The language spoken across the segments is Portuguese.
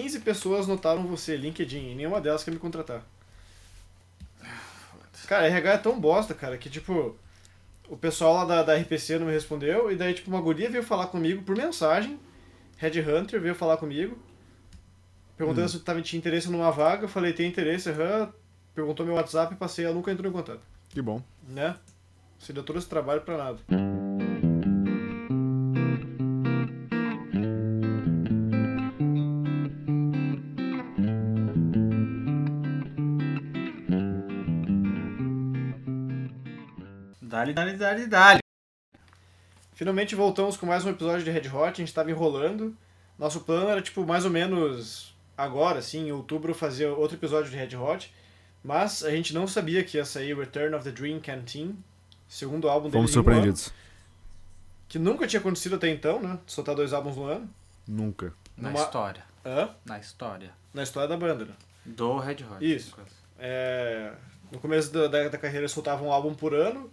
15 pessoas notaram você, LinkedIn, e nenhuma delas quer me contratar. Cara, RH é tão bosta, cara, que tipo, o pessoal lá da, da RPC não me respondeu, e daí, tipo, uma guria veio falar comigo por mensagem, Red Hunter veio falar comigo, perguntando Hum. se tava, tinha interesse numa vaga, eu falei, tem interesse, aham, perguntou meu WhatsApp, passei, ela nunca entrou em contato, Que bom. né? Você deu todo esse trabalho pra nada. Dale, dale, dale, dale. Finalmente voltamos com mais um episódio de Red Hot, a gente tava enrolando. Nosso plano era, tipo, mais ou menos agora, assim, em outubro, fazer outro episódio de Red Hot. Mas a gente não sabia que ia sair Return of the Dream Canteen, segundo álbum Fomos um ano, surpreendidos. que nunca tinha acontecido até então, né? Soltar dois álbuns no ano. Nunca. Na Numa- história. Hã? Na história. Na história da banda, né? Do Red Hot. Isso. É, no começo da, da, da carreira eles soltavam um álbum por ano,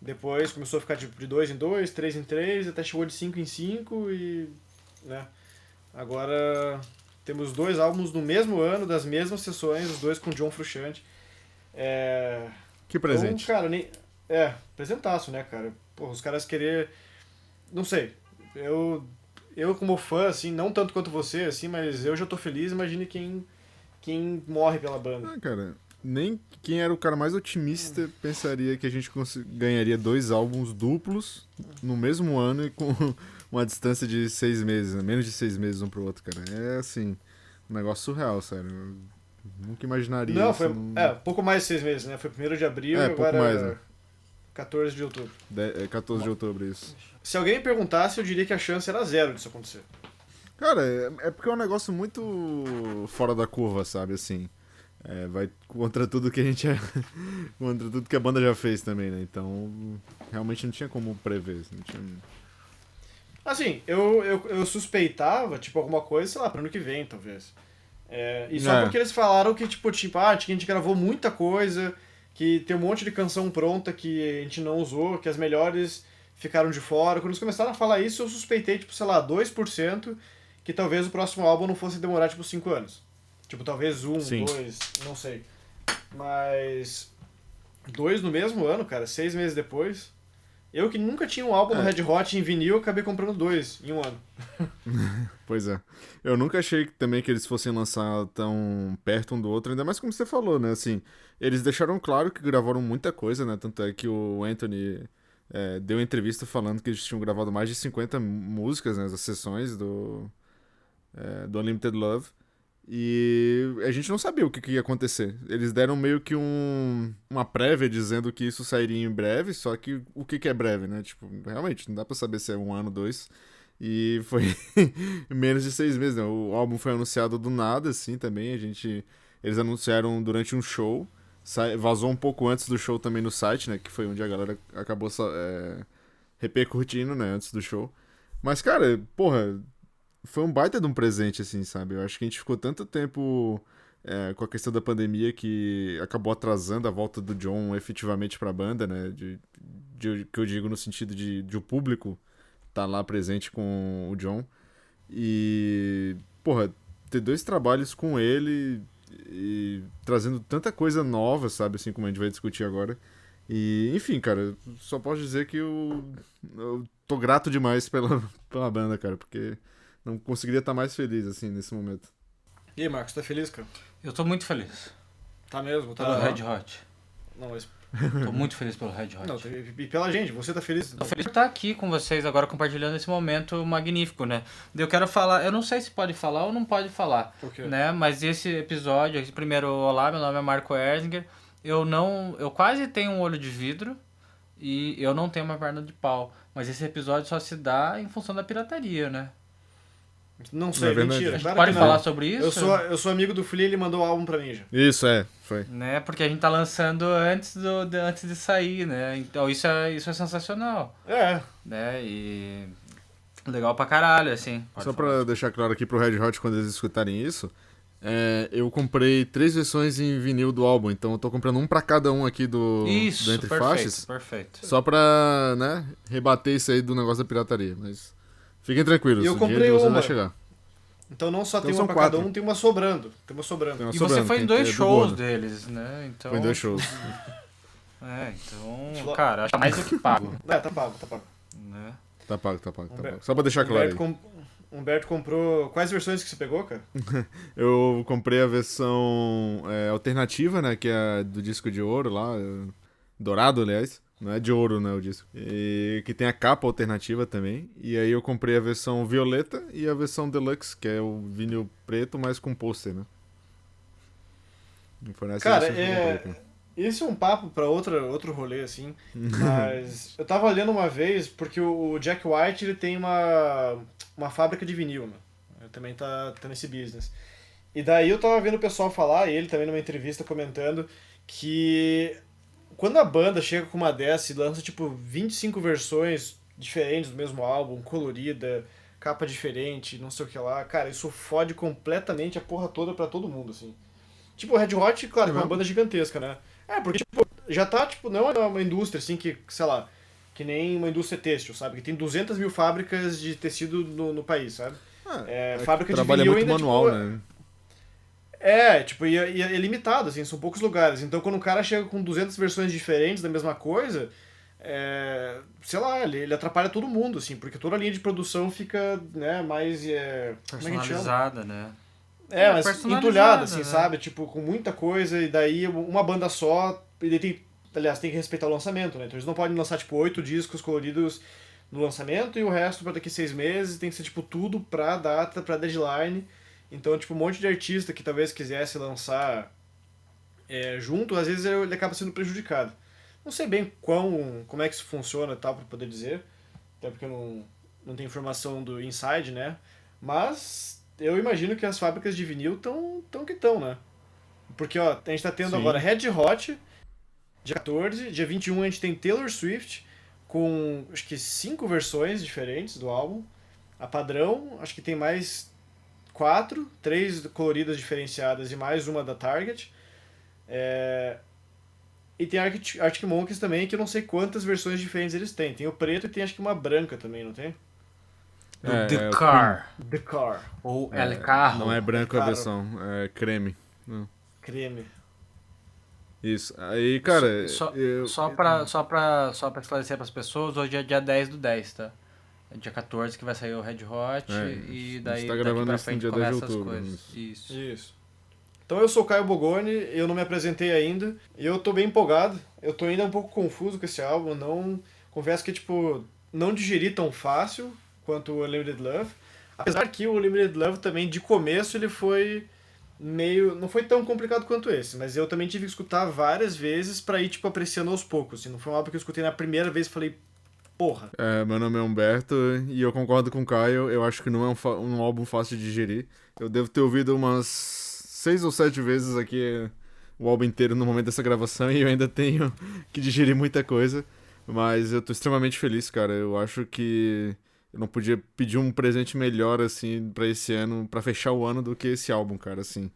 depois começou a ficar de dois em dois, três em três, até chegou de cinco em cinco e. né? Agora temos dois álbuns no mesmo ano, das mesmas sessões, os dois com John Frusciante. É, Que presente. Então, cara, nem. É, presentaço, né, cara? Pô, os caras querer. Não sei. Eu. Eu, como fã, assim, não tanto quanto você, assim, mas eu já tô feliz, imagine quem. Quem morre pela banda. Ah, cara, nem quem era o cara mais otimista pensaria que a gente ganharia dois álbuns duplos no mesmo ano e com uma distância de seis meses, né? menos de seis meses um pro outro, cara. É assim, um negócio surreal, sério. Eu nunca imaginaria Não, foi. É, pouco mais de seis meses, né? Foi 1 de abril É, e agora. mais, né? 14 de outubro. de- é 14 de outubro isso. Se alguém me perguntasse, eu diria que a chance era zero disso acontecer. Cara, é, é porque é um negócio muito fora da curva, sabe, assim. É, vai contra tudo que a gente é. contra tudo que a banda já fez também, né? Então, realmente não tinha como prever. Não tinha... Assim, eu, eu, eu suspeitava, tipo, alguma coisa, sei lá, pro ano que vem, talvez. É, e só É. porque eles falaram que, tipo, tipo, ah, que a gente gravou muita coisa, que tem um monte de canção pronta que a gente não usou, que as melhores ficaram de fora. Quando eles começaram a falar isso, eu suspeitei, tipo, sei lá, 2%, que talvez o próximo álbum não fosse demorar, tipo, 5 anos. Tipo, talvez um, Sim. dois, não sei. Mas. Dois no mesmo ano, cara, seis meses depois. Eu que nunca tinha um álbum É. Red Hot em vinil, acabei comprando dois em um ano. Pois é. Eu nunca achei também que eles fossem lançar tão perto um do outro, ainda mais como você falou, né? Assim, eles deixaram claro que gravaram muita coisa, né? Tanto é que o Anthony é, deu entrevista falando que eles tinham gravado mais de 50 músicas, né? As sessões do, é, do Unlimited Love. E a gente não sabia o que, que ia acontecer. Eles deram meio que um, uma prévia dizendo que isso sairia em breve, só que o que, que é breve, né? Tipo, realmente, não dá pra saber se é um ano, dois. E foi menos de seis meses, né? O álbum foi anunciado do nada, assim, também. A gente. Eles anunciaram durante um show. Vazou um pouco antes do show também no site, né? Que foi onde a galera acabou é, repercutindo, né? Antes do show. Mas, cara, porra, foi um baita de um presente, assim, sabe? Eu acho que a gente ficou tanto tempo é, com a questão da pandemia que acabou atrasando a volta do John efetivamente pra banda, né? De, de- que eu digo no sentido de, de o público tá lá presente com o John. E, porra, ter dois trabalhos com ele e trazendo tanta coisa nova, sabe? Assim como a gente vai discutir agora. E, enfim, cara, só posso dizer que eu, eu tô grato demais pela, pela banda, cara, porque não conseguiria estar mais feliz, assim, nesse momento. E aí, Marcos, tá feliz, cara? Eu tô muito feliz Tá mesmo? Tá pelo Red Hot. Não, mas. Tô muito feliz pelo Red Hot. Não, e pela gente, você tá feliz? Tô feliz por estar aqui com vocês agora compartilhando esse momento magnífico, né? Eu quero falar, eu não sei se pode falar ou não pode falar, Por quê? né? Mas esse episódio, esse primeiro olá, meu nome é Marco Erzinger. Eu não, eu quase tenho um olho de vidro e eu não tenho uma perna de pau, mas esse episódio só se dá em função da pirataria, né? Não sei, É verdade. mentira. A gente claro pode que não. falar sobre isso? Eu sou, eu sou amigo do Flea, ele mandou o álbum pra mim já. Isso, é, foi. né? Porque a gente tá lançando antes do de- antes de sair, né? Então isso é isso é sensacional, É, né? E legal pra caralho, assim. Pode Só falar. pra deixar claro aqui pro Red Hot quando eles escutarem isso, é, eu comprei três versões em vinil do álbum, então eu tô comprando um pra cada um aqui do, Isso, do Entre perfeito, Faixas, perfeito. só pra, né, rebater isso aí do negócio da pirataria, mas fiquem tranquilos, Eu comprei vocês uma. vai chegar. Então não só Então tem uma pra cada quatro. um, tem uma sobrando. Tem uma sobrando. Tem uma E sobrando, você foi em dois shows deles, né? Então, Foi em dois shows. É, então, cara, acho mais do que pago, É, tá pago, tá pago. né? Tá pago, tá pago, tá pago. Só pra deixar claro com- Humberto comprou. Quais versões que você pegou, cara? Eu comprei a versão é, alternativa, né? Que é do disco de ouro lá. é, Dourado, aliás. Não é de ouro, né, o disco. E que tem a capa alternativa também. E aí eu comprei a versão violeta e a versão deluxe, que é o vinil preto, mas com pôster, né? Cara, é- comprei. Esse é um papo pra outra, outro rolê, assim. Mas eu tava lendo uma vez, porque o Jack White ele tem uma, uma fábrica de vinil, né? Ele também tá, tá nesse business. E daí eu tava vendo o pessoal falar, ele também numa entrevista comentando, que quando a banda chega com uma dessa e lança tipo 25 versões diferentes do mesmo álbum, colorida, capa diferente, não sei o que lá, cara, isso fode completamente a porra toda pra todo mundo, assim. Tipo, o Red Hot, claro, que é uma Uhum. banda gigantesca, né? É, porque, tipo, já tá, tipo, não é uma indústria, assim, que, sei lá, que nem uma indústria têxtil, sabe? Que tem 200 mil fábricas de tecido no, no país, sabe? Ah, É, é fábrica de trabalha vinil muito ainda, manual, tipo, né? É, tipo, e é, e é limitado, assim, são poucos lugares. Então, quando o cara chega com 200 versões diferentes da mesma coisa, é, sei lá, ele, ele atrapalha todo mundo, assim, porque toda a linha de produção fica, né, mais... É, é? Personalizada, né? É, É, mas entulhada, assim, né? sabe? Tipo, com muita coisa, e daí uma banda só, e daí tem, aliás, tem que respeitar o lançamento, né? Então eles não podem lançar, tipo, oito discos coloridos no lançamento e o resto pra daqui seis meses, tem que ser, tipo, tudo pra data, pra deadline. Então, tipo, um monte de artista que talvez quisesse lançar é, junto, às vezes ele acaba sendo prejudicado. Não sei bem quão, como é que isso funciona e tal, pra poder dizer, até porque eu não, não tenho informação do inside, né? Mas eu imagino que as fábricas de vinil estão tão que estão, né? Porque, ó, a gente tá tendo Sim. agora Red Hot, dia 14, dia 21 a gente tem Taylor Swift, com acho que cinco versões diferentes do álbum. A padrão, acho que tem mais quatro, três coloridas diferenciadas e mais uma da Target. É, E tem Arctic, Arctic Monkeys também, que eu não sei quantas versões diferentes eles têm. Tem o preto e tem acho que uma branca também, não tem? É, The é o Car. The Car, Ou É, El Carro. Não é branco a versão, é creme. creme. Isso. Aí, cara. Só, eu- só, pra, só, pra, só pra esclarecer pras pessoas, hoje é dia 10 do 10, tá? É dia 14 que vai sair o Red Hot É, e daí tá daqui gravando pra frente dia 10 de começa as outubro, coisas. isso. Isso. Então eu sou o Caio Bogoni, eu não me apresentei ainda, e eu tô bem empolgado. Eu tô ainda um pouco confuso com esse álbum, não confesso que tipo não digeri tão fácil quanto o Limited Love. Apesar que o Limited Love também de começo ele foi meio, não foi tão complicado quanto esse, mas eu também tive que escutar várias vezes pra ir tipo apreciando aos poucos. Assim, não foi um álbum que eu escutei na primeira vez e falei, porra. É, meu nome é Humberto e eu concordo com o Caio. Eu acho que não é um, um álbum fácil de digerir. Eu devo ter ouvido umas seis ou sete vezes aqui o álbum inteiro no momento dessa gravação e eu ainda tenho que digerir muita coisa. Mas eu tô extremamente feliz, cara. Eu acho que eu não podia pedir um presente melhor, assim, pra esse ano, pra fechar o ano, do que esse álbum, cara, assim.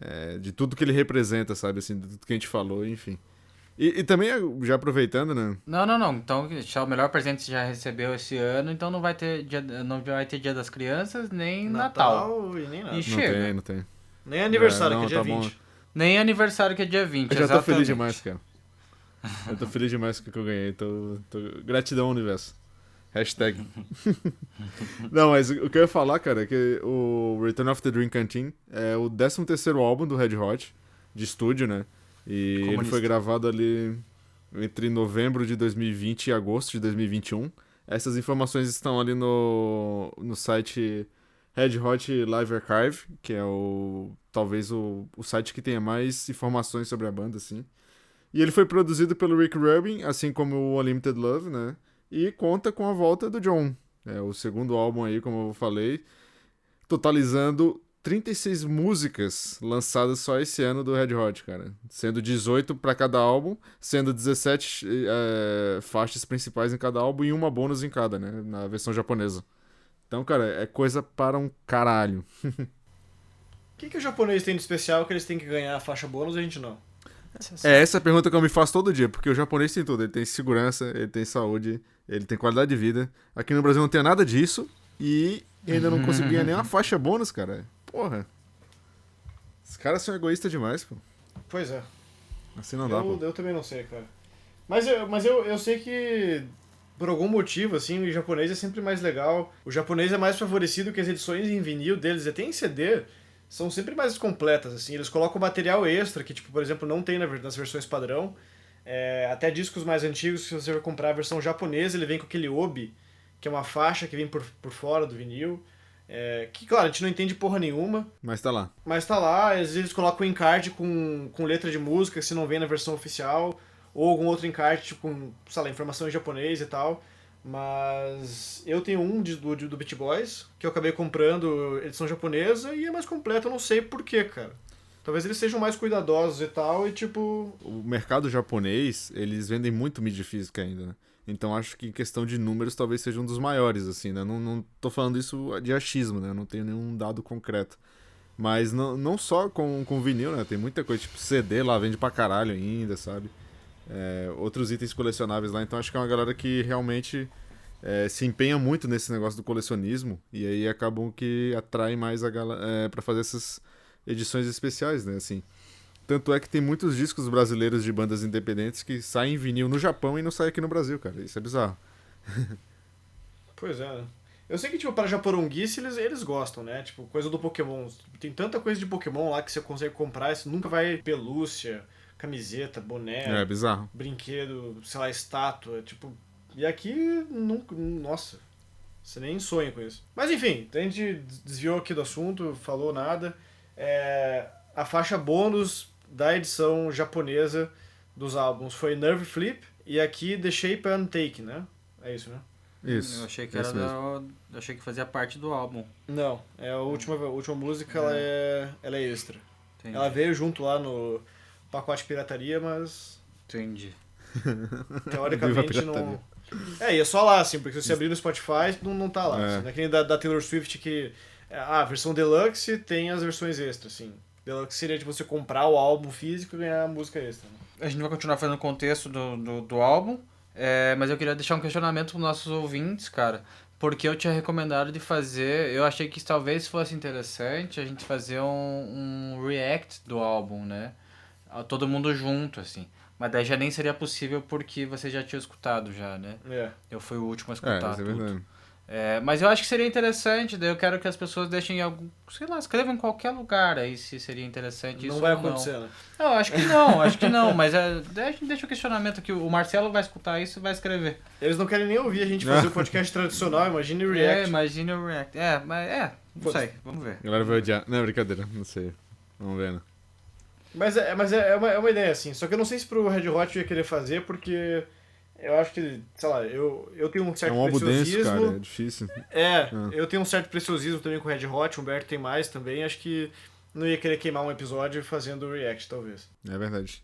É, de tudo que ele representa, sabe, assim, de tudo que a gente falou, enfim. E, e também, já aproveitando, né? Não, não, não. Então, o melhor presente que você já recebeu esse ano, então não vai ter dia, não vai ter dia das crianças, nem Natal. e nem nada. E Não chega. tem, não tem. Nem aniversário, É, não, que é dia tá bom. 20. Nem aniversário que é dia 20, Eu já tô exatamente. feliz demais, cara. Eu tô feliz demais com o que eu ganhei. Tô, tô- Gratidão, universo. Hashtag. Não, mas o que eu ia falar, cara, é que o Return of the Dream Canteen é o 13 terceiro álbum do Red Hot, de estúdio, né? E ele Comunista. foi gravado ali entre novembro de 2020 e agosto de 2021. Essas informações estão ali no, no site Red Hot Live Archive, que é o talvez o, o site que tenha mais informações sobre a banda, assim. E ele foi produzido pelo Rick Rubin, assim como o Unlimited Love, né? E conta com a volta do John. É o segundo álbum aí, como eu falei, totalizando 36 músicas lançadas só esse ano do Red Hot, cara. Sendo 18 para cada álbum, sendo 17 é, faixas principais em cada álbum e uma bônus em cada, né? Na versão japonesa. Então, cara, é coisa para um caralho. O que, que o japonês tem de especial que eles têm que ganhar a faixa bônus e a gente não? É essa a pergunta que eu me faço todo dia, porque o japonês tem tudo. Ele tem segurança, ele tem saúde, ele tem qualidade de vida. Aqui no Brasil não tem nada disso, e ainda não conseguia nem uma faixa bônus, cara. Porra. Os caras são egoístas demais, pô. Pois é. Assim não dá, eu, pô. eu também não sei, cara. Mas, eu, mas eu, eu sei que, por algum motivo, assim, o japonês é sempre mais legal. O japonês é mais favorecido que as edições em vinil deles, até em CD, são sempre mais completas, assim. Eles colocam material extra, que, tipo, por exemplo, não tem nas versões padrão. É, até discos mais antigos, se você vai comprar a versão japonesa, ele vem com aquele obi, que é uma faixa que vem por, por fora do vinil. É, que, claro, a gente não entende porra nenhuma, Mas tá lá. mas tá lá, às vezes eles colocam um encarte com, com letra de música, se não vem na versão oficial, ou algum outro encarte tipo, com, sei lá, informação em japonês e tal. Mas eu tenho um de, do, do Beat Boys, que eu acabei comprando edição japonesa, e é mais completo, eu não sei porquê, cara. Talvez eles sejam mais cuidadosos e tal, e tipo. O mercado japonês, eles vendem muito mídia física ainda, né? Então acho que em questão de números talvez seja um dos maiores, assim, né? Não, não tô falando isso de achismo, né? Eu não tenho nenhum dado concreto. Mas não, não só com, com vinil, né? Tem muita coisa, tipo CD lá vende pra caralho ainda, sabe? É, outros itens colecionáveis lá. Então acho que é uma galera que realmente é, se empenha muito nesse negócio do colecionismo. E aí acabam que atrai mais a galera é, pra fazer essas edições especiais, né? Assim. Tanto é que tem muitos discos brasileiros de bandas independentes que saem em vinil no Japão e não saem aqui no Brasil, cara. Isso é bizarro. Pois é, né? Eu sei que, tipo, para japoronguice eles, eles gostam, né? Tipo, coisa do Pokémon. Tem tanta coisa de Pokémon lá que você consegue comprar, você nunca vai pelúcia, camiseta, boné, É, bizarro. brinquedo, sei lá, estátua, tipo. E aqui, nunca. Nossa. Você nem sonha com isso. Mas enfim, a gente desviou aqui do assunto, falou nada. É, a faixa bônus da edição japonesa dos álbuns foi Nerve Flip e aqui The Shape and Take, né? É isso, né? Isso. Eu achei que é era da, eu achei que fazia parte do álbum. Não, é a última, a última música, ela é, ela é extra. Entendi. Ela veio junto lá no pacote pirataria, mas Entendi. teoricamente não. É, e é só lá, assim, porque se você abrir no Spotify, não, não tá lá. É. Assim, não é que nem da, da Taylor Swift que. Ah, a versão Deluxe tem as versões extras, assim. Deluxe seria de você comprar o álbum físico e ganhar a música extra. Né? A gente vai continuar fazendo o contexto do, do, do álbum, é, mas eu queria deixar um questionamento para nossos ouvintes, cara. Porque eu tinha recomendado de fazer. Eu achei que talvez fosse interessante a gente fazer um, um react do álbum, né? Todo mundo junto, assim. Mas daí já nem seria possível porque você já tinha escutado já, né? É. Eu fui o último a É, escutar isso é tudo. verdade. É, mas eu acho que seria interessante, daí eu quero que as pessoas deixem algum, sei lá, escrevam em qualquer lugar aí se seria interessante isso Não vai acontecer, né? Não, eu acho que não, acho que não, mas é, deixa, deixa o questionamento que o Marcelo vai escutar isso e vai escrever. Eles não querem nem ouvir a gente fazer o podcast tradicional, imagine o É, React. imagine o React. É, mas é, não Foda-se. sei, vamos ver. A galera vai odiar. Não, brincadeira, não sei. Vamos ver, né? Mas, é, mas é, é uma, é uma ideia, assim. Só que eu não sei se pro Red Hot ia querer fazer, porque eu acho que, sei lá, eu, eu tenho um É certo um álbum denso, preciosismo. cara, é difícil. É, Ah. eu tenho um certo preciosismo também com o Red Hot, o Humberto tem mais também. Acho que não ia querer queimar um episódio fazendo o react, talvez. É verdade.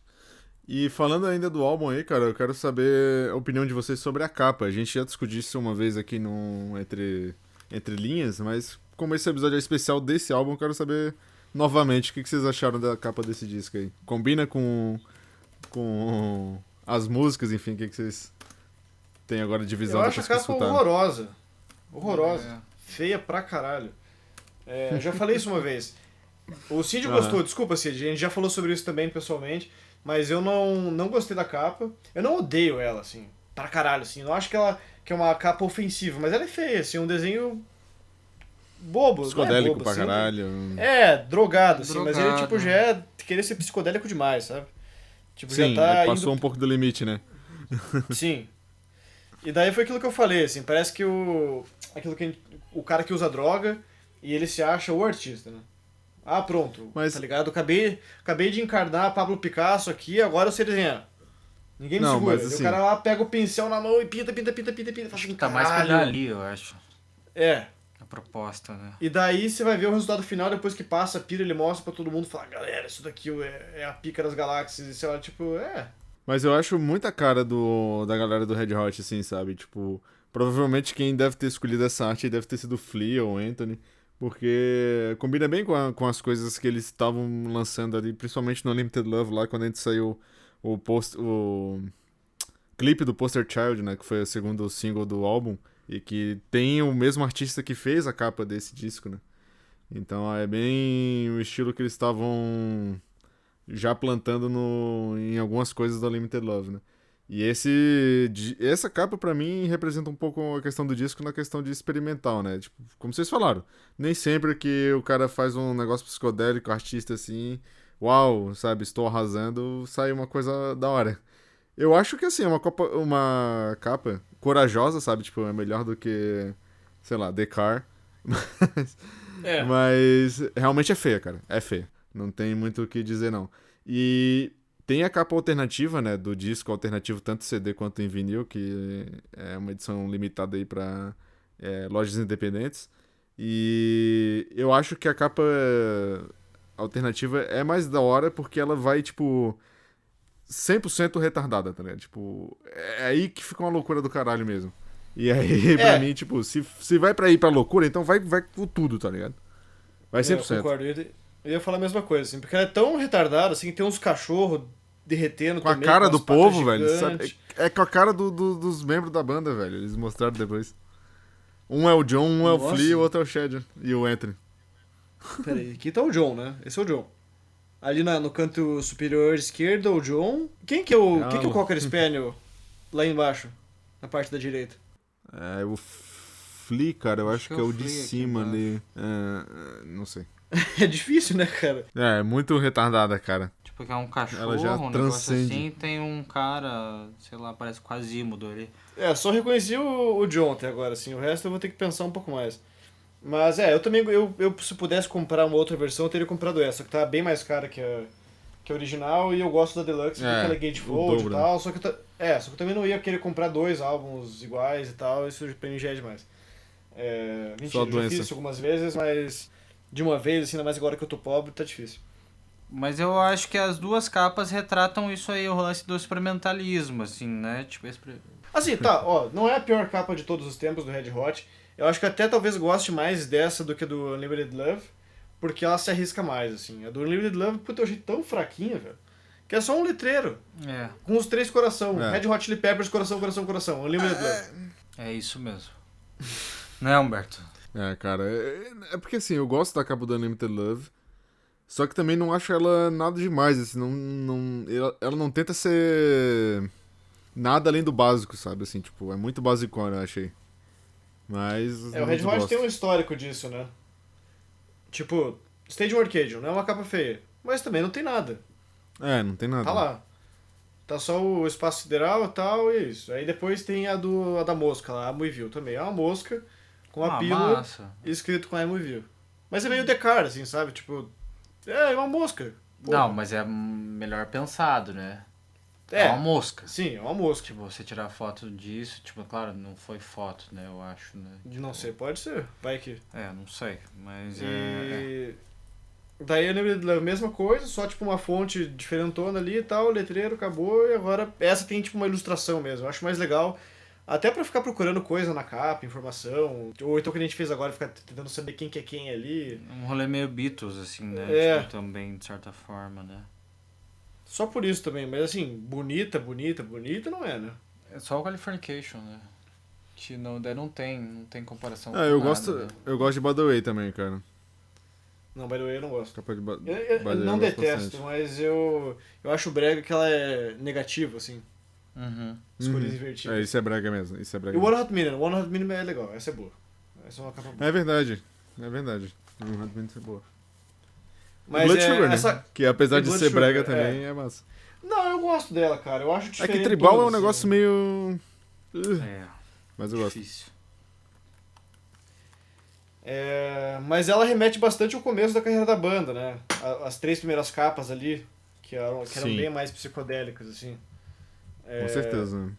E falando ainda do álbum aí, cara, eu quero saber a opinião de vocês sobre a capa. A gente já discutiu isso uma vez aqui no Entre, Entre Linhas, mas como esse episódio é especial desse álbum, eu quero saber novamente o que que vocês acharam da capa desse disco aí. Combina com, com as músicas, enfim, o que que vocês têm agora de visão eu acho a capa escutaram? horrorosa. Horrorosa. É. Feia pra caralho. É, eu já falei isso uma vez. O Cid gostou, desculpa Cid, a gente já falou sobre isso também pessoalmente, mas eu não, não gostei da capa. Eu não odeio ela, assim, pra caralho, assim. Eu não acho que ela que é uma capa ofensiva, mas ela é feia, assim, um desenho bobo. é Psicodélico bobo, pra assim, caralho. É, drogado, assim, mas ele Drogado. tipo já é querer ser psicodélico demais, sabe? Tipo, Sim, já tá passou indo um pouco do limite, né? Sim. E daí foi aquilo que eu falei, assim, parece que o. Aquilo que a gente- o cara que usa droga e ele se acha o artista, né? Ah, pronto, Mas- tá ligado? Acabei, acabei de encarnar Pablo Picasso aqui, agora eu sei desenhar. Ninguém me Não, segura. mas assim- O cara lá pega o pincel na mão e pinta, pinta, pinta, pinta, pinta. Fala assim, Tá mais pra "Caralho". dali, eu acho, É. a proposta, né? E daí você vai ver o resultado final, depois que passa a pira, ele mostra pra todo mundo, fala, galera, isso daqui é, é a pica das galáxias, e sei lá, tipo, é. Mas eu acho muita cara do, da galera do Red Hot, assim, sabe? Tipo, provavelmente quem deve ter escolhido essa arte deve ter sido o Flea ou o Anthony, porque combina bem com, a- com as coisas que eles estavam lançando ali, principalmente no Limited Love, lá quando a gente saiu o, post, o clipe do Poster Child, né? Que foi o segundo single do álbum. E que tem o mesmo artista que fez a capa desse disco, né? Então é bem o estilo que eles estavam já plantando no, em algumas coisas da Limited Love, né? E esse, essa capa para mim representa um pouco a questão do disco na questão de experimental, né? Tipo, como vocês falaram, nem sempre que o cara faz um negócio psicodélico, artista assim, uau, sabe, estou arrasando, sai uma coisa da hora. Eu acho que assim, é uma, copa, uma capa corajosa, sabe? Tipo, é melhor do que, sei lá, The Car. Mas, é. mas realmente é feia, cara. É feia. Não tem muito o que dizer, não. E tem a capa alternativa, né, do disco alternativo, tanto CD quanto em vinil, que é uma edição limitada aí para é, lojas independentes. E eu acho que a capa alternativa é mais da hora porque ela vai, tipo, 100% retardada, tá ligado? Tipo, é aí que fica uma loucura do caralho mesmo. E aí, é. pra mim, tipo, se, se vai pra ir pra loucura, então vai, vai com tudo, tá ligado? Vai 100%. Eu concordo. Eu ia falar a mesma coisa, assim, porque ela é tão retardada, assim, tem uns cachorros derretendo com a cara com do povo, velho. Sabe? É, é com a cara do, do, dos membros da banda, velho. Eles mostraram depois. Um é o John, um Nossa. é o Flea, o outro é o Shed e o Anthony. Peraí, aqui tá o John, né? Esse é o John. Ali na, no canto superior esquerdo, o John. Quem que é o, quem que é o Cocker Spaniel lá embaixo? Na parte da direita. É o Flea, cara. Eu acho, acho que, é, é o de cima ali. É, não sei. é difícil, né, cara? É, muito retardada, cara. Porque é um cachorro, Ela já um transcende. assim, tem um cara, sei lá, parece quasímodo ali. É, só reconheci o, o John até agora, assim, o resto eu vou ter que pensar um pouco mais. Mas é, eu também, eu, eu se pudesse comprar uma outra versão, eu teria comprado essa, que tá bem mais cara que a, que a original, e eu gosto da Deluxe, é, porque ela é gatefold e tal, só que, eu, é, só que eu também não ia querer comprar dois álbuns iguais e tal, isso pra mim já é demais. É, mentira, só já fiz isso algumas vezes, mas de uma vez, assim, ainda mais agora que eu tô pobre, tá difícil. Mas eu acho que as duas capas retratam isso aí, o lance do experimentalismo, assim, né? Tipo, Assim, tá, ó, não é a pior capa de todos os tempos do Red Hot. Eu acho que até talvez goste mais dessa do que do Unlimited Love, porque ela se arrisca mais, assim. A do Unlimited Love, puta, eu achei tão fraquinha, velho. Que é só um letreiro. É. Com os três coração. É. Red Hot Chili Peppers, coração, coração, coração. Unlimited é. Love. É isso mesmo. né, Humberto? É, cara. É, é porque assim, eu gosto da capa do Unlimited Love. Só que também não acho ela nada demais, assim, não, não, ela, ela não tenta ser nada além do básico, sabe? Assim, tipo, é muito básico, eu achei. Mas. É, o Red Hot tem um histórico disso, né? Tipo, Stadium Arcadium não é uma capa feia, mas também não tem nada. É, não tem nada. Tá lá. Tá só o espaço sideral e tal, e é isso. Aí depois tem a, do, a da mosca lá, a Muivil também. É uma mosca com a ah, pílula massa. escrito com a Muivil. Mas é meio decar, assim, sabe? Tipo, é, é uma mosca. Não, mas é melhor pensado, né? É, é uma mosca. Sim, é uma mosca. Tipo, você tirar foto disso, tipo, claro, não foi foto, né? Eu acho, né? De não sei, pode ser. Vai que. É, não sei. Mas e... é. Daí eu lembro da mesma coisa, só tipo uma fonte diferentona ali e tal, letreiro, acabou, e agora essa tem tipo uma ilustração mesmo. Eu acho mais legal até pra ficar procurando coisa na capa, informação. Ou então que a gente fez agora, ficar tentando saber quem que é quem ali. Um rolê meio Beatles, assim, né? É. Tipo, também, de certa forma, né? Só por isso também, mas assim, bonita, bonita, bonita não é, né? É só o Californication, né? Que não, daí não tem, não tem comparação ah, eu nada, gosto né? Eu gosto de By The Way também, cara. Não, By The Way eu não gosto. Capa de ba eu, eu, eu não detesto, bastante. mas eu, eu acho brega que ela é negativa, assim. Uhum. As cores uhum. invertidas. É, isso é brega mesmo. Isso é brega e o One Hot Minute. One Hot Minute é legal. Essa é boa. Essa é uma capa boa. É verdade. É verdade. One Hot Minute é boa. Mas Blood é, Sugar, né? essa... Que apesar de ser Sugar, brega também é. é massa. Não, eu gosto dela, cara. Eu acho diferente. É que tribal é um negócio assim. meio. É. Mas eu gosto. Difícil. É, mas ela remete bastante ao começo da carreira da banda, né? As três primeiras capas ali, que eram, que eram bem mais psicodélicas, assim. É, Com certeza.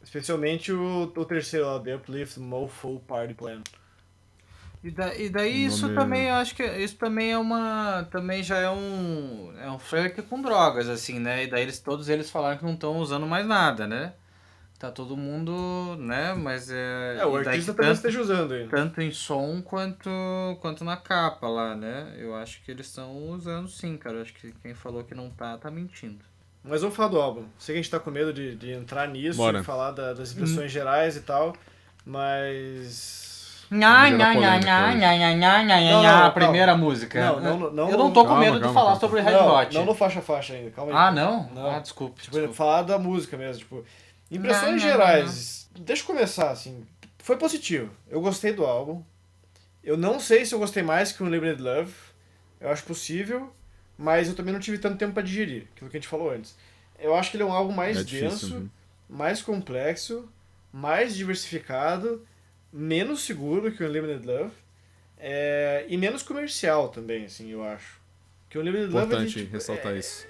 Especialmente o, o terceiro lá, The Uplift Mofo Party Plan. E, da, e daí isso também, eu acho que isso também é uma. Também já é um. É um flerte com drogas, assim, né? E daí eles, todos eles falaram que não estão usando mais nada, né? Tá todo mundo, né? Mas é. É, o artista também esteja usando ainda. Tanto em som quanto, quanto na capa lá, né? Eu acho que eles estão usando sim, cara. Eu acho que quem falou que não tá, tá mentindo. Mas vamos falar do álbum. Sei que a gente tá com medo de, de entrar nisso, Bora. de falar da, das impressões hum. gerais e tal. Mas. Nha, nha, nha, nha, nha, nha, nha, nha, Não, nha, não, a primeira música. Não, não, não, Eu não tô com medo de falar sobre Red não, Hot. não no faixa-faixa ainda, calma aí. Ah, não? Não. Ah, desculpe. Tipo, desculpe. falar da música mesmo, tipo. Impressões Não, não, gerais. Deixa eu começar, assim. Foi positivo. Eu gostei do álbum. Eu não sei se eu gostei mais que o Limited Love. Eu acho possível. Mas eu também não tive tanto tempo pra digerir, aquilo que a gente falou antes. Eu acho que ele é um álbum mais É difícil, denso, uhum. mais complexo, mais diversificado, menos seguro que o Unlimited Love. é, e menos comercial também, assim, eu acho. Que o Unlimited Love... ele, Importante ressaltar é, isso.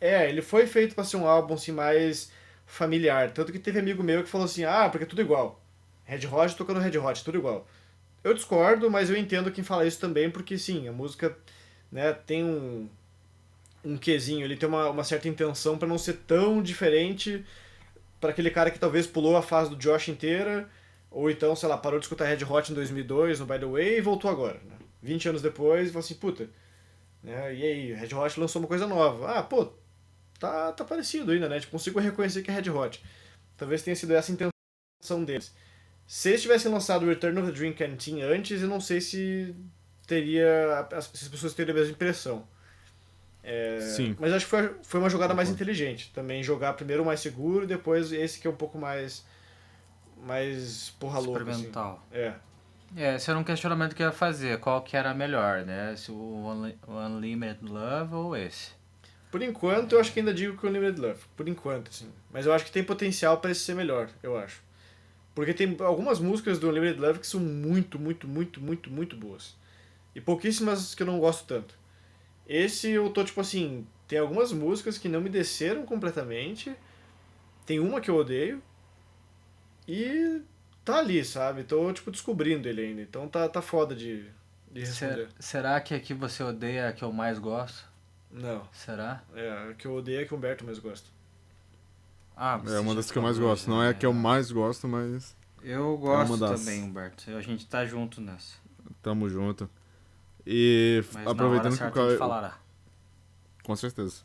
é, ele foi feito pra ser um álbum assim mais familiar. Tanto que teve amigo meu que falou assim: ah, porque é tudo igual. Red Hot tocando Red Hot, tudo igual. Eu discordo, mas eu entendo quem fala isso também, porque sim, a música né, tem um, um quesinho, ele tem uma, uma certa intenção pra não ser tão diferente pra aquele cara que talvez pulou a fase do Josh inteira, ou então, sei lá, parou de escutar Red Hot em 2002, no By The Way, e voltou agora. Né? 20 anos depois, e falou assim, puta, né, e aí, Red Hot lançou uma coisa nova. Ah, pô, tá, tá parecido ainda, né? Tipo, consigo reconhecer que é Red Hot. Talvez tenha sido essa a intenção deles. Se eles tivessem lançado Return of the Dream Canteen antes, eu não sei se teria. as- as pessoas teriam a mesma impressão. É, Sim. Mas acho que foi, foi uma jogada mais inteligente. Também jogar primeiro o mais seguro depois esse que é um pouco mais. Mais porra louca. Assim. Experimental. É. É, esse era um questionamento que eu ia fazer. Qual que era melhor, né? Se o Unlimited Love ou esse? Por enquanto, eu acho que ainda digo que o Unlimited Love. Por enquanto, assim. Mas eu acho que tem potencial para esse ser melhor, eu acho. Porque tem algumas músicas do Unlimited Love que são muito, muito, muito, muito, muito boas. E pouquíssimas que eu não gosto tanto. Esse eu tô tipo assim. Tem algumas músicas que não me desceram completamente. Tem uma que eu odeio. E tá ali, sabe? Tô tipo descobrindo ele ainda. Então tá, tá foda de, de responder. Ser- será que aqui você odeia a que eu mais gosto? Não. Será? É, a que eu odeio é a que o Humberto mais gosta. Ah, É uma das que eu mais gosto. Não é a que eu mais gosto, mas Eu gosto das- também, Humberto. A gente tá junto nessa. tamo junto. E Mas aproveitando na que hora o Caio... falará. Com certeza.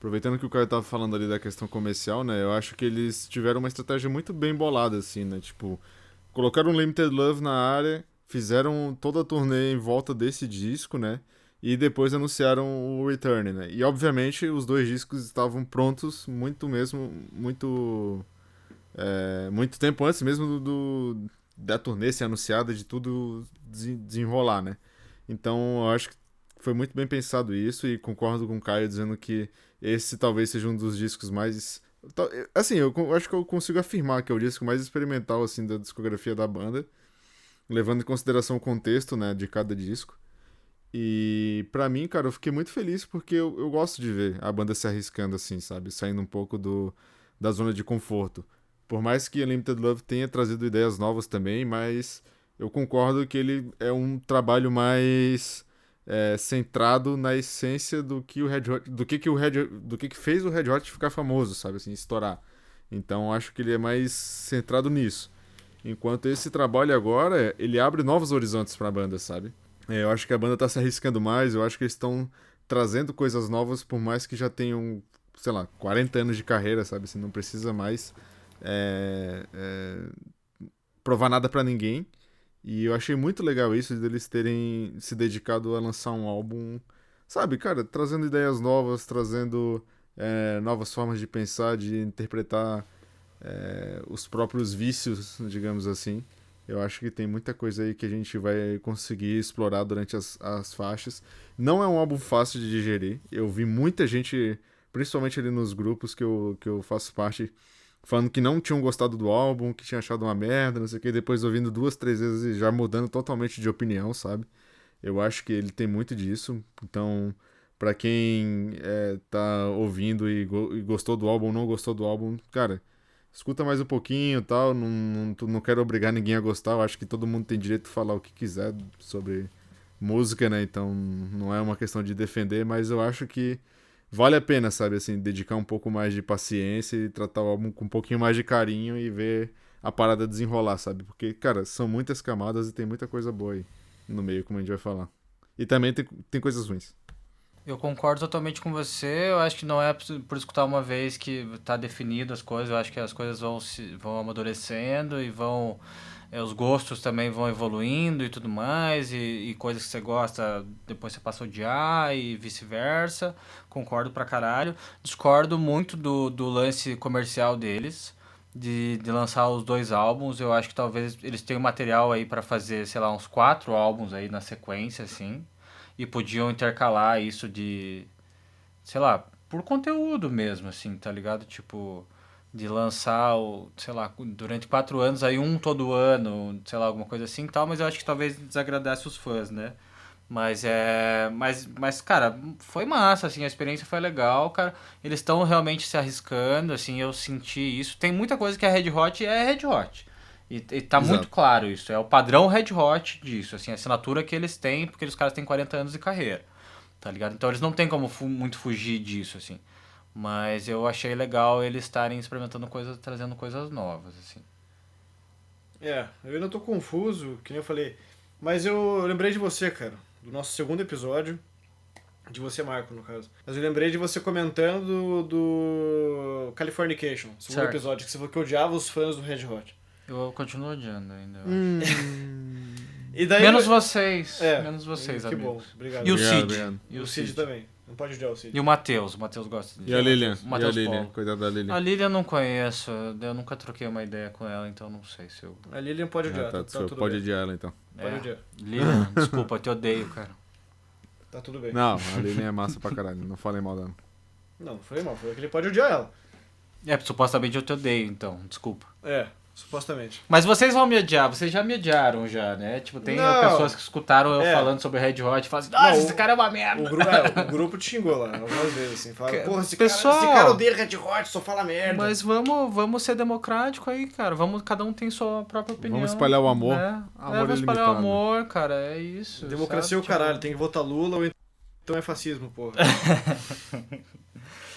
Aproveitando que o Caio tava falando ali da questão comercial, né? Eu acho que eles tiveram uma estratégia muito bem bolada, assim, né? Tipo, colocaram Limited Love na área, fizeram toda a turnê em volta desse disco, né? E depois anunciaram o Return, né? E obviamente os dois discos estavam prontos muito mesmo, muito. é, muito tempo antes mesmo do, do- da turnê ser anunciada, de tudo desen- desenrolar, né? Então eu acho que foi muito bem pensado isso e concordo com o Caio dizendo que esse talvez seja um dos discos mais. Assim, eu acho que eu consigo afirmar que é o disco mais experimental assim da discografia da banda, levando em consideração o contexto, né, de cada disco. E pra mim, cara, eu fiquei muito feliz porque eu, eu gosto de ver a banda se arriscando assim, sabe? Saindo um pouco do, da zona de conforto. Por mais que Unlimited Love tenha trazido ideias novas também, mas eu concordo que ele é um trabalho mais é, centrado na essência do que o Red Hot, do que, que o Red, do que, que fez o Red Hot ficar famoso, sabe, assim, estourar. Então acho que ele é mais centrado nisso. Enquanto esse trabalho agora, ele abre novos horizontes pra banda, sabe? É, eu acho que a banda tá se arriscando mais, eu acho que eles estão trazendo coisas novas, por mais que já tenham, sei lá, 40 anos de carreira, sabe? Assim, não precisa mais é, é, provar nada pra ninguém. E eu achei muito legal isso deles terem se dedicado a lançar um álbum, sabe, cara, trazendo ideias novas, trazendo é, novas formas de pensar, de interpretar é, os próprios vícios, digamos assim. Eu acho que tem muita coisa aí que a gente vai conseguir explorar durante as, as faixas. Não é um álbum fácil de digerir. Eu vi muita gente, principalmente ali nos grupos que eu, que eu faço parte, falando que não tinham gostado do álbum, que tinha achado uma merda, não sei o que, depois ouvindo duas, três vezes e já mudando totalmente de opinião, sabe? Eu acho que ele tem muito disso. Então, pra quem é, tá ouvindo e, go- e gostou do álbum ou não gostou do álbum, cara, escuta mais um pouquinho tal. Não, não, não quero obrigar ninguém a gostar. Eu acho que todo mundo tem direito de falar o que quiser sobre música, né? Então não é uma questão de defender, mas eu acho que vale a pena, sabe, assim, dedicar um pouco mais de paciência e tratar o álbum com um pouquinho mais de carinho e ver a parada desenrolar, sabe? Porque, cara, são muitas camadas e tem muita coisa boa aí no meio, como a gente vai falar. E também tem, tem coisas ruins. Eu concordo totalmente com você. Eu acho que não é por escutar uma vez que tá definido as coisas. Eu acho que as coisas vão se vão amadurecendo e vão é, os gostos também vão evoluindo e tudo mais, e, e coisas que você gosta, depois você passa a odiar e vice-versa. Concordo pra caralho. Discordo muito do, do lance comercial deles, de, de lançar os dois álbuns. Eu acho que talvez eles tenham material aí para fazer, sei lá, uns quatro álbuns aí na sequência, assim. E podiam intercalar isso de, sei lá, por conteúdo mesmo, assim, tá ligado? Tipo de lançar, o, sei lá, durante quatro anos, aí um todo ano, sei lá, alguma coisa assim e tal, mas eu acho que talvez desagradasse os fãs, né? Mas é. Mas, mas, cara, foi massa, assim, a experiência foi legal, cara. Eles estão realmente se arriscando, assim, eu senti isso. Tem muita coisa que é Red Hot é Red Hot. E, e tá Exato. muito claro isso. É o padrão Red Hot disso, assim, a assinatura que eles têm, porque os caras têm 40 anos de carreira. Tá ligado? Então eles não tem como fu muito fugir disso, assim. Mas eu achei legal eles estarem experimentando coisas, trazendo coisas novas, assim. É, eu ainda tô confuso, que nem eu falei. Mas eu lembrei de você, cara, do nosso segundo episódio. De você, Marco, no caso. Mas eu lembrei de você comentando do Californication, segundo Certo. episódio, que você falou que odiava os fãs do Red Hot. Eu continuo odiando ainda. eu Hum. E daí. Menos vocês. É, menos vocês, Que amigo. bom, obrigado. E o Cid. E o Cid. também. Não pode odiar o Cid. E o Matheus. O Matheus gosta de E a Lilian? O E a Matheus Lilian? Paulo. Coitada da Lilian. A Lilian eu não conheço. Eu nunca troquei uma ideia com ela, então não sei se eu. A Lilian pode odiar, Ah, tá, tá, desculpa, tudo pode bem. odiar ela então. Pode É. odiar, Lilian, desculpa, eu te odeio, cara. tá tudo bem. Não, a Lilian é massa pra caralho, não falei mal dela. Não, não foi mal, foi que ele pode odiar ela. É, supostamente eu te odeio, então, desculpa. É, supostamente. Mas vocês vão me odiar, vocês já me odiaram já, né? Tipo, tem Não. pessoas que escutaram eu É. falando sobre Red Hot e falam assim, nossa, Não, esse o- cara é uma O, merda. gru é, o grupo te xingou lá, algumas vezes, assim. Fala, porra, esse, pessoal- cara, esse cara odeia Red Hot, só fala merda. Mas vamos, vamos ser democrático aí, cara. Vamos, cada um tem sua própria opinião. Vamos espalhar o amor. Né? Amor é, vamos espalhar o ilimitado. amor, cara. É isso. Democracia é o sabe? Tipo, caralho, tem que votar Lula ou então é fascismo, porra.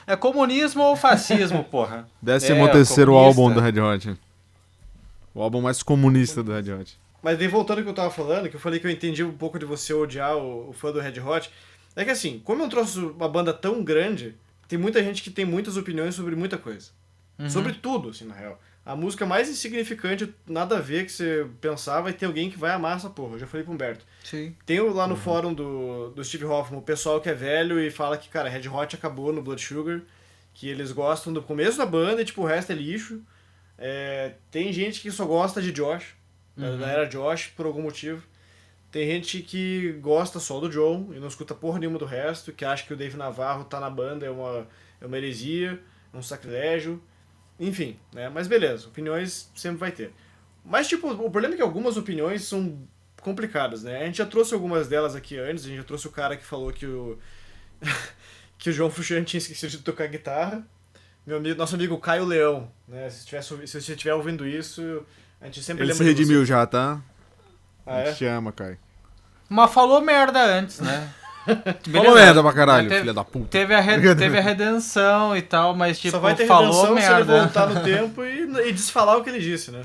É comunismo ou fascismo, porra? Décimo É, terceiro comunista. álbum do Red Hot. O álbum mais comunista do Red Hot. Mas daí voltando ao que eu tava falando, que eu falei que eu entendi um pouco de você odiar o, o fã do Red Hot, é que assim, como eu trouxe uma banda tão grande, tem muita gente que tem muitas opiniões sobre muita coisa. Uhum. Sobre tudo, assim, na real. A música mais insignificante, nada a ver que você pensar, vai ter alguém que vai amar essa porra. Eu já falei pro Humberto. Sim. Tem Uhum. lá no fórum do, do Steve Hoffman o pessoal que é velho e fala que, cara, Red Hot acabou no Blood Sugar, que eles gostam do começo da banda e, tipo, o resto é lixo. É, tem gente que só gosta de Josh, Uhum. da era Josh, por algum motivo. Tem gente que gosta só do John e não escuta porra nenhuma do resto, que acha que o Dave Navarro tá na banda, é uma, é uma heresia, é um sacrilégio. Enfim, né? Mas beleza, opiniões sempre vai ter. Mas, tipo, o problema é que algumas opiniões são complicadas, né? A gente já trouxe algumas delas aqui antes, a gente já trouxe o cara que falou que o. que o João Fuxan tinha esquecido de tocar guitarra. Meu amigo, nosso amigo Caio Leão, né? Se, se você estiver ouvindo isso, a gente sempre Ele se redimiu você. já, tá? Ah, A é? gente te ama, Kai. Mas falou merda antes, né? Falou merda pra caralho, teve- filha da puta. Teve a, re- teve a redenção e tal, mas tipo, Só vai ter falou redenção se ele merda. voltar no tempo e, e desfalar o que ele disse, né?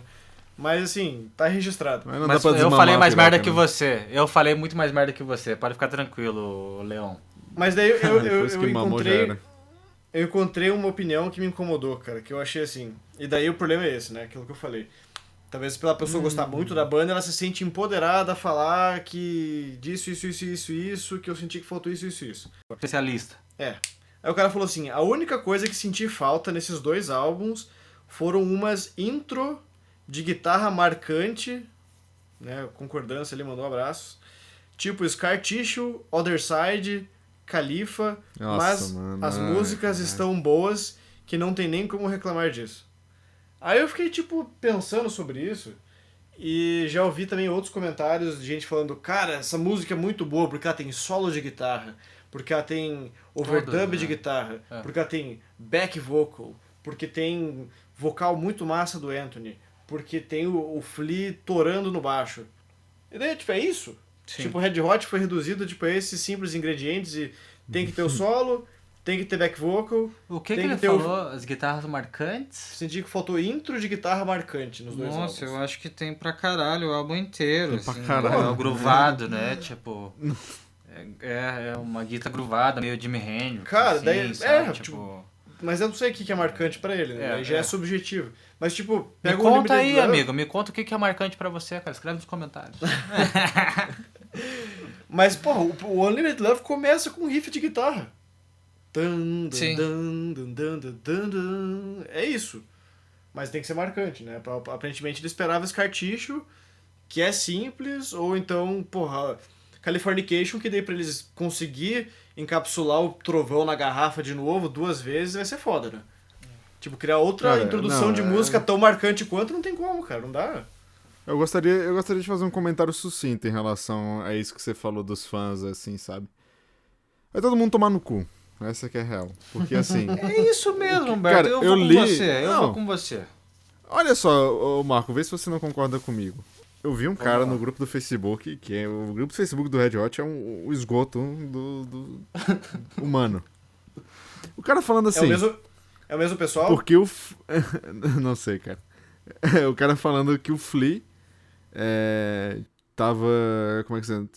Mas assim, tá registrado. Mas não Mas dá pra eu falei mais merda que né? você. Eu falei muito mais merda que você. Pode ficar tranquilo, Leão. Mas daí eu, eu, eu, eu encontrei. Eu encontrei uma opinião que me incomodou, cara, que eu achei assim. E daí o problema é esse, né? Aquilo que eu falei. Talvez pela pessoa gostar Hum. muito da banda, ela se sente empoderada a falar que disso, isso, isso, isso, isso, que eu senti que faltou isso, isso, isso. Especialista. É. Aí o cara falou assim: a única coisa que senti falta nesses dois álbuns foram umas intro de guitarra marcante, né? Concordância, ele mandou abraços. Tipo Scar Tissue, Other Side, Califa, Nossa, mas mano, as ai, músicas ai. estão boas que não tem nem como reclamar disso. Aí eu fiquei, tipo, pensando sobre isso. E já ouvi também outros comentários de gente falando, cara, essa música é muito boa porque ela tem solo de guitarra, porque ela tem overdub Todas, de né? guitarra, É. porque ela tem back vocal, porque tem vocal muito massa do Anthony, porque tem o, o Flea torando no baixo. E daí, tipo, é isso? Sim. Tipo, o Red Hot foi reduzido tipo, a esses simples ingredientes e tem que ter o solo, tem que ter back vocal. O que, que Tem ele que ter o- falou? As guitarras marcantes? Senti que faltou intro de guitarra marcante nos dois Nossa, álbuns. eu acho que tem pra caralho o álbum inteiro. Tem pra assim, caralho. É o gruvado, né? Tipo. É, é uma guitarra gruvada, meio Jimi Hendrix. Cara, assim, daí- sabe? é, tipo. mas eu não sei o que que é marcante pra ele, né? É, já é. é. subjetivo. Mas, tipo, Me pega o conta aí, amigo. Me conta o que que é marcante pra você, cara. Escreve nos comentários. Mas, porra, o, o Unlimited Love começa com um riff de guitarra. Dun, dun, Sim. dun, dun, dun, dun, dun, dun. É isso. Mas tem que ser marcante, né? Aparentemente ele esperava esse cartucho, que é simples, ou então, porra, Californication, que daí pra eles conseguir encapsular o trovão na garrafa de novo duas vezes vai ser foda, né? Tipo, criar outra Cara, introdução não, de é- música tão marcante quanto não tem como, cara. Não dá. Eu gostaria, eu gostaria de fazer um comentário sucinto em relação a isso que você falou dos fãs, assim, sabe? Vai todo mundo tomar no cu. Essa que é a real. Porque assim. É isso mesmo, Humberto. Cara, eu eu vou li- com você. Eu Não. vou com você. Olha só, Marco, vê se você não concorda comigo. Eu vi um cara no grupo do Facebook, que é o grupo do Facebook do Red Hot é um, o esgoto do, do humano. O cara falando assim. É o mesmo, é o mesmo pessoal? Porque o. Não sei, cara. o cara falando que o Flea é, tava. Como é que se?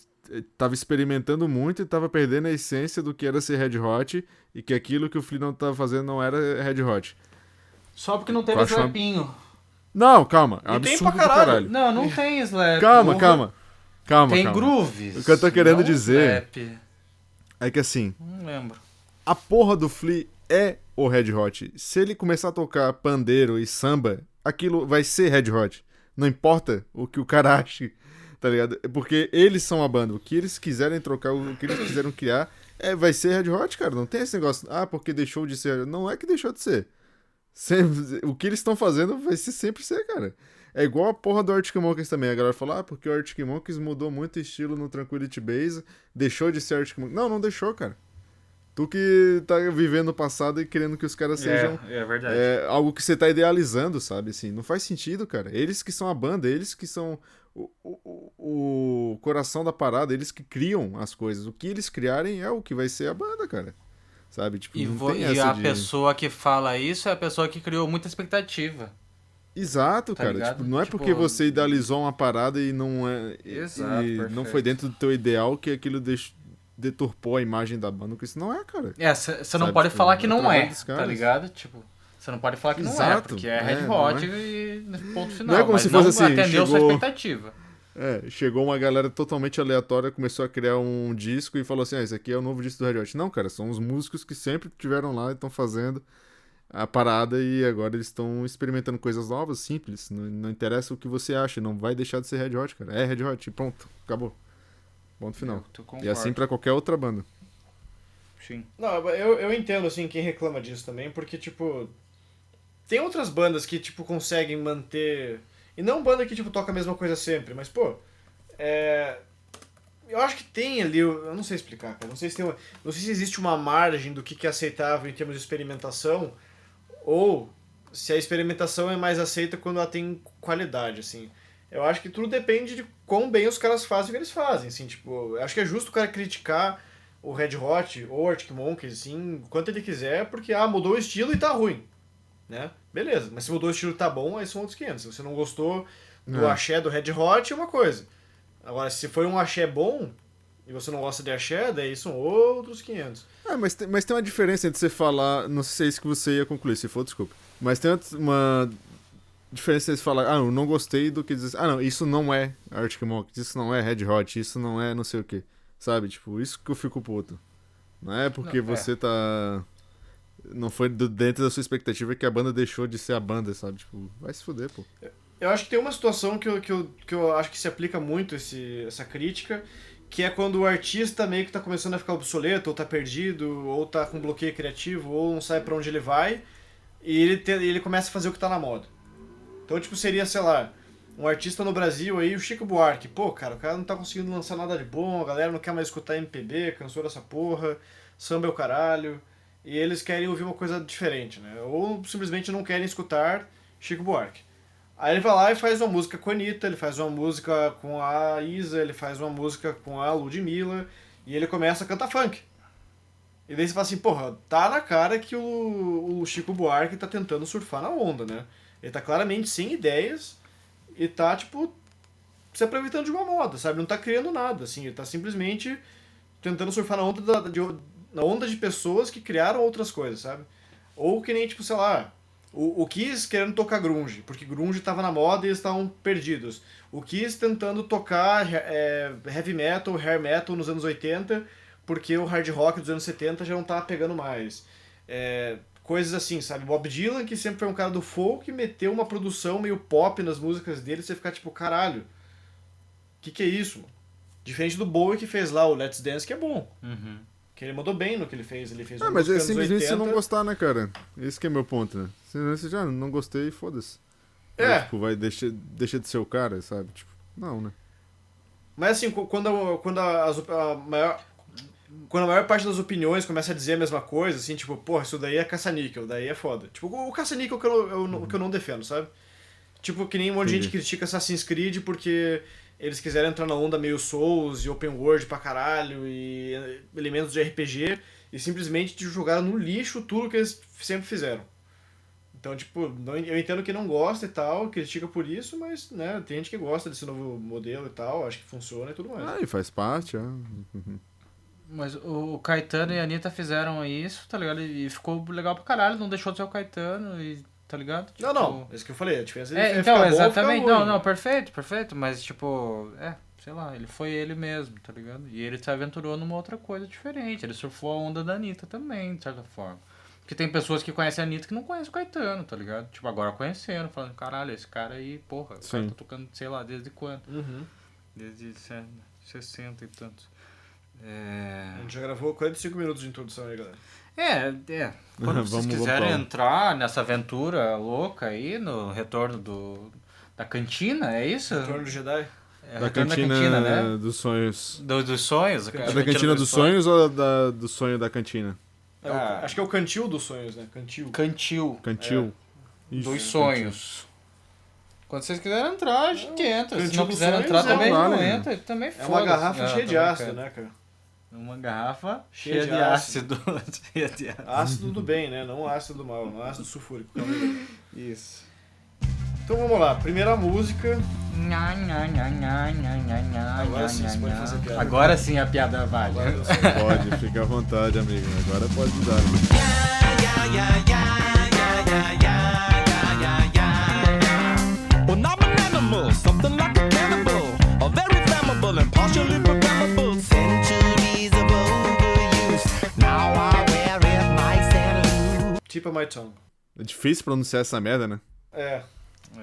Tava experimentando muito e tava perdendo a essência do que era ser Red Hot e que aquilo que o Flea não tava fazendo não era Red Hot. Só porque não teve acho uma-. Não, calma. É um E tem pra caralho. caralho. Não, não tem slap. Calma, calma. Calma, Tem calma. grooves. O que eu tô querendo dizer- Slap. É que assim, Não lembro. a porra do Flea é o Red Hot. Se ele começar a tocar pandeiro e samba, aquilo vai ser Red Hot. Não importa o que o cara ache, tá ligado? Porque eles são a banda. O que eles quiserem trocar, o que eles quiserem criar, é, vai ser Red Hot, cara. Não tem esse negócio, ah, porque deixou de ser. Não é que deixou de ser. Sempre- o que eles estão fazendo vai ser sempre ser, cara. É igual a porra do Arctic Monkeys também. A galera fala, ah, porque o Arctic Monkeys mudou muito estilo no Tranquility Base, deixou de ser Arctic Monkeys. Não, não deixou, cara. Tu que tá vivendo o passado e querendo que os caras sejam é, é verdade. é, algo que você tá idealizando, sabe? Assim, não faz sentido, cara. Eles que são a banda, eles que são o, o, o coração da parada, eles que criam as coisas. O que eles criarem é o que vai ser a banda, cara. Sabe? Tipo, E, não vo- tem e essa a de... pessoa que fala isso é a pessoa que criou muita expectativa. Exato, Tá cara. ligado? Tipo, não é Tipo- porque você idealizou uma parada e não é. e- Exato, e não foi dentro do teu ideal que aquilo deix- deturpou a imagem da banda, porque isso não é, cara. É, você não pode tipo, falar que não é, tá ligado? Tipo, você não pode falar que não é, Exato, porque é é, Red Hot é. e ponto final. Não é como se fosse assim, atendeu sua chegou- expectativa. É, chegou uma galera totalmente aleatória, começou a criar um disco e falou assim: ah, esse aqui é o novo disco do Red Hot. Não, cara, são os músicos que sempre tiveram lá e estão fazendo a parada e agora eles estão experimentando coisas novas, simples. Não, não interessa o que você acha, não vai deixar de ser Red Hot, cara. É Red Hot, e pronto, acabou. Ponto final. E assim pra qualquer outra banda. Sim. Não, eu, eu entendo, assim, quem reclama disso também, porque, tipo, tem outras bandas que, tipo, conseguem manter... E não banda que, tipo, toca a mesma coisa sempre, mas, pô, é... Eu acho que tem ali, eu eu não sei explicar, cara, não sei se tem uma... Não sei se existe uma margem do que que é aceitável em termos de experimentação, ou se a experimentação é mais aceita quando ela tem qualidade, assim. Eu acho que tudo depende de quão bem os caras fazem o que eles fazem, assim, tipo, eu acho que é justo o cara criticar o Red Hot ou o Arctic Monkeys, assim, o quanto ele quiser, porque, ah, mudou o estilo e tá ruim, né? Beleza, mas se mudou o estilo e tá bom, aí são outros 500. Se você não gostou do É. axé do Red Hot, é uma coisa. Agora, se foi um axé bom e você não gosta de axé, daí são outros 500. Ah, mas tem, mas tem uma diferença entre você falar. Não sei se é isso que você ia concluir, se for, desculpa. Mas tem uma diferença entre você falar, ah, eu não gostei do que dizer. Ah, não, isso não é Arctic Monkeys, isso não é Red Hot, isso não é não sei o que. Sabe? Tipo, isso que eu fico puto. Não é porque Não, é. você tá. Não foi do- dentro da sua expectativa que a banda deixou de ser a banda, sabe? Tipo, vai se fuder, pô. Eu acho que tem uma situação que eu, que eu, que eu acho que se aplica muito esse, essa crítica, que é quando o artista meio que tá começando a ficar obsoleto, ou tá perdido, ou tá com bloqueio criativo, ou não sabe pra onde ele vai, e ele, te, ele começa a fazer o que tá na moda. Então, tipo, seria, sei lá, um artista no Brasil aí, o Chico Buarque. Pô, cara, o cara não tá conseguindo lançar nada de bom, a galera não quer mais escutar MPB, cansou dessa porra, samba é o caralho, e eles querem ouvir uma coisa diferente, né? Ou simplesmente não querem escutar Chico Buarque. Aí ele vai lá e faz uma música com a Anitta, ele faz uma música com a Isa, ele faz uma música com a Ludmilla, e ele começa a cantar funk. E daí você fala assim, porra, tá na cara que o, o Chico Buarque tá tentando surfar na onda, né? Ele tá claramente sem ideias e tá, tipo, se aproveitando de uma moda, sabe? Não tá criando nada, assim, ele tá simplesmente tentando surfar na onda, da, de, na onda de pessoas que criaram outras coisas, sabe? Ou que nem, tipo, sei lá, o, o Kiss querendo tocar grunge, porque grunge tava na moda e eles estavam perdidos. O Kiss tentando tocar é, heavy metal, hair metal nos anos 80, porque o hard rock dos anos 70 já não tava pegando mais. É, coisas assim, sabe? Bob Dylan, que sempre foi um cara do folk, meteu uma produção meio pop nas músicas dele, você ficar tipo, caralho, que que é isso? Mano? Diferente do Bowie que fez lá o Let's Dance, que é bom. Uhum. Que ele mandou bem no que ele fez. Ele fez Ah, mas é simplesmente você 80. não gostar, né, cara? Esse que é meu ponto, né? Senão você já não gostei, foda-se. É. Aí, tipo, vai deixar, deixa de ser o cara, sabe? Tipo, não, né? Mas assim, qu- quando, a- quando a, op- a maior. Quando a maior parte das opiniões começa a dizer a mesma coisa, assim, tipo, porra, isso daí é caça-níquel, daí é foda. Tipo, o caça-níquel que eu, eu, não- que eu não defendo, sabe? Tipo, que nem um monte de gente critica Assassin's Creed porque eles quiseram entrar na onda meio Souls e Open World pra caralho e eh, elementos de RPG e simplesmente te jogaram no lixo tudo que eles sempre fizeram. Então, tipo, não- eu entendo que não gosta e tal, critica por isso, mas, né, tem gente que gosta desse novo modelo e tal, acho que funciona e tudo mais. Ah, e faz parte, é. Mas o Caetano e a Anitta fizeram isso, tá ligado? E ficou legal pra caralho, não deixou de ser o Caetano e. Tá ligado? Não, não, é isso que eu falei, a diferença É, é então, ficar bom exatamente. Não, não, perfeito, perfeito. Mas, tipo, é, sei lá, ele foi ele mesmo, tá ligado? E ele se aventurou numa outra coisa diferente. Ele surfou a onda da Anitta também, de certa forma. Porque tem pessoas que conhecem a Anitta que não conhecem o Caetano, tá ligado? Tipo, agora conhecendo, falando, caralho, esse cara aí, porra, o cara Sim. tá tocando, sei lá, desde quando? Uhum. Desde se- 60 e tantos. É. A gente já gravou 45 minutos de introdução aí, galera. É, é. Quando vocês voltar. quiserem entrar nessa aventura louca aí, no retorno do, da cantina, é isso? Retorno do Jedi. É, Da retorno cantina, né? dos sonhos. Do- dos sonhos? É É da cantina dos sonhos ou da, do sonho da cantina? É o- Ah. acho que é o cantil dos sonhos, né? Cantil. Cantil. Cantil. Isso, Dos sonhos. Quando vocês quiserem entrar, a gente entra. Se não sonhos entrar é também, um não vale. entra. Também É uma garrafa Ah, cheia de ácido, né, cara? Uma garrafa Cheia cheia, de de ácido. cheia de ácido. Ácido do bem, né? Não ácido do mal, não ácido sulfúrico. calma aí. Isso. Então vamos lá, primeira música. Nha, nha, nha, nha, nha, nha, nha, Agora sim, você nha, pode nha. fazer piada. Agora sim a piada vale. Pode, fica à vontade, amigo. Agora pode dar. Animal, something like Tip of my tongue. É difícil pronunciar essa merda, né? É.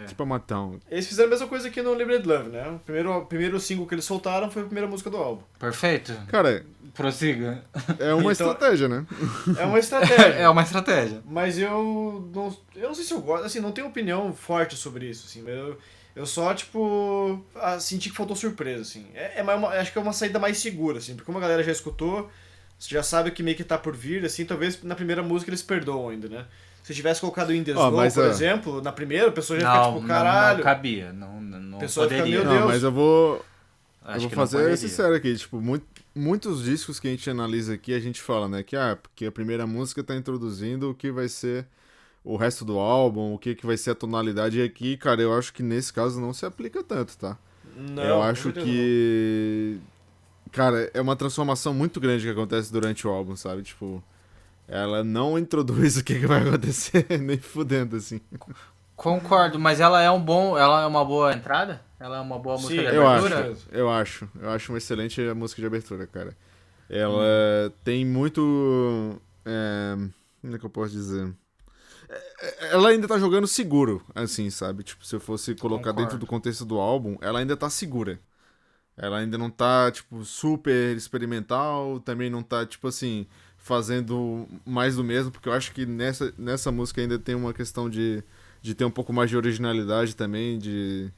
Tipo a matão. Eles fizeram a mesma coisa aqui no Limited Love, né? O primeiro, o primeiro single que eles soltaram foi a primeira música do álbum. Perfeito. Cara, Prossiga. é uma Então- estratégia, né? É uma estratégia. É uma estratégia. Mas eu não, eu não sei se eu gosto, assim, não tenho opinião forte sobre isso, assim, mas eu, eu só, tipo, ah, senti que faltou surpresa, assim. É, é mais uma- acho que é uma saída mais segura, assim, porque como a galera já escutou, você já sabe o que meio que tá por vir, assim, talvez na primeira música eles perdoam ainda, né? Se tivesse colocado In The Snow, mas, por exemplo, na primeira, a pessoa já fica Não, tipo, não, caralho. não cabia. Não, não, não Pessoa fica, poderia. meu Não, mas eu vou. Acho eu vou que não fazer sincero aqui, tipo, muito- muitos discos que a gente analisa aqui, a gente fala, né, que ah, porque a primeira música tá introduzindo o que vai ser o resto do álbum, o que, que vai ser a tonalidade e aqui, cara, eu acho que nesse caso não se aplica tanto, tá? Não, eu acho que cara, é uma transformação muito grande que acontece durante o álbum, sabe? Tipo, ela não introduz o que, que vai acontecer nem fudendo assim. Concordo, mas ela é um bom. Ela é uma boa entrada? Ela é uma boa Sim, música de Eu acho, abertura? eu acho. Eu acho uma excelente música de abertura, cara. Ela tem muito. É, como é que eu posso dizer? É, Ela ainda tá jogando seguro, assim, sabe? Tipo, se eu fosse colocar Concordo. dentro do contexto do álbum, ela ainda tá segura. Ela ainda não tá, tipo, super experimental, também não tá, tipo assim, fazendo mais do mesmo, porque eu acho que nessa, nessa música ainda tem uma questão de, de ter um pouco mais de originalidade também, de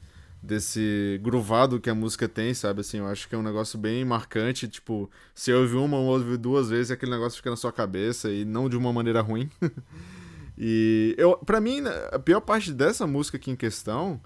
desse gruvado que a música tem, sabe? Assim, eu acho que é um negócio bem marcante, tipo, se ouve uma ou ouve duas vezes, aquele negócio fica na sua cabeça e não de uma maneira ruim. e eu, para mim, a pior parte dessa música aqui em questão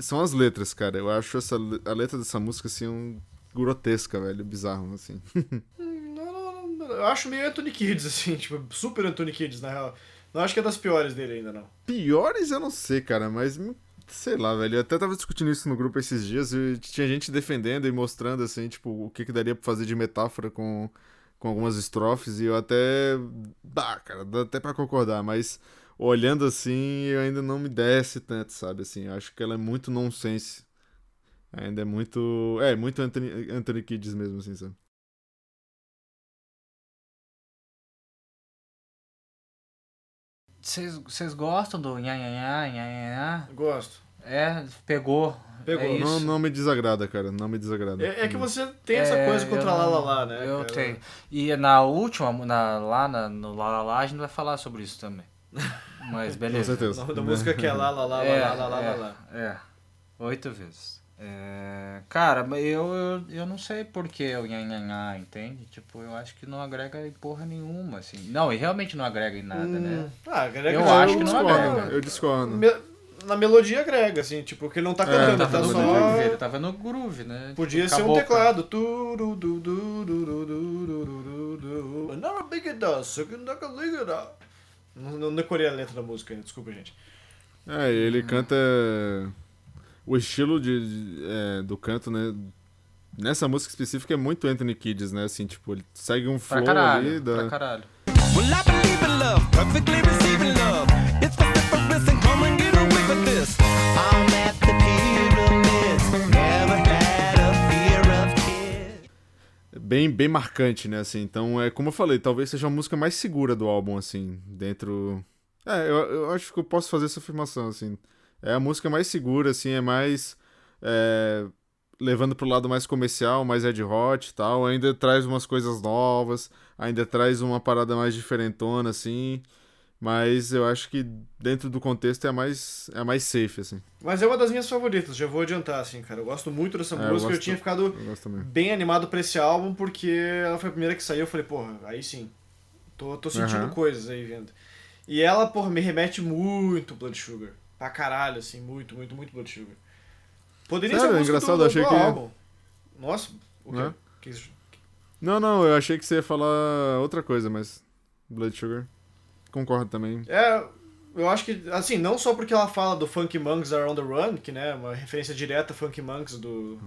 são as letras, cara. Eu acho essa a letra dessa música assim um grotesca, velho, bizarro assim. Não, não, não, eu acho meio Anthony Kids, assim, tipo, super Anthony Kids, na real. Não acho que é das piores dele ainda, não. Piores eu não sei, cara, mas sei lá, velho. Eu até tava discutindo isso no grupo esses dias e tinha gente defendendo e mostrando, assim, tipo, o que, que daria pra fazer de metáfora com, com algumas estrofes e eu até. Bah, cara, dá até pra concordar, mas olhando assim, eu ainda não me desce tanto, sabe? Assim, eu acho que ela é muito nonsense. Ainda é muito. É, muito Anthony, Anthony Kids mesmo, assim, sabe? Vocês gostam do nha, nha, nha, nha, nha, nha? Gosto. É, pegou. Pegou. É Não, não me desagrada, cara. Não me desagrada. É, é que você tem essa É, coisa contra eu lá, lá, não- lá, né? Eu cara? tenho. E na última, na, lá na, no Lá Lá Lá, a gente vai falar sobre isso também. Mas beleza. Com certeza. Da música que é lá, lá, lá, é, lá, lá, lá, é, lá, lá. É. Oito vezes. É, cara, eu, eu, eu não sei porquê o nhanhanhá, entende? Tipo, eu acho que não agrega em porra nenhuma, assim. Não, e realmente não agrega em nada, né? hum. né? Ah, agrega Eu, acho eu que discordo, não agrega. Eu discordo. Me, na melodia agrega, assim, tipo, porque ele não tá é, cantando, tava tá só... Groove, ele tava no groove, né? Tipo, Podia tipo, ser um teclado. Another big dust, second duck a não, não decorei a letra da música ainda, desculpa, gente. É, ele canta. O estilo de, de- é, do canto, né? Nessa música específica é muito Anthony Kids, né? Assim, tipo, ele segue um Pra flow caralho, ali. Da... pra caralho. Well, I believe in love, perfectly receiving love. Bem, bem marcante, né, assim. Então, é como eu falei, talvez seja a música mais segura do álbum, assim, dentro... É, eu, eu acho que eu posso fazer essa afirmação, assim. É a música mais segura, assim, é mais... é, levando pro lado mais comercial, mais Red Hot e tal. Ainda traz umas coisas novas, ainda traz uma parada mais diferentona, assim. Mas eu acho que dentro do contexto é a mais, é a mais safe, assim. Mas é uma das minhas favoritas, já vou adiantar, assim, cara. Eu gosto muito dessa É, eu música, eu, gosto- tinha ficado Eu bem animado pra esse álbum, porque ela foi a primeira que saiu, eu falei, porra, aí sim. Tô, tô sentindo Aham. coisas aí vendo. E ela, porra, me remete muito Blood Sugar. Pra caralho, assim, muito, muito, muito Blood Sugar. Poderia Sério? ser a música Engraçado, do, achei do que- álbum. Nossa, o quê? Né? Que? Não, não, eu achei que você ia falar outra coisa, mas... Blood Sugar. Concordo também. É, eu acho que, assim, não só porque ela fala do Funky Monks Are on the Run, que né, é uma referência direta a Funky Monks do,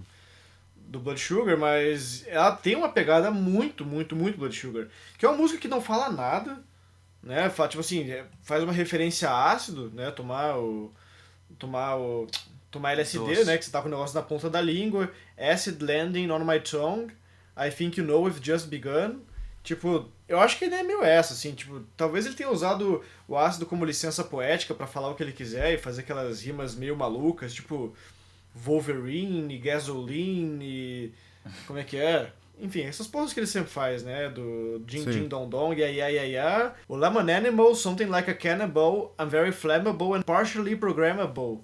do Blood Sugar, mas ela tem uma pegada muito, muito, muito Blood Sugar. Que é uma música que não fala nada, né? Fa- Tipo assim, é, faz uma referência a ácido, né? Tomar o. Tomar o. Tomar LSD, Doce. né? Que você tá com o negócio na ponta da língua. Acid landing on my tongue. I think you know we've just begun. Tipo, eu acho que ele é meio essa, assim, tipo, talvez ele tenha usado o ácido como licença poética pra falar o que ele quiser e fazer aquelas rimas meio malucas, tipo Wolverine, Gasoline, como é que é? Enfim, essas porras que ele sempre faz, né? Do Sim. Jing Dong Dong, ya ya ya ya. O Lemon Animal, Something Like a Cannibal, I'm Very Flammable and Partially Programmable.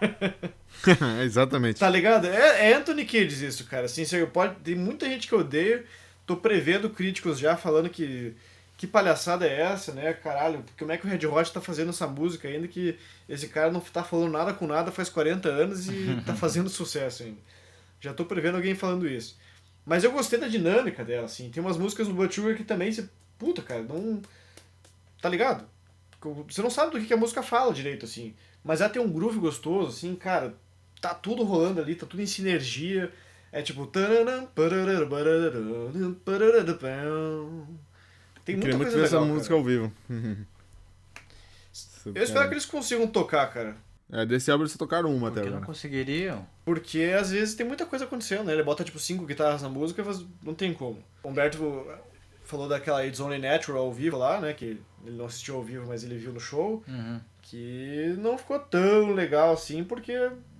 Exatamente. Tá ligado? É, é Anthony Kiedis isso, cara. Assim, pode, tem muita gente que odeia. Tô prevendo críticos já falando que que palhaçada é essa, né? Caralho, como é que o Red Hot tá fazendo essa música ainda que esse cara não tá falando nada com nada faz 40 anos e tá fazendo sucesso ainda. Já tô prevendo alguém falando isso. Mas eu gostei da dinâmica dela, assim. Tem umas músicas do Sugar que também você. Puta, cara, não. Tá ligado? Você não sabe do que que a música fala direito, assim. Mas ela tem um groove gostoso, assim, cara. Tá tudo rolando ali, tá tudo em sinergia. É tipo. Tem Eu muita queria muito coisa ver essa legal, música cara. ao vivo. Eu espero que eles consigam tocar, cara. É, desse álbum eles tocaram uma Porque até não agora. conseguiriam. Porque às vezes tem muita coisa acontecendo, né? Ele bota tipo cinco guitarras na música, mas não tem como. O Humberto falou daquela It's Only Natural ao vivo lá, né? Que ele não assistiu ao vivo, mas ele viu no show. Uhum. Que não ficou tão legal assim, porque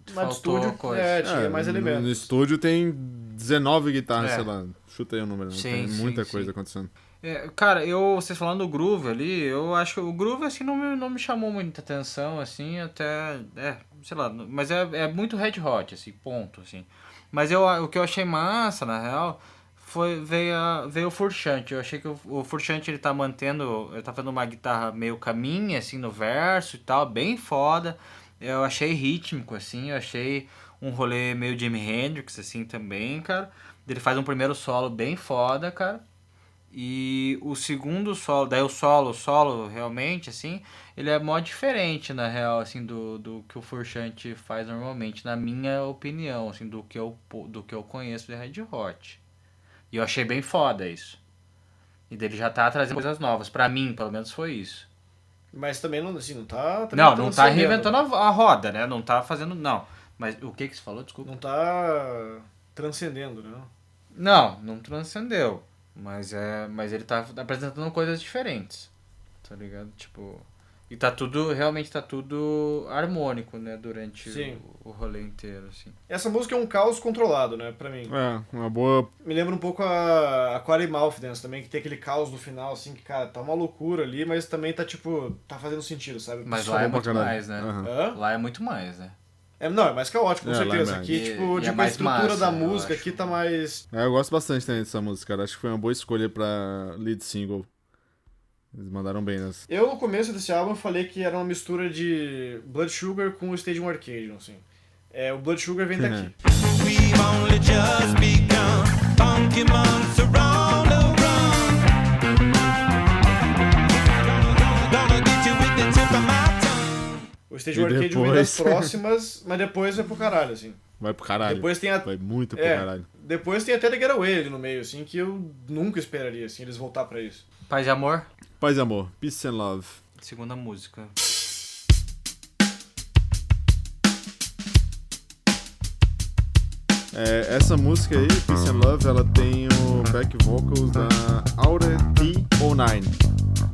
de Faltou estúdio coisa. é, tinha É, mais no- elementos. No estúdio tem 19 guitarras, É. sei lá. Chuta aí o número. né? Sim, tem sim, muita sim. coisa acontecendo. É, cara, eu, vocês falando do groove ali, eu acho que o groove assim não me, não me chamou muita atenção, assim, até, é, sei lá, mas é, é muito red hot, assim, ponto, assim. Mas eu, o que eu achei massa, na real, foi, veio, a, veio o Furchante, eu achei que o, o Furchante ele tá mantendo, ele tá fazendo uma guitarra meio caminha, assim, no verso e tal, bem foda, eu achei rítmico, assim, eu achei um rolê meio Jimi Hendrix, assim, também, cara. Ele faz um primeiro solo bem foda, cara. E o segundo solo, daí o solo, o solo realmente, assim, ele é mó diferente, na real, assim, do, do que o Furchante faz normalmente, na minha opinião, assim, do que eu, do que eu conheço de Red Hot. E eu achei bem foda isso. E dele já tá trazendo coisas novas. Pra mim, pelo menos, foi isso. Mas também não, assim, não tá... Não, não tá reinventando a, a roda, né? Não tá fazendo. Não. Mas o que que você falou? Desculpa. Não tá transcendendo, né? Não, não transcendeu. Mas é. Mas ele tá apresentando coisas diferentes. Tá ligado? Tipo. E tá tudo. Realmente tá tudo harmônico, né? Durante Sim. o, o rolê inteiro, assim. Essa música é um caos controlado, né, pra mim. É, uma boa. Me lembra um pouco a Aquaria Mouth Dance também, que tem aquele caos no final, assim, que, cara, tá uma loucura ali, mas também tá, tipo, tá fazendo sentido, sabe? Mas lá é é bom pra muito caralho. mais, né? Lá é muito mais, né? É, não, é mais caótico, com É, lá é certeza. mais. Aqui, E- tipo, e de é uma mais estrutura massa, da música, acho. aqui tá mais... É, eu gosto bastante também dessa música, cara. Acho que foi uma boa escolha pra lead single. Eles mandaram bem nessa. Eu, no começo desse álbum, falei que era uma mistura de Blood Sugar com o Stadium Arcadian, assim. É, o Blood Sugar vem daqui. We've only just begun. Funky months are on the. O Stadium E Arcadian vem das depois? próximas, mas depois vai pro caralho, assim. Vai pro caralho. Depois tem a... Vai muito pro É, caralho. depois tem até The Getaway ali no meio, assim, que eu nunca esperaria, assim, eles voltar pra isso. Paz e amor, Paz e amor. Peace and love. segunda música. É, essa música aí, Peace and Love, ela tem o back vocals da Aura T09.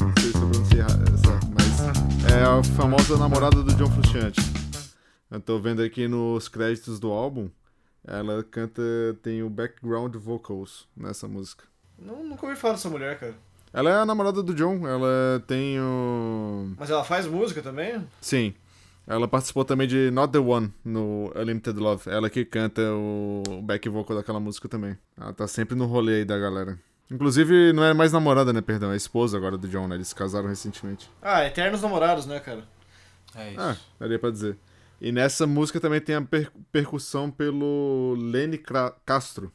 Não sei se eu pronunciei certo, mas é a famosa namorada do John Frusciante. Eu tô vendo aqui nos créditos do álbum, ela canta, tem o background vocals nessa música. Não, nunca ouvi falar dessa mulher, cara. Ela é a namorada do John, ela tem o... Mas ela faz música também? Sim. Ela participou também de Not The One no Unlimited Love. Ela que canta o back vocal daquela música também. Ela tá sempre no rolê aí da galera. Inclusive, não é mais namorada, né? Perdão, é esposa agora do John, né? Eles se casaram recentemente. Ah, Eternos Namorados, né, cara? É isso. Ah, daria pra dizer. E nessa música também tem a per- percussão pelo Lenny Cra- Castro.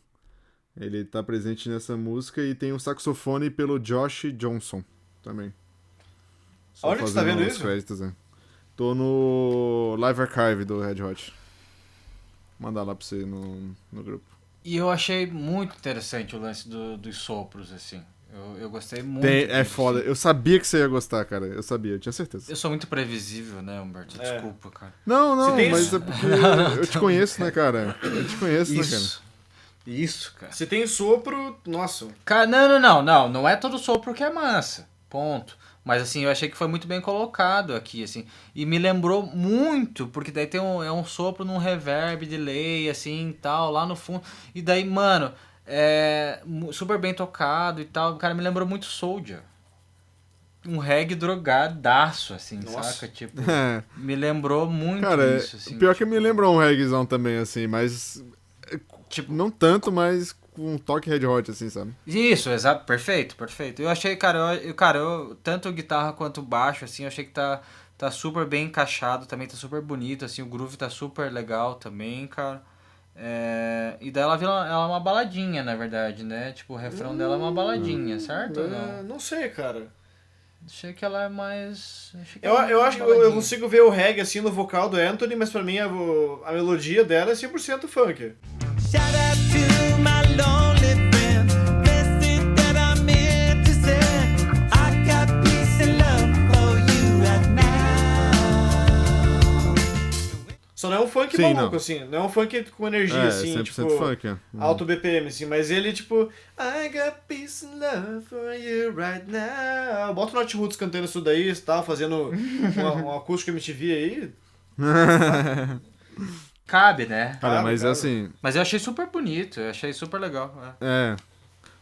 Ele tá presente nessa música e tem o saxofone pelo Josh Johnson também. Só Onde que você tá vendo isso? Créditos, né? Tô no Live Archive do Red Hot. Vou mandar lá pra você no, no grupo. E eu achei muito interessante o lance do- dos sopros, assim. Eu, eu gostei muito. Tem- é foda. Eu sabia que você ia gostar, cara. Eu sabia, eu tinha certeza. Eu sou muito previsível, né, Humberto? É. Desculpa, cara. Não, não, mas isso? é porque eu te conheço, né, cara? Eu te conheço, né, cara? Isso. Cara. Se tem sopro, nossa. Cara, não, não, não, não. Não é todo sopro que é massa. Ponto. Mas assim, eu achei que foi muito bem colocado aqui, assim. E me lembrou muito, porque daí tem um, é um sopro num reverb, delay, assim, e tal, lá no fundo. E daí, mano, é super bem tocado e tal. Cara, me lembrou muito Soldier. Um reggae drogadaço, assim, Nossa. saca? Tipo, É. me lembrou muito Cara, isso, assim. pior que tipo, me lembra um reggaezão também, assim, mas. Tipo, não tanto, mas com um toque red hot, assim, sabe? Isso, exato, perfeito, perfeito. Eu achei, cara, eu, eu- cara, eu, tanto guitarra quanto baixo, assim, eu achei que tá, tá super bem encaixado, também tá super bonito, assim, o groove tá super legal também, cara. É, e daí ela vira ela é uma baladinha, na verdade, né? Tipo, o refrão dela é uma baladinha, certo? É, não? não sei, cara. Achei que ela é mais. Achei que Eu, ela é eu acho que eu, eu consigo ver o reggae assim no vocal do Anthony, mas pra mim a, a melodia dela é 100% funk. Shout out to my lonely friend. Message that I'm here to send. I got peace and love for you right now. Só não é um funk Sim, maluco, não. assim. Não é um funk com energia, é, assim, 100% tipo... funk, é. Alto BPM, assim, mas ele, tipo, I got peace and love for you right now. Bota o Not Roots cantando isso daí, tava fazendo um, um acústico MTV aí. Cabe, né? Cara, Cabe, mas cabe. assim, Mas eu achei super bonito, eu achei super legal. é. é.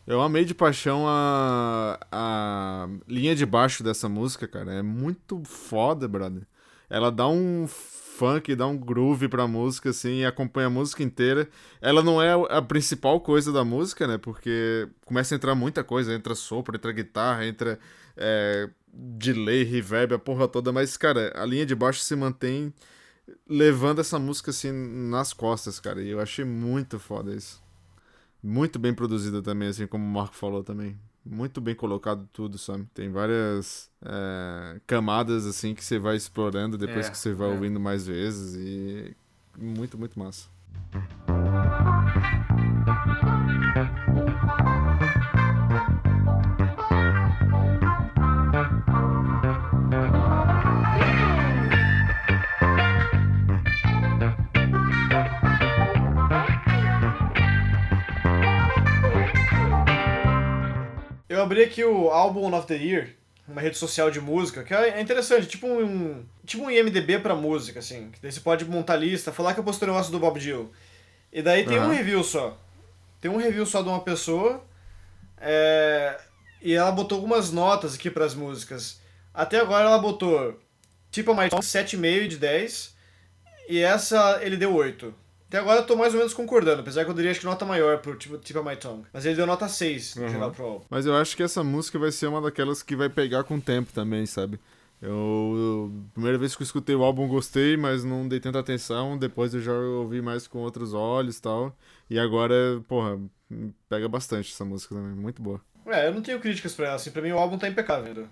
Eu amei de paixão a, a linha de baixo dessa música, cara. É muito foda, brother. Ela dá um funk, dá um groove pra música, assim, e acompanha a música inteira. Ela não é a principal coisa da música, né? Porque começa a entrar muita coisa. Entra sopro, entra guitarra, entra é, delay, reverb, a porra toda. Mas, cara, a linha de baixo se mantém levando essa música, assim, nas costas, cara. E eu achei muito foda isso. Muito bem produzida também, assim como o Marco falou também. Muito bem colocado tudo, sabe? Tem várias é, camadas, assim, que você vai explorando depois É, que você vai é. ouvindo mais vezes. E muito, muito massa. Eu abri aqui o Album of the Year, uma rede social de música, que é interessante, tipo um, tipo um IMDB pra música, assim. Que daí você pode montar lista, falar que eu postei um negócio do Bob Dylan. E daí tem um Aham. review só. Tem um review só de uma pessoa. é, e ela botou algumas notas aqui pras músicas. Até agora ela botou tipo My Tongue 7,5 de 10. E essa ele deu 8. Até agora eu tô mais ou menos concordando, apesar que eu daria acho que nota maior pro tipo, tipo My Tongue. Mas ele deu nota 6 no Uhum. geral pro álbum. Mas eu acho que essa música vai ser uma daquelas que vai pegar com o tempo também, sabe? Eu, primeira vez que eu escutei o álbum gostei, mas não dei tanta atenção. Depois eu já ouvi mais com outros olhos e tal. E agora, porra, pega bastante essa música também, muito boa. É, eu não tenho críticas pra ela, assim, pra mim o álbum tá impecável ainda.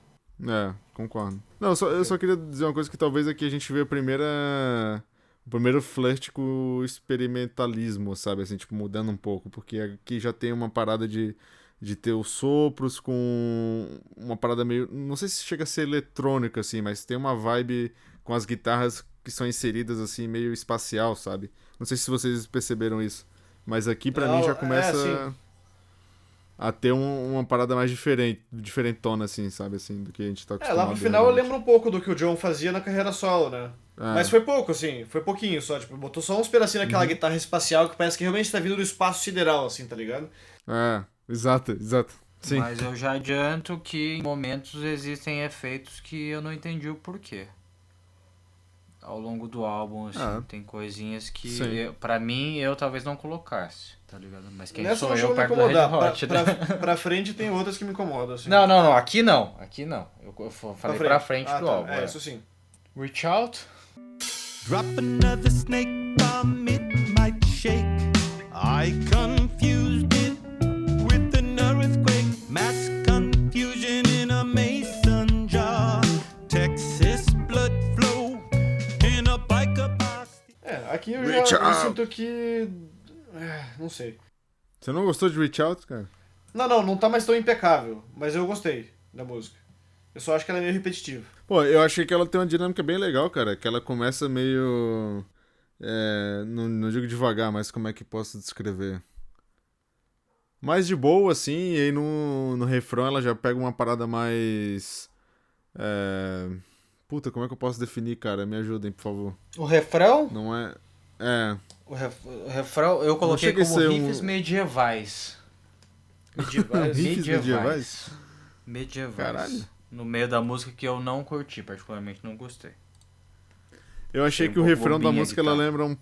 É, concordo. Não, só, eu só queria dizer uma coisa que talvez aqui a gente vê a primeira. O primeiro flirt com o experimentalismo, sabe? Assim, tipo, mudando um pouco. Porque aqui já tem uma parada de, de ter os sopros com uma parada meio. Não sei se chega a ser eletrônica, assim, mas tem uma vibe com as guitarras que são inseridas, assim, meio espacial, sabe? Não sei se vocês perceberam isso. Mas aqui pra Não, mim já é, começa sim. A ter um- uma parada mais diferente, diferentona, assim, sabe? Assim, do que a gente tá É, acostumado. lá pro final eu geralmente. lembro um pouco do que o John fazia na carreira solo, né? É. Mas foi pouco, assim, foi pouquinho só, tipo, botou só uns pedacinhos Uhum. daquela guitarra espacial que parece que realmente tá vindo do espaço sideral, assim, tá ligado? É, exato, exato. Sim. Mas eu já adianto que em momentos existem efeitos que eu não entendi o porquê. Ao longo do álbum, assim, Ah. tem coisinhas que, pra mim, eu talvez não colocasse, tá ligado? Mas quem Nessa sou eu perto do Red incomodar. Pra, Hot, né? pra, pra frente tem outras que me incomodam, assim. Não, não, não, aqui não, aqui não. Eu, eu falei pra frente, Ah, do tá, álbum. É, é. isso sim. Reach Out, Drop another snake bomb, it might shake. I aqui eu Reach já eu sinto que... é, não sei. Você não gostou de Reach Out, cara? Não, não, não tá mais tão impecável, mas eu gostei da música. Eu só acho que ela é meio repetitiva. Pô, eu achei que ela tem uma dinâmica bem legal, cara. Que ela começa meio. É, não, não digo devagar, mas como é que posso descrever? Mais de boa, assim, e aí no, no refrão ela já pega uma parada mais. É... Puta, como é que eu posso definir, cara? Me ajudem, por favor. o refrão, Não é. É. o, ref- o refrão eu coloquei como ser um- riffs medievais. Medievais. Riffs medievais. medievais? Medievais. Caralho. No meio da música que eu não curti, particularmente não gostei. Eu achei Tem um que o pouco refrão da música ela lembra um,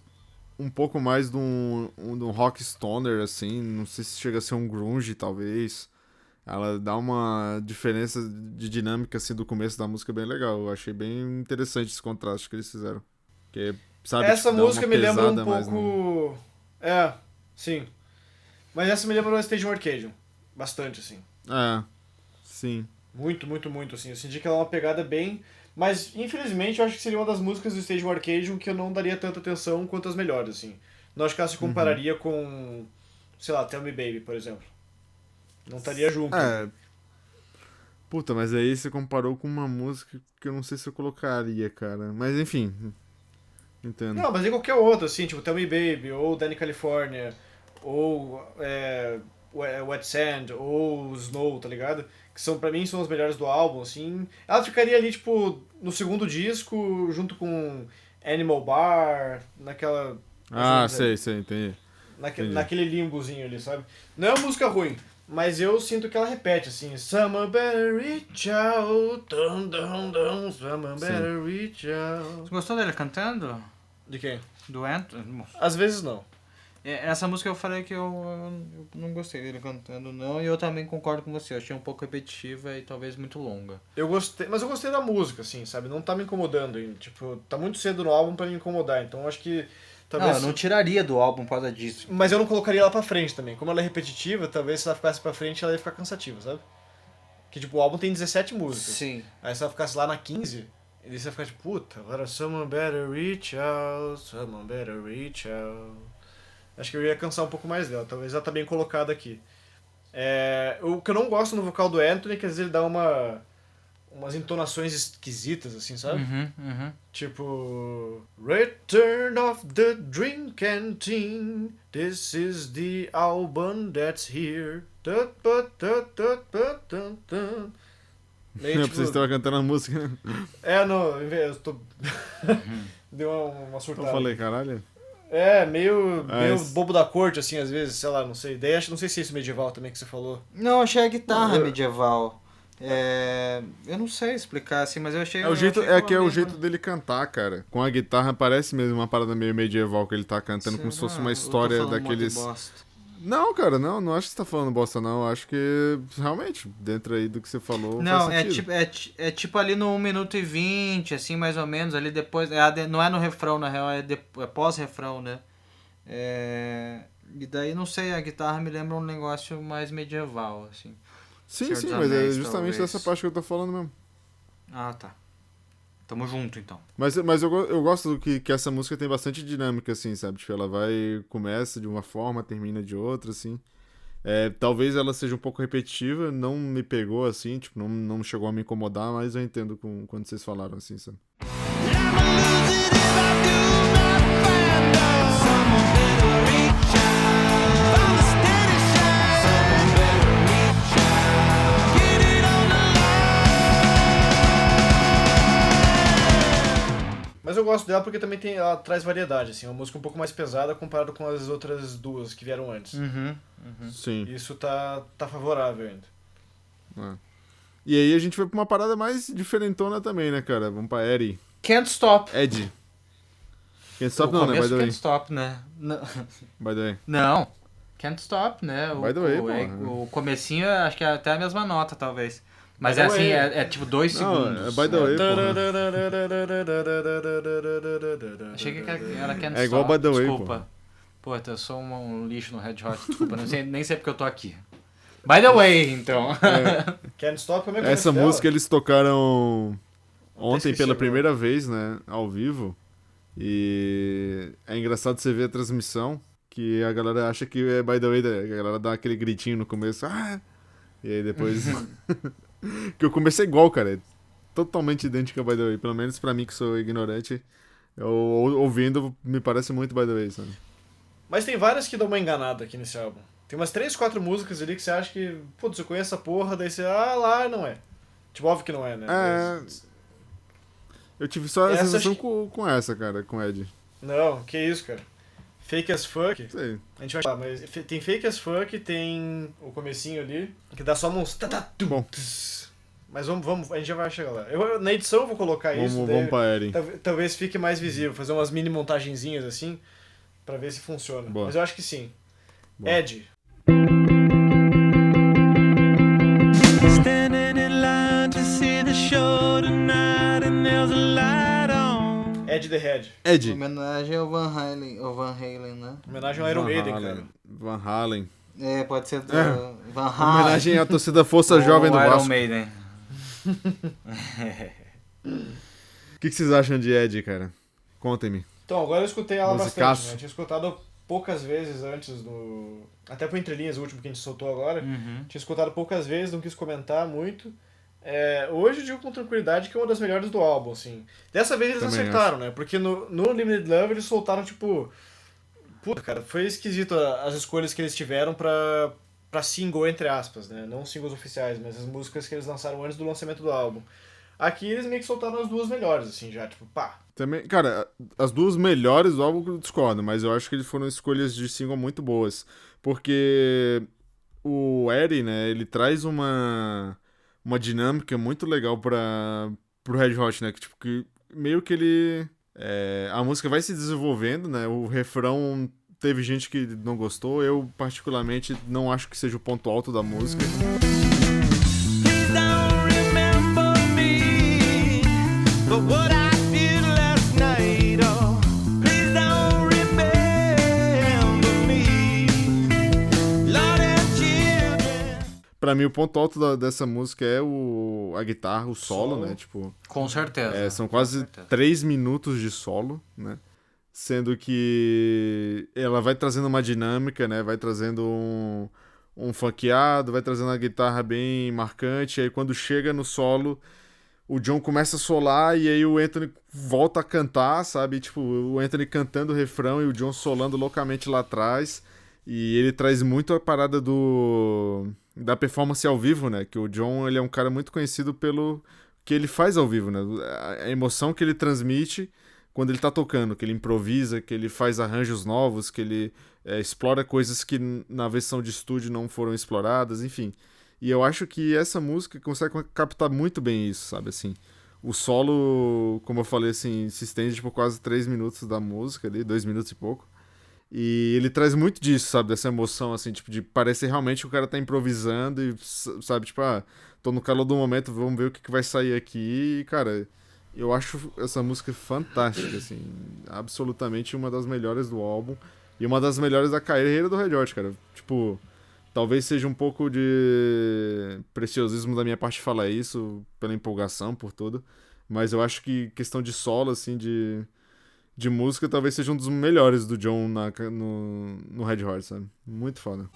um pouco mais de um, um, de um rock stoner, assim. Não sei se chega a ser um grunge, talvez. Ela dá uma diferença de dinâmica, assim, do começo da música bem legal. Eu achei bem interessante esse contraste que eles fizeram. Que, sabe, Essa tipo, música me lembra um mas não- pouco. É, sim. Mas essa me lembra o Stage Arcadium. Bastante, assim. É, sim. Muito, muito, muito, assim. Eu senti que ela é uma pegada bem. Mas, infelizmente, eu acho que seria uma das músicas do Stage Arcadium que eu não daria tanta atenção quanto as melhores, assim. Não acho que ela se compararia com. Sei lá, Tell Me Baby, por exemplo. Não estaria junto. É. Puta, mas aí você comparou com uma música que eu não sei se eu colocaria, cara. Mas enfim. Entendo. Não, mas em qualquer outra, assim, tipo Tell Me Baby, ou Danny California, ou é, We- Wet Sand, ou Snow, tá ligado? Que são, pra mim, são as melhores do álbum, assim. Ela ficaria ali, tipo, no segundo disco, junto com Animal Bar, naquela... ah, sei, sei, entendi. naque- entendi. naquele limbozinho ali, sabe? Não é uma música ruim, mas eu sinto que ela repete, assim, Summer better reach out, dum, dum, dum, summer better reach out. Você gostou dele cantando? De quem? Do Anthony? Às vezes não. É, Essa música eu falei que eu, eu não gostei dele cantando, não, e eu também concordo com você. Eu achei um pouco repetitiva e talvez muito longa. Eu gostei, mas eu gostei da música, assim, sabe? Não tá me incomodando. Tipo, tá muito cedo no álbum pra me incomodar, então acho que talvez. Não, eu não tiraria do álbum por causa disso. Mas eu não colocaria ela pra frente também. Como ela é repetitiva, talvez se ela ficasse pra frente ela ia ficar cansativa, sabe? Que tipo, o álbum tem 17 músicas. Sim. Aí se ela ficasse lá na 15, ele ia ficar tipo, puta, agora someone better reach out, someone better reach out. Acho que eu ia cansar um pouco mais dela, talvez ela tá bem colocada aqui. É, o que eu não gosto no vocal do Anthony é que às vezes ele dá uma umas entonações esquisitas, assim, sabe? Uhum, uhum. Tipo. Return of the Drink Canteen. This is the album that's here. Meio, Não, tipo, vocês estavam cantando a música. né? É, não, eu tô. Deu uma, uma Eu surtada. falei, caralho. É, meio, Ah, meio esse- bobo da corte, assim, às vezes, sei lá, não sei. Daí acho, não sei se é isso medieval também que você falou. Não, achei a guitarra Eu- medieval. É, eu não sei explicar assim, mas eu achei. É o jeito, achei é que é o jeito dele cantar, cara. Com a guitarra parece mesmo uma parada meio medieval que ele tá cantando, como se fosse uma história daqueles. Não, cara, não, não acho que você tá falando bosta, não. Acho que realmente, dentro aí do que você falou. Não, é tipo, é, é tipo ali no 1 minuto e 20, assim, mais ou menos, ali depois. É não é no refrão, na real, é, de- é pós-refrão, né? É, e daí, não sei, a guitarra me lembra um negócio mais medieval, assim. Sim, Senhor sim, mas é Anéis, justamente talvez. dessa parte que eu tô falando mesmo. Ah, tá. Tamo junto, então. Mas, mas eu, eu gosto do que, que essa música tem bastante dinâmica, assim, sabe? Tipo, ela vai. Começa de uma forma, termina de outra, assim. É, talvez ela seja um pouco repetitiva, não me pegou assim, tipo, não, não chegou a me incomodar, mas eu entendo com, quando vocês falaram assim, sabe? Mas eu gosto dela porque também tem, ela traz variedade, assim, é uma música um pouco mais pesada comparado com as outras duas que vieram antes. Uhum. Sim. Isso tá, tá favorável ainda. E aí a gente foi pra uma parada mais diferentona também, né, cara? Vamos pra Eri. Can't Stop. Ed. Can't Stop o não, né? By the way. Can't Stop, né? Não. By the way. Não. Can't Stop, né? O, By the way, o, é- porra. o comecinho, é- acho que é até a mesma nota, talvez. Mas By é the assim, way. é, é tipo dois Não, segundos. é by the way, porra. Achei que era Can't É igual Stop. By the Way, Desculpa. Pô, eu sou um, um lixo no Red Hot, desculpa. não sei, nem sei porque eu tô aqui. By the way, então. Can't Stop, como é que é Essa música eles tocaram ontem pela primeira vez, né? Ao vivo. E é engraçado você ver a transmissão, que a galera acha que é by the way, a galera dá aquele gritinho no começo. Ah! E aí depois. Que começo é igual, cara. Totalmente idêntico a by the way. Pelo menos pra mim que sou ignorante. Eu, ou- ouvindo, me parece muito by the way, sabe? Mas tem várias que dão uma enganada aqui nesse álbum. Tem umas três, quatro músicas ali que você acha que, putz, você conhece essa porra, daí você, ah, lá não é. Tipo, óbvio que não é, né? É. Mas- Eu tive só a Essa sensação acho com, com essa, cara, com o Ed. Não, que isso, cara. Fake as fuck. Sei. A gente vai falar, mas tem fake as fuck, tem o comecinho ali, que dá só uns... Bom. Mas vamos, vamos, a gente já vai chegar lá. Eu, na edição eu vou colocar Vamos, isso, vamos pra Eri. tal- talvez fique mais visível, fazer umas mini montagenzinhas assim, pra ver se funciona. Boa. Mas eu acho que sim. Boa. Ed, Ed the Head. Ed. Homenagem ao Van Halen, ao Van Halen, né? Homenagem ao Iron Maiden, cara. Van Halen. É, pode ser do É. Van Halen. Homenagem à torcida Força Jovem do Iron Vasco. Maiden. O que, que vocês acham de Ed, cara? Contem-me. Então, agora eu escutei ela Musicaço. bastante, né? Eu tinha escutado poucas vezes antes do... Até pro Entre Linhas, o último que a gente soltou agora. Uhum. Tinha escutado poucas vezes, não quis comentar muito. É, hoje eu digo com tranquilidade que é uma das melhores do álbum, assim. Dessa vez eles Também acertaram, né? Porque no, no Limited Love eles soltaram, tipo... Puta, cara, foi esquisito as escolhas que eles tiveram pra, pra single, entre aspas, né? Não singles oficiais, mas as músicas que eles lançaram antes do lançamento do álbum. Aqui eles meio que soltaram as duas melhores, assim, já, tipo, pá. Também, cara, as duas melhores do álbum eu discordo, mas eu acho que eles foram escolhas de single muito boas. Porque o Eri, né, ele traz uma, uma dinâmica muito legal para pro Red Hot, né? Que, tipo, que meio que ele. é, a música vai se desenvolvendo, né? O refrão teve gente que não gostou. Eu, particularmente, não acho que seja o ponto alto da música. Please don't remember me for what I Pra mim, o ponto alto da- dessa música é o, a guitarra, o solo, Solo. né? Tipo. Com certeza. É, são quase certeza. três minutos de solo, né? Sendo que ela vai trazendo uma dinâmica, né? Vai trazendo um, um funkeado, vai trazendo a guitarra bem marcante. Aí quando chega no solo, o John começa a solar e aí o Anthony volta a cantar, sabe? Tipo, o Anthony cantando o refrão e o John solando loucamente lá atrás. E ele traz muito a parada do da performance ao vivo, né? Que o John, ele é um cara muito conhecido pelo que ele faz ao vivo, né? A emoção que ele transmite quando ele tá tocando, que ele improvisa, que ele faz arranjos novos, que ele é, explora coisas que na versão de estúdio não foram exploradas, enfim. E eu acho que essa música consegue captar muito bem isso, sabe? Assim, o solo, como eu falei, assim, se estende por tipo, quase três minutos da música ali, dois minutos e pouco. E ele traz muito disso, sabe? Dessa emoção, assim, tipo, de parecer realmente que o cara tá improvisando e, sabe, tipo, ah, tô no calor do momento, vamos ver o que, que vai sair aqui. E, cara, eu acho essa música fantástica, assim, absolutamente uma das melhores do álbum e uma das melhores da carreira do Red Hot, cara. Tipo, talvez seja um pouco de preciosismo da minha parte falar isso, pela empolgação, por tudo, mas eu acho que questão de solo, assim, de de música, talvez seja um dos melhores do John na, no, no Red Hot, sabe? Muito foda.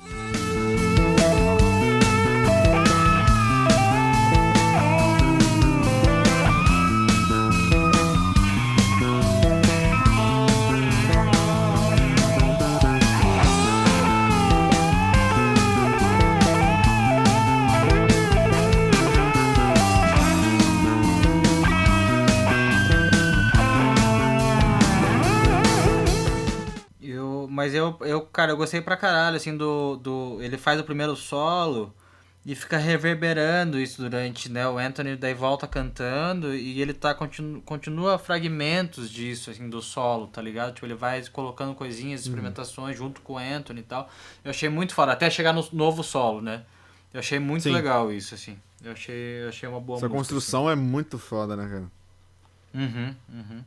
Mas eu, eu, cara, eu gostei pra caralho, assim, do, do. Ele faz o primeiro solo e fica reverberando isso durante, né? O Anthony daí volta cantando e ele tá continu, continua fragmentos disso, assim, do solo, tá ligado? Tipo, ele vai colocando coisinhas, uhum. experimentações uhum. junto com o Anthony e tal. Eu achei muito foda, até chegar no novo solo, né? Eu achei muito Sim. legal isso, assim. Eu achei, eu achei uma boa Essa música, construção assim. é muito foda, né, cara? Uhum, uhum.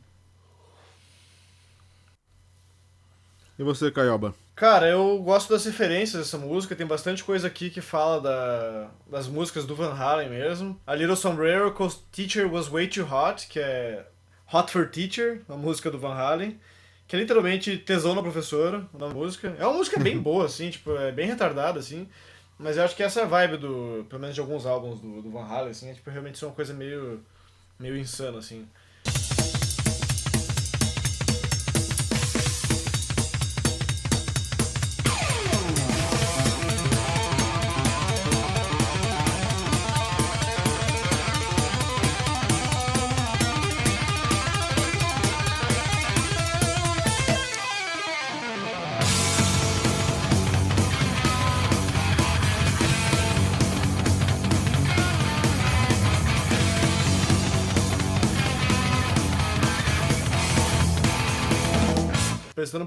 E você, Caioba? Cara, eu gosto das referências dessa música, tem bastante coisa aqui que fala da, das músicas do Van Halen mesmo. A Little Sombrero, Cause Teacher Was Way Too Hot, que é Hot for Teacher, uma música do Van Halen, que é literalmente tesão na professora, na música. É uma música bem boa, assim, tipo, é bem retardada, assim, mas eu acho que essa é a vibe do, pelo menos de alguns álbuns do, do Van Halen, assim, é tipo, realmente é uma coisa meio, meio insana, assim.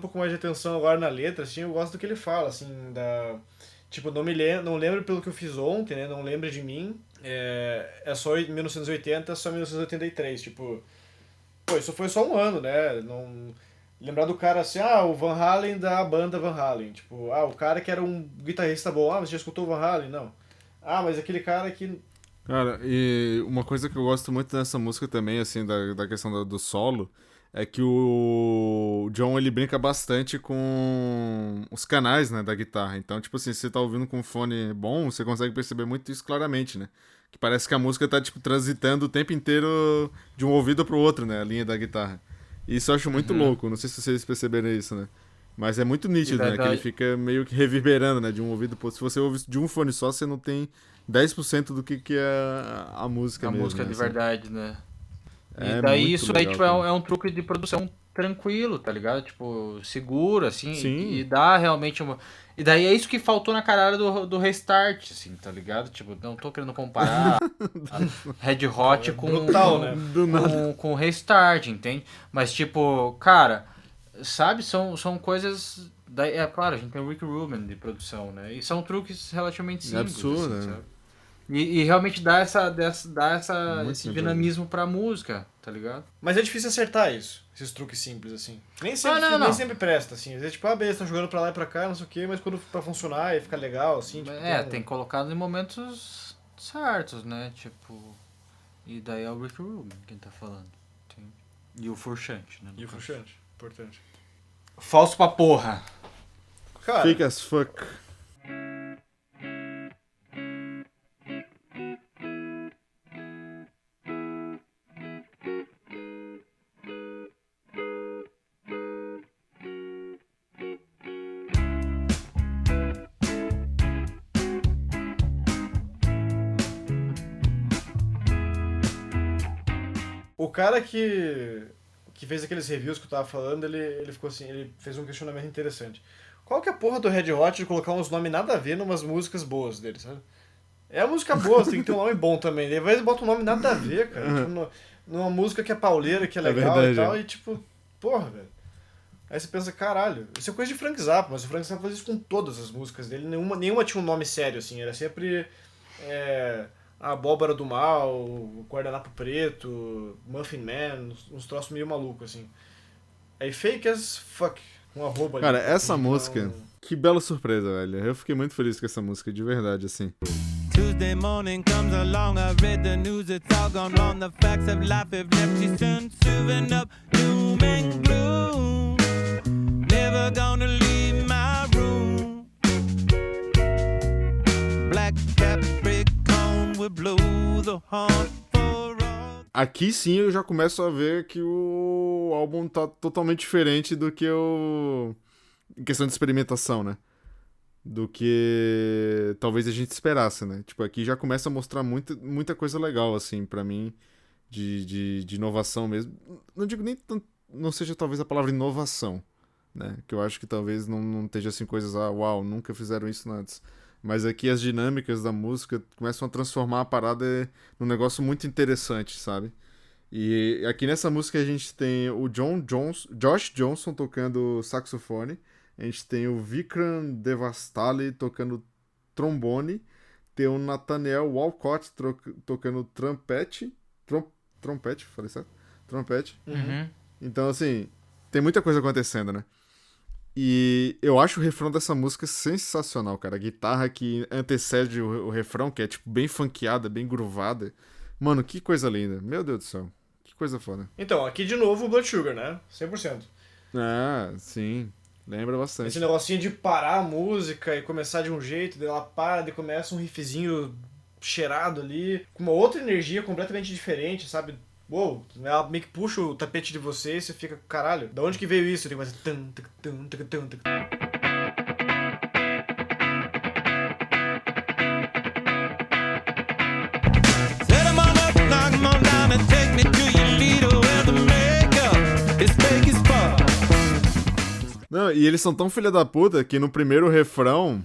Um pouco mais de atenção agora na letra, assim, eu gosto do que ele fala, assim, da... Tipo, não me lembro, não lembro pelo que eu fiz ontem, né? Não lembro de mim. É, é só 1980, é só 1983, tipo... Pô, isso foi só um ano, né? Não... Lembrar do cara assim, ah, o Van Halen da banda Van Halen. Tipo, ah, o cara que era um guitarrista bom. Ah, você já escutou o Van Halen? Não. Ah, mas aquele cara que... Cara, e uma coisa que eu gosto muito dessa música também, assim, da, da questão do, do solo é que o John ele brinca bastante com os canais, né, da guitarra. Então, tipo assim, se você tá ouvindo com um fone bom, você consegue perceber muito isso claramente, né? Que parece que a música tá tipo transitando o tempo inteiro de um ouvido pro outro, né, a linha da guitarra. E isso eu acho muito uhum. louco, não sei se vocês perceberam isso, né? Mas é muito nítido, né? Que ele fica meio que reverberando, né? De um ouvido pro outro. Se você ouve de um fone só, você não tem 10% do que, que é a, música a mesmo. A música né? de assim. verdade, É e daí isso aí, tipo, é um, é um, truque de produção tranquilo, tá ligado? Tipo, seguro, assim, Sim. E, dá realmente uma. E daí é isso que faltou na caralho do, do restart, assim, tá ligado? Tipo, não tô querendo comparar Red Hot com, Brutal, com, né? com, com restart, entende? Mas, tipo, cara, sabe, são, são coisas. Daí, é claro, a gente tem o Rick Rubin de produção, né? E são truques relativamente é simples. absurdo, assim, né? E, e, realmente dá, essa, dessa, dá essa, esse dinamismo pra música, tá ligado? Mas é difícil acertar isso, esses truques simples, assim. Nem sempre, ah, não, nem não. sempre presta, assim. Às vezes, tipo, ah, beleza, estão jogando pra lá e pra cá, não sei o quê, mas quando pra funcionar e ficar legal, assim, tipo, É, tem, tem que colocar em momentos certos, né? Tipo. E daí é o Rick Rubin quem tá falando. Tem... E o Furchante, né? E o Furchante, importante. Falso pra porra. Cara. Fake as fuck. Cara que, que fez aqueles reviews que eu tava falando, ele, ele ficou assim, ele fez um questionamento interessante. Qual que é a porra do Red Hot de colocar uns nomes nada a ver numas músicas boas deles, sabe? É a música boa, tem que ter um nome bom também. Às vezes bota um nome nada a ver, cara. Tipo, no- numa música que é pauleira, que é É legal verdade, e tal, é. e tipo, porra, velho. Aí você pensa, caralho, isso é coisa de Frank Zappa, mas o Frank Zappa faz isso com todas as músicas dele. Nenhuma, nenhuma tinha um nome sério, assim. Era sempre é, a Abóbora do Mal, o Guardanapo Preto, Muffin Man, uns, uns troços meio malucos, assim. Aí fake as fuck, um arroba ali. Cara, essa Então, música, que bela surpresa, velho. Eu fiquei muito feliz com essa música, de verdade, assim. Tuesday morning comes along, I read the news, it's all gone wrong. The facts of life have left you soon, serving up doom and gloom. Never gonna leave Aqui sim eu já começo a ver que o álbum tá totalmente diferente do que o. Em questão de experimentação, né? Do que talvez a gente esperasse, né? Tipo, aqui já começa a mostrar muita, muita coisa legal, assim, pra mim, de, de, de inovação mesmo. Não digo nem tanto. Não seja talvez a palavra inovação, né? Que eu acho que talvez não, não esteja assim coisas, ah, uau, nunca fizeram isso antes. Mas aqui as dinâmicas da música começam a transformar a parada num negócio muito interessante, sabe? E aqui nessa música a gente tem o John Johnson, Josh Johnson tocando saxofone, a gente tem o Vikram Devastali tocando trombone, tem o Nathaniel Walcott tocando trompete, trom, trompete, falei certo? Trompete. Uhum. Então, assim, tem muita coisa acontecendo, né? E eu acho o refrão dessa música sensacional, cara. A guitarra que antecede o, o refrão, que é, tipo, bem funkeada, bem groovada. Mano, que coisa linda. Meu Deus do céu. Que coisa foda. Então, aqui de novo o Blood Sugar, né? 100%. Ah, sim. Lembra bastante. Esse negocinho de parar a música e começar de um jeito, daí ela para, daí começa um riffzinho cheirado ali, com uma outra energia completamente diferente, sabe? Uou, ela meio que puxa o tapete de você e você fica, caralho, da onde que veio isso? Daí começa... tum, tum, tum, tum, tum, tum. Set 'em on up, knock 'em on down, and take me to your leader where the makeup is fake as fuck. Não, e eles são tão filha da puta que no primeiro refrão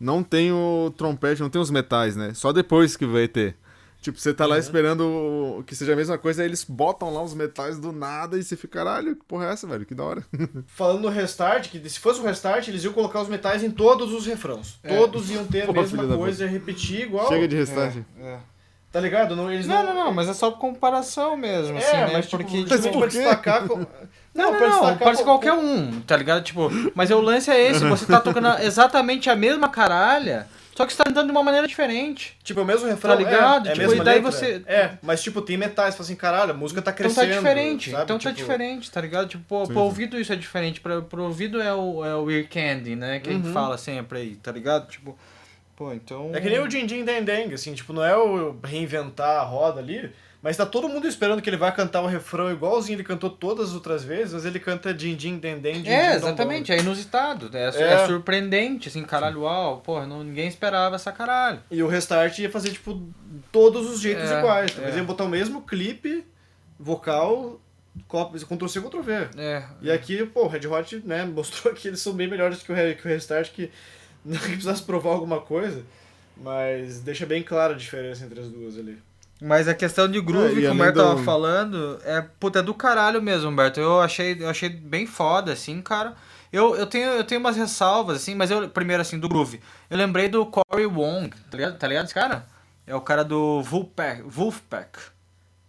não tem o trompete, não tem os metais, né? Só depois que vai ter. Tipo, você tá lá esperando o- que seja a mesma coisa, aí eles botam lá os metais do nada e você fica, caralho, que porra é essa, velho? Que da hora. Falando no restart, que se fosse o restart, eles iam colocar os metais em todos os refrãos. Todos iam ter a Porra, mesma coisa, repetir igual. Chega de restart. É. Tá ligado? Não, eles Não, não, não, mas é só comparação mesmo, É, assim, né? mas tipo, Porque, tipo, pra por quê? destacar... Com... Não, não, pra não, ser com- qualquer um, tá ligado? Tipo, mas o lance é esse, você tá tocando exatamente a mesma caralha, só que você tá cantando de uma maneira diferente. Tipo, é o mesmo refrão, Tá ligado? É, é a Tipo, mesma e daí letra. você- É, mas tipo, tem metais, fala assim, caralho, a música tá Então crescendo. tá diferente, sabe? então tá Tipo, diferente, tá ligado? Tipo, pro, pro ouvido isso é diferente, pra, pro ouvido é o, é o ear candy, né? Que a gente Uhum. fala sempre aí, tá ligado? Tipo, pô, então... É que nem o Din Din Deng Deng, assim, tipo, não é o reinventar a roda ali, mas tá todo mundo esperando que ele vai cantar o refrão igualzinho ele cantou todas as outras vezes, mas ele canta Din Din Deng Deng, Din Din É, exatamente, é inusitado, é, É. é surpreendente, assim, caralho, uau, porra, não, ninguém esperava essa caralho. E o restart ia fazer, tipo, todos os jeitos É, iguais. Talvez é. ia botar o mesmo clipe, vocal, Ctrl-C, Ctrl-V. É, E aqui, pô, o Red Hot, né, mostrou que eles são bem melhores que o, que o Restart, que não que precisasse provar alguma coisa, mas deixa bem clara a diferença entre as duas ali. Mas a questão de É, groove e que o Humberto tava falando é, puta, é do caralho mesmo, Humberto. Eu achei, eu achei bem foda, assim, cara. Eu, eu, tenho, eu tenho umas ressalvas, assim, mas eu, primeiro, assim, do groove. Eu lembrei do Corey Wong, tá ligado, tá ligado esse cara? É o cara do Wolfpack. Wolfpack.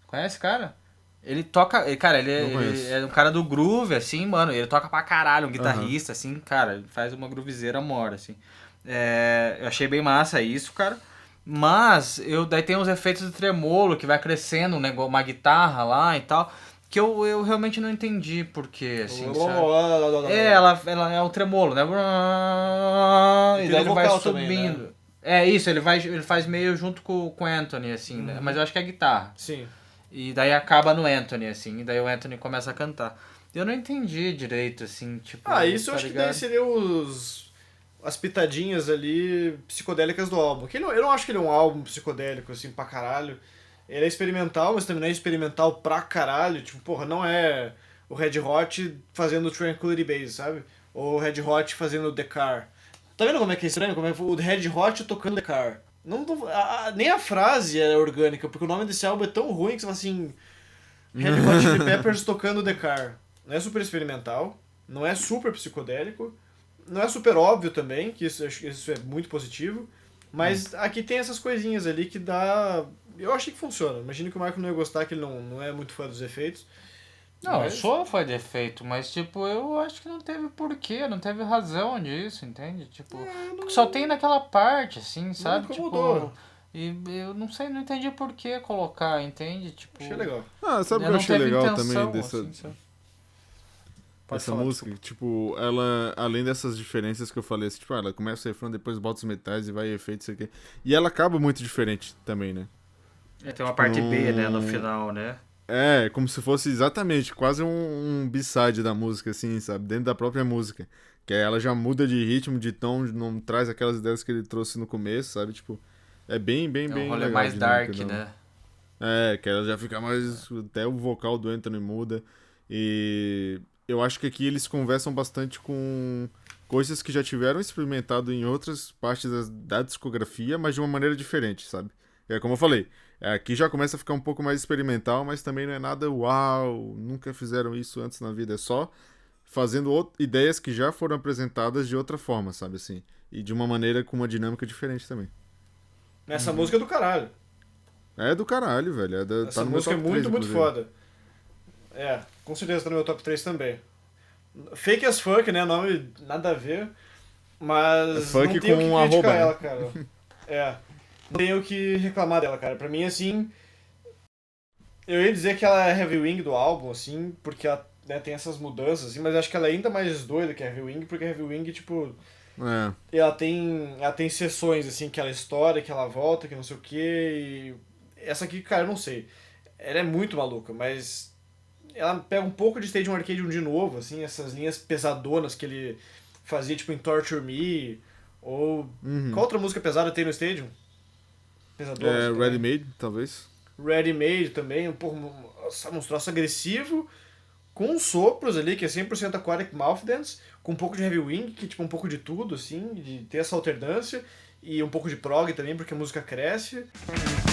Conhece esse cara? Ele toca. ele- Cara, ele, é- ele é um cara do groove, assim, mano. Ele toca pra caralho, um guitarrista, assim, cara. Ele faz uma groovezeira mora, assim. É, eu achei bem massa isso, cara. Mas eu daí tem uns efeitos de tremolo que vai crescendo negócio, uma guitarra lá e tal. Que eu, eu realmente não entendi porquê, assim, sabe? É, ela, ela é o tremolo, né? E daí ele vai também, subindo. né? É isso, ele, vai, ele faz meio junto com, com o Anthony, assim, Uhum. né? Mas eu acho que é guitarra. Sim. E daí acaba no Anthony, assim, e daí o Anthony começa a cantar. Eu não entendi direito, assim, tipo. Ah, isso eu tá acho que ligado? daí seria os. As pitadinhas ali psicodélicas do álbum. Que não- eu não acho que ele é um álbum psicodélico, assim, pra caralho. Ele é experimental, mas também não é experimental pra caralho. Tipo, porra, não é o Red Hot fazendo Tranquility Base, sabe? Ou o Red Hot fazendo The Car. Tá vendo como é que é estranho? Como é o Red Hot tocando The Car. Não, não- a- a- nem a frase é orgânica, porque o nome desse álbum é tão ruim que você fala assim... Red Hot Chili Peppers tocando The Car. Não é super experimental, não é super psicodélico, não é super óbvio também, que isso, acho que isso é muito positivo, mas aqui tem essas coisinhas ali que dá... Eu achei que funciona. Imagino que o Marco não ia gostar, que ele não, não é muito fã dos efeitos. Não, Mas- eu sou foi defeito, mas tipo, eu acho que não teve porquê, não teve razão disso, entende? Tipo, porque só tem naquela parte, assim, sabe? incomodou. Tipo, e eu não sei, não entendi por que colocar, entende? Tipo, Achei legal. Ah, sabe o que eu não achei legal intenção, também dessa, assim, sabe? Pode essa falar, música? Tipo, ela, além dessas diferenças que eu falei, assim, tipo, ela começa o refrão, depois bota os metais e vai efeito, isso aqui. E ela acaba muito diferente também, né? É, tem uma parte B, né, no final, né? É, como se fosse exatamente quase um, um b-side da música, assim, sabe? Dentro da própria música. Que aí ela já muda de ritmo, de tom, não traz aquelas ideias que ele trouxe no começo, sabe? Tipo, é bem, bem, É bem. um rolê legal mais dark, da- né? É, que ela já fica mais. Até o vocal do Anthony muda. E eu acho que aqui eles conversam bastante com coisas que já tiveram experimentado em outras partes da, da discografia, mas de uma maneira diferente, sabe? É como eu falei, é, aqui já começa a ficar um pouco mais experimental, mas também não é nada uau, nunca fizeram isso antes na vida. É só fazendo ideias que já foram apresentadas de outra forma, sabe assim? E de uma maneira com uma dinâmica diferente também. Essa música é do caralho. É do caralho, velho. É da, Essa tá música é muito, 3, muito inclusive. foda. É, com certeza tá no meu top 3 também. Fake as fuck, né? Nome nada a ver. Mas. É funk não tenho com o que criticar né? ela, cara. É. Não tenho o que reclamar dela, cara. Pra mim, assim. Eu ia dizer que ela é heavy wing do álbum, assim, porque ela né, tem essas mudanças, assim, mas acho que ela é ainda mais doida que a heavy wing, porque a heavy wing, tipo. É. ela tem ela tem sessões assim que ela estoura, que ela volta, que não sei o que e essa aqui, cara, eu não sei. Ela é muito maluca, mas ela pega um pouco de Stadium Arcadium de novo, assim, essas linhas pesadonas que ele fazia tipo em Torture Me ou Uhum. qual outra música pesada tem no Stadium? Pesadona. É, Ready. Made, talvez. Ready Made também, um pouco um troço agressivo, com sopros ali, que é 100% Aquatic Mouth Dance, com um pouco de Heavy Wing, que é tipo um pouco de tudo, assim, de ter essa alternância, e um pouco de prog também, porque a música cresce. Get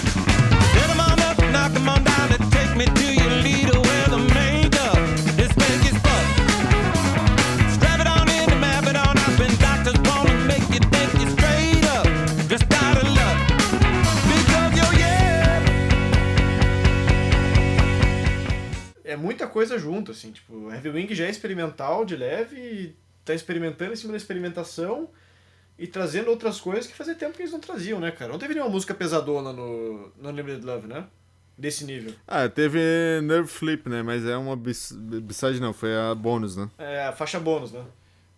muita coisa junto, assim, tipo, Heavy Wing já é experimental, de leve, tá experimentando em cima da experimentação, e trazendo outras coisas que fazia tempo que eles não traziam, né, cara? Não teve nenhuma música pesadona no, no Unlimited Love, né? Desse nível. Ah, teve Nerve Flip, né? Mas é uma B-side não, foi a bônus, né? É, a faixa bônus, né?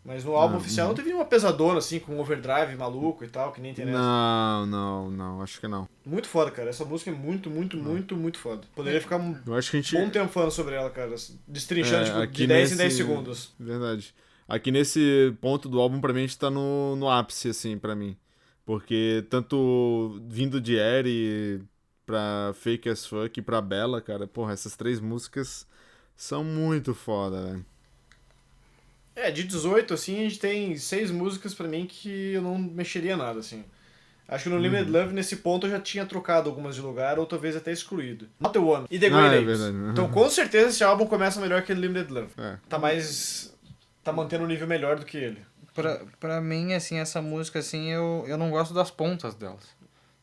Mas no álbum Ah, oficial não teve nenhuma pesadona, assim, com overdrive maluco e tal, que nem tem nessa. Não, não, não, acho que não. Muito foda, cara. Essa música é muito, muito, muito, muito foda. Poderia ficar um Eu acho que a gente. bom tempo falando sobre ela, cara. Destrinchando, É, tipo, de 10 em nesse- 10 segundos. Verdade. Aqui nesse ponto do álbum, pra mim, a gente tá no, no ápice, assim, pra mim. Porque tanto vindo de Eri pra Fake as Fuck e pra Bella, cara, porra, essas três músicas são muito foda, velho. É, de 18, assim, a gente tem seis músicas pra mim que eu não mexeria nada, assim. Acho que no Limited Uhum. Love, nesse ponto, eu já tinha trocado algumas de lugar, ou talvez até excluído. Not the One e The Great Ah, é. Então, com certeza, esse álbum começa melhor que o Limited Love. É. Tá mais... Tá mantendo um nível melhor do que ele. Pra, pra mim, assim, essa música, assim, eu, eu não gosto das pontas delas.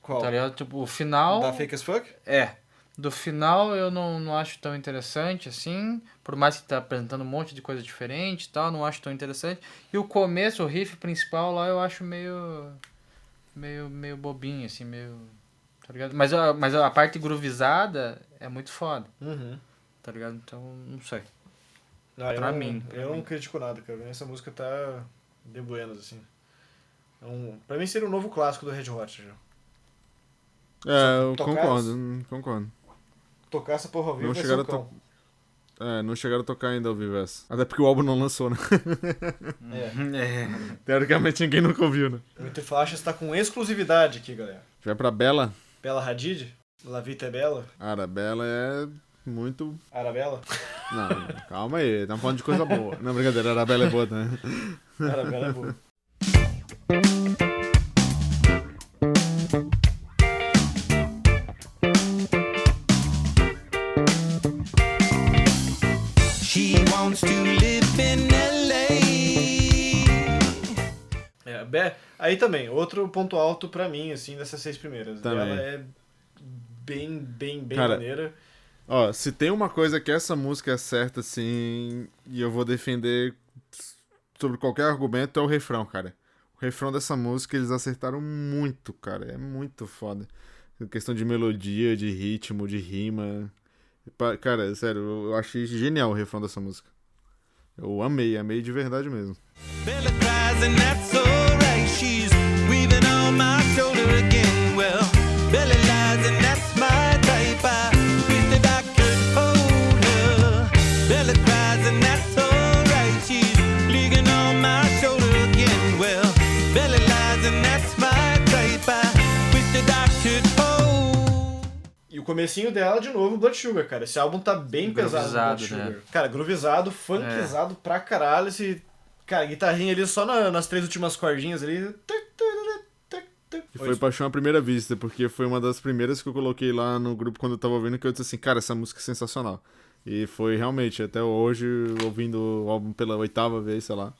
Qual? Tá ligado? Tipo, o final. Da Fake as Fuck? É. Do final eu não, não acho tão interessante assim. Por mais que tá apresentando um monte de coisa diferente e tal, não acho tão interessante. E o começo, o riff principal lá, eu acho meio. meio, meio bobinho, assim, meio. Tá ligado? Mas a, mas a parte groovizada é muito foda, Uhum. tá ligado? Então, não sei. Ah, eu Pra não- mim, pra eu não mim. critico nada, cara. Essa música tá de buenas, assim. É um, pra mim seria um novo clássico do Red Hot já. É, eu concordo, hum, concordo. Tocar essa porra ao vivo Não vai ser chegaram um a cão. É, não chegaram a tocar ainda ao vivo essa. Até porque o álbum não lançou, né? É. É. Teoricamente ninguém nunca ouviu, né? O Entre Faixas tá com exclusividade aqui, galera. Vai pra Bela. Bela Hadid. La Vita é Bela? Arabella é muito. Arabella? Não, calma aí, estamos falando de coisa boa. Não, brincadeira, Arabella é boa também. Arabella é boa. She wants to live in LA. É, Be- Aí também, outro ponto alto pra mim, assim, dessas seis primeiras. Também. Ela é bem, bem, bem Cara, maneira. Ó, se tem uma coisa que essa música acerta, assim, e eu vou defender sobre qualquer argumento, é o refrão, cara. O refrão dessa música eles acertaram muito, cara. É muito foda. Questão de melodia, de ritmo, de rima. Cara, sério, eu eu achei genial o refrão dessa música. Eu amei, amei de verdade mesmo. Bella cries and that's alright. She's weaving on my shoulder again. Comecinho dela, de novo, Blood Sugar, cara. Esse álbum tá bem pesado, Blood Sugar. né? Cara, groovizado, funkizado pra caralho. Esse, cara, guitarrinha ali só na- nas três últimas cordinhas ali. E foi paixão à primeira vista, porque foi uma das primeiras que eu coloquei lá no grupo quando eu tava ouvindo, que eu disse assim, cara, essa música é sensacional. E foi realmente, até hoje, ouvindo o álbum pela oitava vez, sei lá,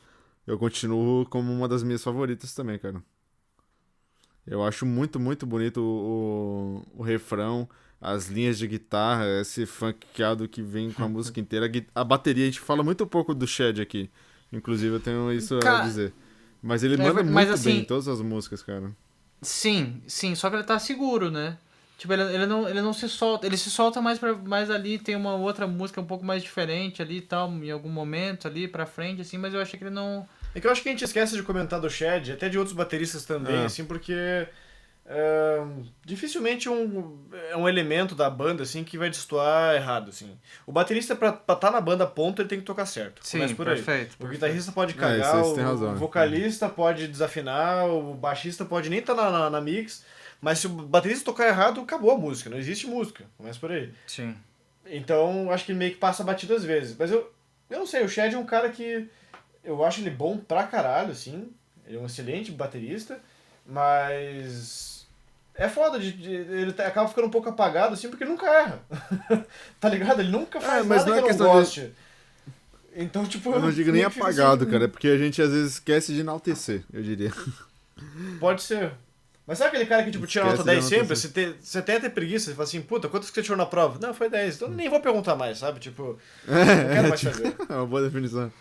eu continuo como uma das minhas favoritas também, cara. Eu acho muito, muito bonito o, o, o refrão, as linhas de guitarra, esse funkeado que vem com a música inteira. A, a bateria, a gente fala muito pouco do Shed aqui. Inclusive, eu tenho isso a Ca- dizer. Mas ele É, manda mas muito assim- bem em todas as músicas, cara. Sim, sim, só que ele tá seguro, né? Tipo, ele, ele, não, ele não se solta, ele se solta mais, pra, mais ali, tem uma outra música um pouco mais diferente ali e tal, em algum momento ali pra frente, assim, mas eu achei que ele não. É que eu acho que a gente esquece de comentar do Shed, até de outros bateristas também, É. assim, porque é, dificilmente um, é um elemento da banda, assim, que vai destoar errado, assim. O baterista, pra estar na banda ponto, ele tem que tocar certo. Sim, Começa por aí. perfeito. O guitarrista pode É, cagar, aí tem o, razão. o vocalista pode desafinar, o baixista pode nem estar na, na, na mix, mas se o baterista tocar errado, acabou a música, não existe música. Começa por aí. Sim. Então, acho que ele meio que passa batido às vezes. Mas eu, eu não sei, o Shed é um cara que eu acho ele bom pra caralho, assim. Ele é um excelente baterista, mas é foda, de, de- ele tá- acaba ficando um pouco apagado, assim, porque ele nunca erra. tá ligado? Ele nunca faz mas nada não é que eu não questão de- goste. Então, tipo... Eu não digo nem apagado, assim, cara, é porque a gente às vezes esquece de enaltecer, eu diria. Pode ser. Mas sabe aquele cara que, tipo, tira nota 10 de sempre? Você, te, você tem até preguiça, você fala assim, puta, quantos que você tirou na prova? Não, foi 10. Então nem vou perguntar mais, sabe? Tipo, não quero mais saber. É uma boa definição.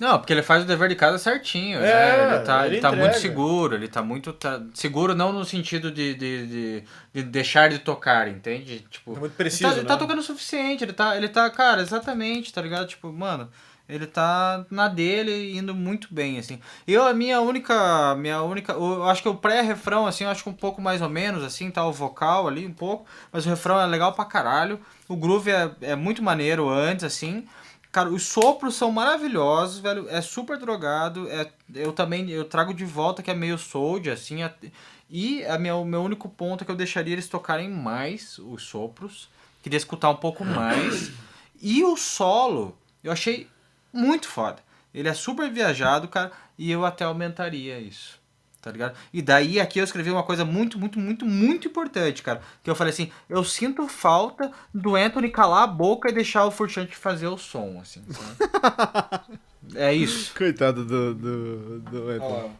Não, porque ele faz o dever de casa certinho. É, né? Ele tá, ele ele tá muito seguro, ele tá muito. tá- seguro não no sentido de, de, de, de deixar de tocar, entende? Tipo, É muito ele preciso, tá, ele tá né? tocando o suficiente, ele tá, ele tá, cara, exatamente, tá ligado? Tipo, mano, ele tá na dele indo muito bem, assim. Eu, a minha única, minha única, eu acho que o pré-refrão, assim, eu acho que um pouco mais ou menos, assim, tá o vocal ali um pouco, mas o refrão é legal pra caralho. O groove é, é muito maneiro antes, assim. Cara, os sopros são maravilhosos, velho. É super drogado. É, eu também eu trago de volta que é meio sold, assim. e a minha, o meu único ponto é que eu deixaria eles tocarem mais os sopros. Queria escutar um pouco mais. E o solo, eu achei muito foda. Ele é super viajado, cara. E eu até aumentaria isso. Tá ligado? E daí aqui eu escrevi uma coisa muito, muito, muito, muito importante, cara. Que eu falei assim, eu sinto falta do Anthony calar a boca e deixar o Furchante fazer o som, assim, sabe? é isso. Coitado do. do, do lá.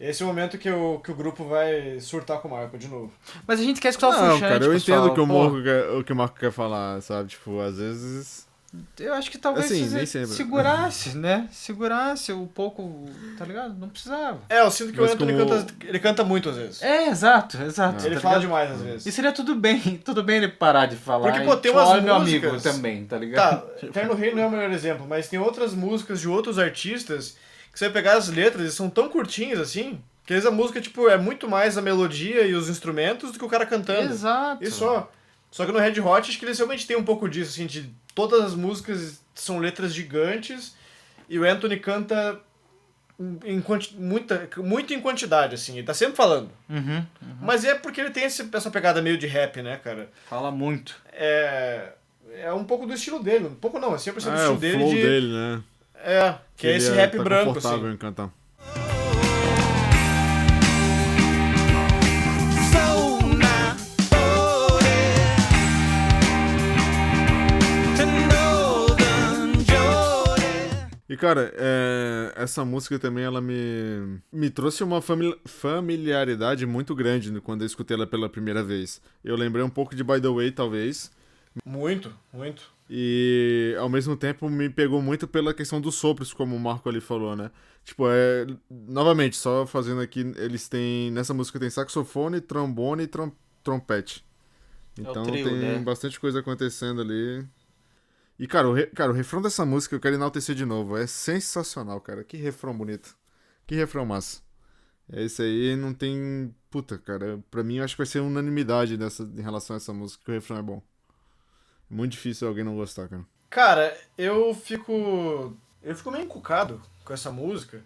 Esse é o momento que o, que o grupo vai surtar com o Marco de novo. Mas a gente quer escutar o Não, Furchante, cara, eu pessoal. entendo o que o, Marco quer, o que o Marco quer falar, sabe? Tipo, às vezes. Eu acho que talvez Assim, se- segurasse, né? Segurasse um pouco, tá ligado? Não precisava. É, eu sinto que Mas o Anthony como- canta, ele canta muito às vezes. É, exato, exato. ele tá fala ligado? demais às vezes. E seria tudo bem, tudo bem ele parar de falar. Porque, pô, tem umas olha meu amigo músicas- também, tá Tá, ligado? Eterno Rei não é o melhor exemplo, mas tem outras músicas de outros artistas que você vai pegar as letras e são tão curtinhas assim, que às vezes a música, tipo, é muito mais a melodia e os instrumentos do que o cara cantando. Exato. E só. Só que no Red Hot, acho que eles realmente têm um pouco disso, assim, de todas as músicas são letras gigantes e o Anthony canta em muita, muito em quantidade, assim. Ele tá sempre falando. Uhum. Mas é porque ele tem esse- essa pegada meio de rap, né, cara? Fala muito. É. É um pouco do estilo dele. Um pouco não, é 100% do É, estilo o dele flow de. dele, né? É, que é Ele esse rap tá branco, assim. em cantar. E cara, é, essa música também ela me, me trouxe uma famili- familiaridade muito grande quando eu escutei ela pela primeira vez. Eu lembrei um pouco de By the Way, talvez. Muito, muito. E ao mesmo tempo me pegou muito pela questão dos sopros, como o Marco ali falou, né? Tipo, é. Novamente, só fazendo aqui, eles têm. Nessa música tem saxofone, trombone e trom- trompete. É Então trio, tem né? bastante coisa acontecendo ali. E, cara o, re- cara, o refrão dessa música eu quero enaltecer de novo. É sensacional, cara. Que refrão bonito. Que refrão massa. É esse aí, não tem. Puta, cara. Pra mim, eu acho que vai ser unanimidade nessa, em relação a essa música, que o refrão é bom. É muito difícil alguém não gostar, cara. Cara, eu fico. Eu fico meio encucado com essa música.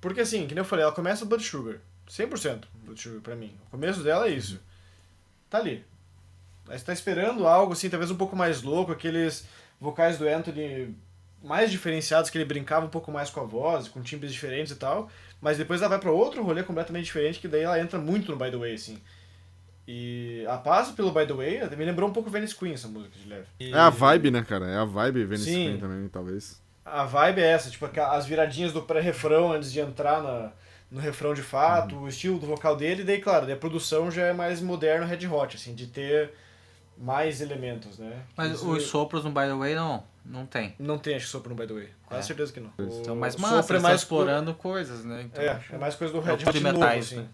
Porque assim, que nem eu falei, ela começa Blood Sugar. 100% Blood Sugar pra mim. O começo dela é isso. Tá ali. Você tá esperando algo assim, talvez um pouco mais louco, aqueles vocais do Anthony mais diferenciados, que ele brincava um pouco mais com a voz, com timbres diferentes e tal. Mas depois ela vai pra outro rolê completamente diferente, que daí ela entra muito no By The Way, assim. E a passa pelo By The Way, me lembrou um pouco Venice Queen essa música de leve. E- É a vibe, né, cara? É a vibe Venice Sim. Queen também, talvez. A vibe é essa, tipo, as viradinhas do pré-refrão antes de entrar na, no refrão de fato, o estilo do vocal dele, e daí, claro, daí a produção já é mais moderno, Red Hot, assim, de ter mais elementos, né? Mas Isso- os sopros no By The Way não, não tem. Não tem, acho que sopro no By The Way. Quase É. certeza que não. Então, O mais sopro massa, é estão mais explorando coisas, né? Então, É, acho- é mais coisa do É Red Hot de novo, metais, assim. né?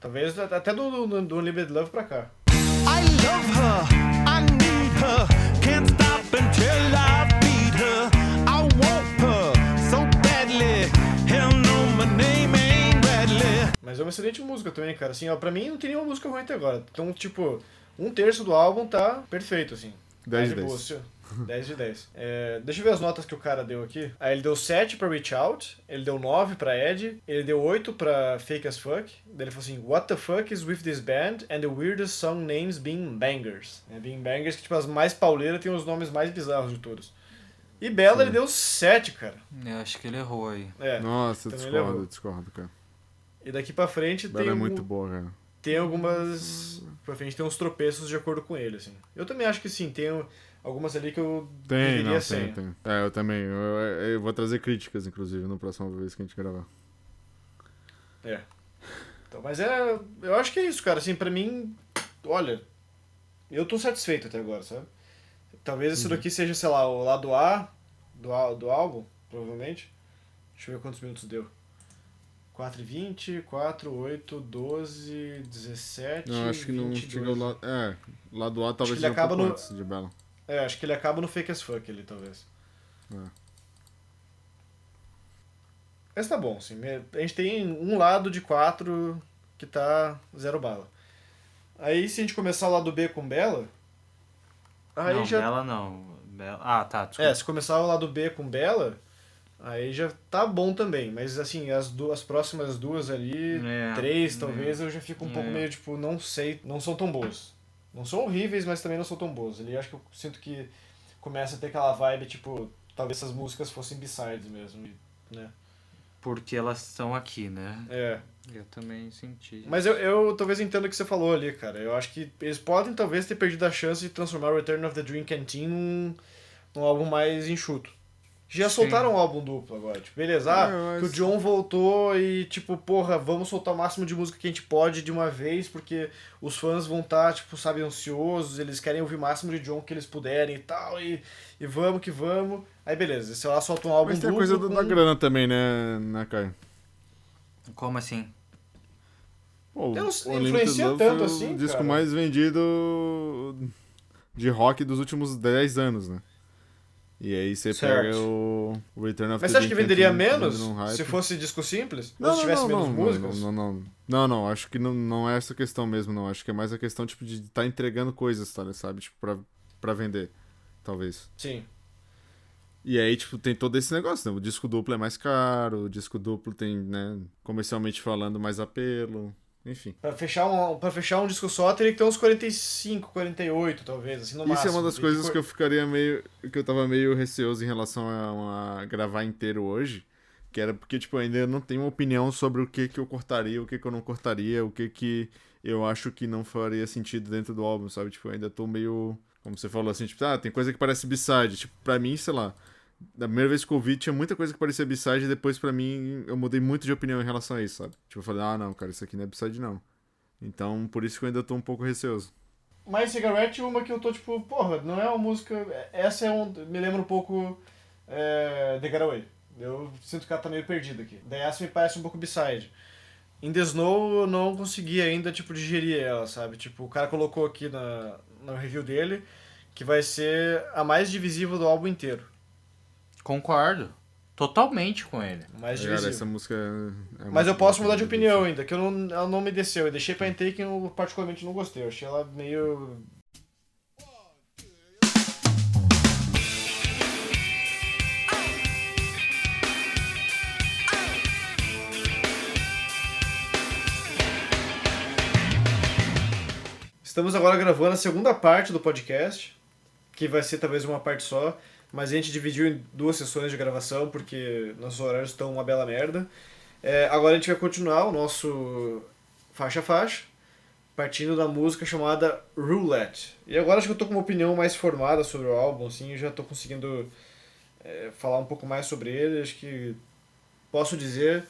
Talvez até do, do, do Unlimited Love pra cá. I love her, I need her, can't stop until I beat her. I want her so badly, hell no, my name ain't Bradley. Mas é uma excelente música também, cara. Assim, ó, pra mim não tem nenhuma música ruim até agora. Então, tipo, um terço do álbum tá perfeito, assim. 10 Tá de boa, 10. assim, ó. 10 de 10. É, deixa eu ver as notas que o cara deu aqui. Aí ele deu 7 pra Reach Out, ele deu 9 pra Ed, ele deu 8 pra Fake as Fuck. Daí ele falou assim: What the fuck is with this band and the weirdest song names being bangers? É, being bangers, que tipo, as mais pauleiras tem os nomes mais bizarros de todos. E Bela ele deu 7, cara. Eu acho que ele errou aí. É. Nossa, Também discordo, discordo, cara. E daqui pra frente Bela tem, é algum- muito boa, cara. tem algumas. Pra frente tem uns tropeços de acordo com ele, assim. Eu também acho que sim, tem algumas ali que eu Tem, não, sem. tem, tem. É, eu também. Eu, eu vou trazer críticas, inclusive, na próxima vez que a gente gravar. É. Então, mas é. Eu acho que é isso, cara. Assim, pra mim, olha, eu tô satisfeito até agora, sabe? Talvez Uhum. isso daqui seja, sei lá, o lado A do, do álbum, provavelmente. Deixa eu ver quantos minutos deu. 4 e 20, 4, 8, 12, 17. Não, acho que não 22. chegou lá. É, lá do A talvez ele seja um acaba pouco no- antes de Bela. É, acho que ele acaba no fake as fuck ali, talvez. É. Mas tá bom, assim. me- A gente tem um lado de quatro que tá zero bala. Aí se a gente começar o lado B com Bela. Aí não, já. Bela não. Bela... Ah, tá, desculpa. É, se começar o lado B com Bela, aí já tá bom também. Mas assim, as, duas, as próximas duas ali, É, três é. talvez, eu já fico um pouco É. meio tipo, não sei, não são tão boas. Não são horríveis, mas também não são tão boas. Ali acho que eu sinto que começa a ter aquela vibe, tipo, talvez essas músicas fossem b-sides mesmo, né? Porque elas estão aqui, né? É. Eu também senti. Mas eu, eu talvez entenda o que você falou ali, cara. Eu acho que eles podem talvez ter perdido a chance de transformar o Return of the Dream Canteen num, num álbum mais enxuto. Já Sim. soltaram um álbum duplo agora. Tipo, beleza, ah, É, eu que o John voltou e, tipo, porra, vamos soltar o máximo de música que a gente pode de uma vez, porque os fãs vão estar, tipo, sabe, ansiosos, eles querem ouvir o máximo de John que eles puderem e tal, e, e vamos que vamos. Aí beleza, sei lá, solta um álbum Mas tem a duplo coisa com... da grana também, né, né Caio? Como assim? Pô, o influencia Love tanto foi assim, o disco cara. mais vendido de rock dos últimos 10 anos, né? E aí você Certo. pega o Return of Mas the você acha que venderia tá menos se fosse disco simples? Não, Ou se tivesse não, menos não, músicas? Não, não, não, não, não, acho que não, não é essa questão mesmo, não. Acho que é mais a questão, tipo, de estar entregando coisas, tá, sabe? Tipo, pra, pra vender, talvez. Sim. E aí, tipo, tem todo esse negócio, né? O disco duplo é mais caro, o disco duplo tem, né, comercialmente falando, mais apelo. Enfim. Pra fechar, um, pra fechar um disco só, teria que ter uns 45, 48, talvez, assim, no Isso máximo. é uma das coisas cor- que eu ficaria meio. que eu tava meio receoso em relação a, a gravar inteiro hoje. Que era porque, tipo, eu ainda não tenho uma opinião sobre o que que eu cortaria, o que que eu não cortaria, o que que eu acho que não faria sentido dentro do álbum, sabe? Tipo, eu ainda tô meio. Como você falou assim, tipo, ah, tem coisa que parece B-side. Tipo, pra mim, sei lá. Da primeira vez que eu ouvi, tinha muita coisa que parecia B-side e depois, pra mim, eu mudei muito de opinião em relação a isso, sabe? Tipo, eu falei, ah, não, cara, isso aqui não é B-side, não. Então, por isso que eu ainda tô um pouco receoso. My Cigarette é uma que eu tô tipo, porra, não é uma música. Essa é um. Me lembra um pouco. É, The Getaway. Eu sinto que ela tá meio perdida aqui. Daí essa me parece um pouco B-side. In The Snow eu não consegui ainda, tipo, digerir ela, sabe? Tipo, o cara colocou aqui na, no review dele que vai ser a mais divisível do álbum inteiro. Concordo. Totalmente com ele. Mais Cara, essa música é Mas eu posso mudar de opinião ainda, que eu não, ela não me desceu. Eu deixei pra Intake que eu particularmente não gostei. Eu achei ela meio. Estamos agora gravando a segunda parte do podcast, que vai ser talvez uma parte só, mas a gente dividiu em duas sessões de gravação porque nossos horários estão uma bela merda. É, agora a gente vai continuar o nosso faixa a faixa, partindo da música chamada Roulette. E agora acho que eu tô com uma opinião mais formada sobre o álbum, assim, já tô conseguindo é, falar um pouco mais sobre ele, acho que posso dizer...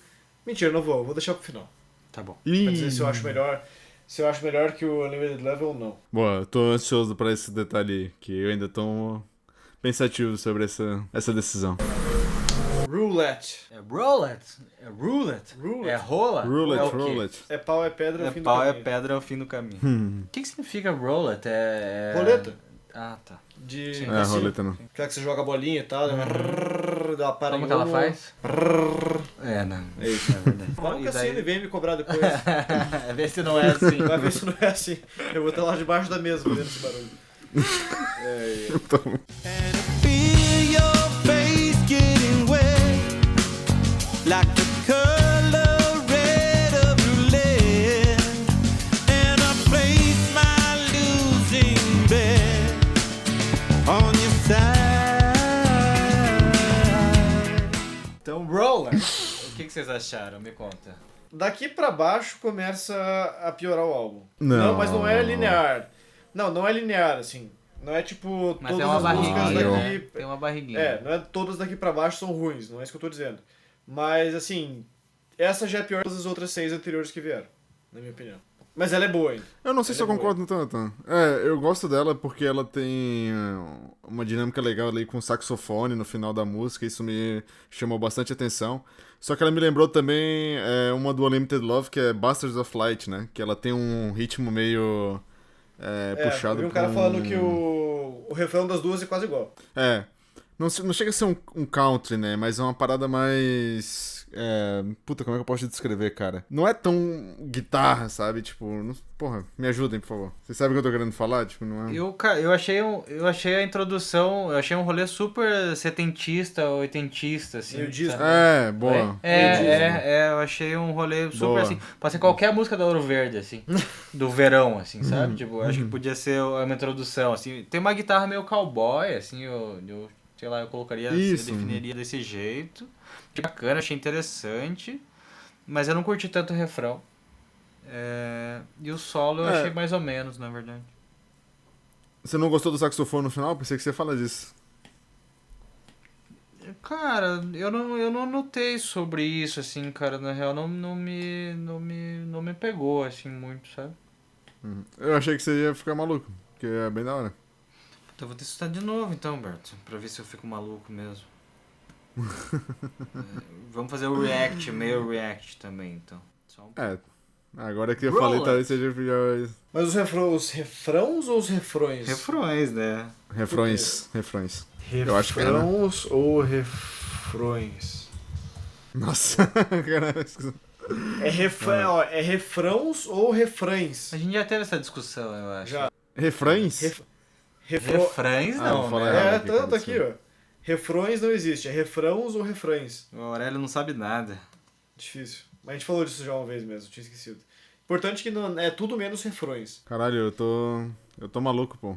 Mentira, não vou, vou deixar pro final. Tá bom. Pra dizer se eu acho melhor, se eu acho melhor que o Unlimited Level ou não. Boa, eu tô ansioso pra esse detalhe aí, que eu ainda tô pensativo sobre essa, essa decisão. Roulette. É roulette. É roulette. Roulette. É rola? Roulette, é roulette. É pau, é pedra, é, o É fim pau do é caminho. pedra, é o fim do caminho. Hum. O que, que significa roulette? É... é- Roleta. Ah, tá. De Sim. É, assim, roleta não. Aquela que você joga a bolinha e tal, uhum. dá uma para Como que ela faz? É, não. É isso, é verdade. Fala E que assim daí- ele vem me cobrar depois. Vê se não é assim. Vai ver se não é assim. Eu vou estar lá debaixo da mesa fazendo esse barulho. É, é. And I feel your face getting wet like the color red of roulette. And I place my losing bet on your side. Então, Roller. o que, que vocês acharam? Me conta. Daqui pra baixo começa a piorar o álbum. Não. mas não é linear. Não, não é linear, assim. Não é tipo Mas todas tem uma as músicas barriguinha. daqui. né? Tem uma barriguinha. É, não é todas daqui pra baixo são ruins, não é isso que eu tô dizendo. Mas assim, essa já é pior das outras seis anteriores que vieram, na minha opinião. Mas ela é boa ainda. Eu não sei se eu Ela é concordo tanto. É, eu gosto dela porque ela tem é, uma dinâmica legal ali com saxofone no final da música, isso me chamou bastante atenção. Só que ela me lembrou também é, uma do Unlimited Love, que é Bastards of Light, né? Que ela tem um ritmo meio é, É, puxado eu vi um cara falando que o, o refrão das duas é quase igual. É. Não, não chega a ser um, um country, né? Mas é uma parada mais. É, Puta, como é que eu posso descrever, cara? Não é tão guitarra, sabe? Tipo, não- porra, me ajudem, por favor. Vocês sabem o que eu tô querendo falar? Tipo, não é. Eu, eu, achei um, eu achei a introdução, eu achei um rolê super setentista, oitentista, assim. E o disco? É, boa. É, é, é, eu achei um rolê super Boa. assim. Pode ser qualquer música da Ouro Verde, assim. do verão, assim, sabe? Tipo, eu acho que podia ser uma introdução, assim. Tem uma guitarra meio cowboy, assim, eu, eu sei lá, eu colocaria, Isso. eu definiria desse jeito. Achei bacana, achei interessante. Mas eu não curti tanto o refrão. É, e o solo eu É. achei mais ou menos, na verdade. Você não gostou do saxofone no final? Pensei que você ia falar disso. Cara, eu não, eu não notei sobre isso, assim, cara, na real, não, não, me, não, me, não me pegou, assim, muito, sabe? Eu achei que você ia ficar maluco, porque é bem da hora. Então vou testar de novo, então, Berto, pra ver se eu fico maluco mesmo. É, vamos fazer o react, meio react também, então. Só um... É. Agora que eu falei, talvez seja já- Mas os, refrão, os refrãos ou os refrões? Refrões, né? refrões. Refrões. Eu acho que é, né? Refrãos ou refrões? Nossa, caralho. É, refrão, ó, é refrãos ou refrães? A gente já teve essa discussão, eu acho. Já. Refrães? Ref- Refrães Ah, não, falar né? É, tanto cara, aqui, ó. Refrões não existe, é refrãos ou refrões. O Aurélio não sabe nada. Difícil. Mas a gente falou disso já uma vez mesmo, tinha esquecido. Importante que não, é tudo menos refrões. Caralho, eu tô. Eu tô maluco, pô.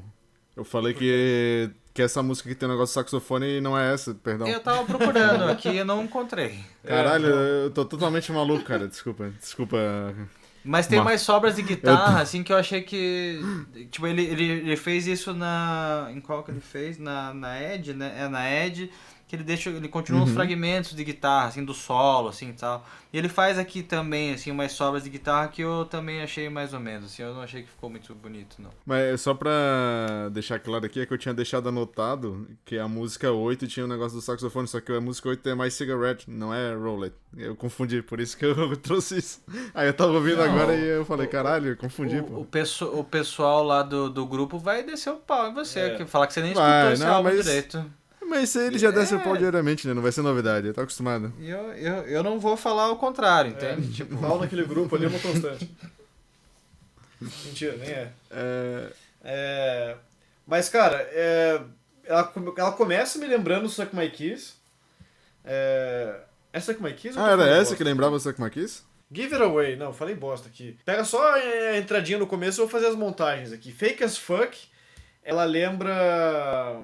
Eu falei que, que essa música que tem um negócio de saxofone não é essa, perdão. Eu tava procurando aqui e não encontrei. Caralho, É, eu tô totalmente maluco, cara. Desculpa, desculpa. Mas tem Uma- mais sobras de guitarra, assim, que eu achei que. Tipo, ele, ele, ele fez isso na. Em qual que ele fez? Na, na Ed, né? É na Ed. Que ele deixa. Ele continua Uhum. uns fragmentos de guitarra, assim, do solo, assim e tal. E ele faz aqui também, assim, umas sobras de guitarra que eu também achei mais ou menos, assim. Eu não achei que ficou muito bonito, não. Mas só pra deixar claro aqui, é que eu tinha deixado anotado que a música 8 tinha um negócio do saxofone, só que a música 8 é mais cigarette, não é roll it. Eu confundi, por isso que eu trouxe isso. Aí eu tava ouvindo Não, agora e eu falei, o- caralho, eu confundi, O, pô. o, o pessoal lá do, do grupo vai descer o pau em você, É. que falar que você nem Vai, escutou esse não, álbum mas- direito. Mas ele já desce o pau É. diariamente, né? Não vai ser novidade, eu tô acostumado. E eu, eu, eu não vou falar o contrário, É, entende? Tipo, pau naquele grupo ali é uma constante. Mentira, nem é. É... É, Mas, cara, é, ela, ela começa me lembrando Suck My Kiss. É... É Suck My Kiss? Ah, tô era essa bosta? que lembrava é que isso? Give It Away. Não, falei bosta aqui. Pega só a entradinha no começo, eu vou fazer as montagens aqui. Fake as Fuck, ela lembra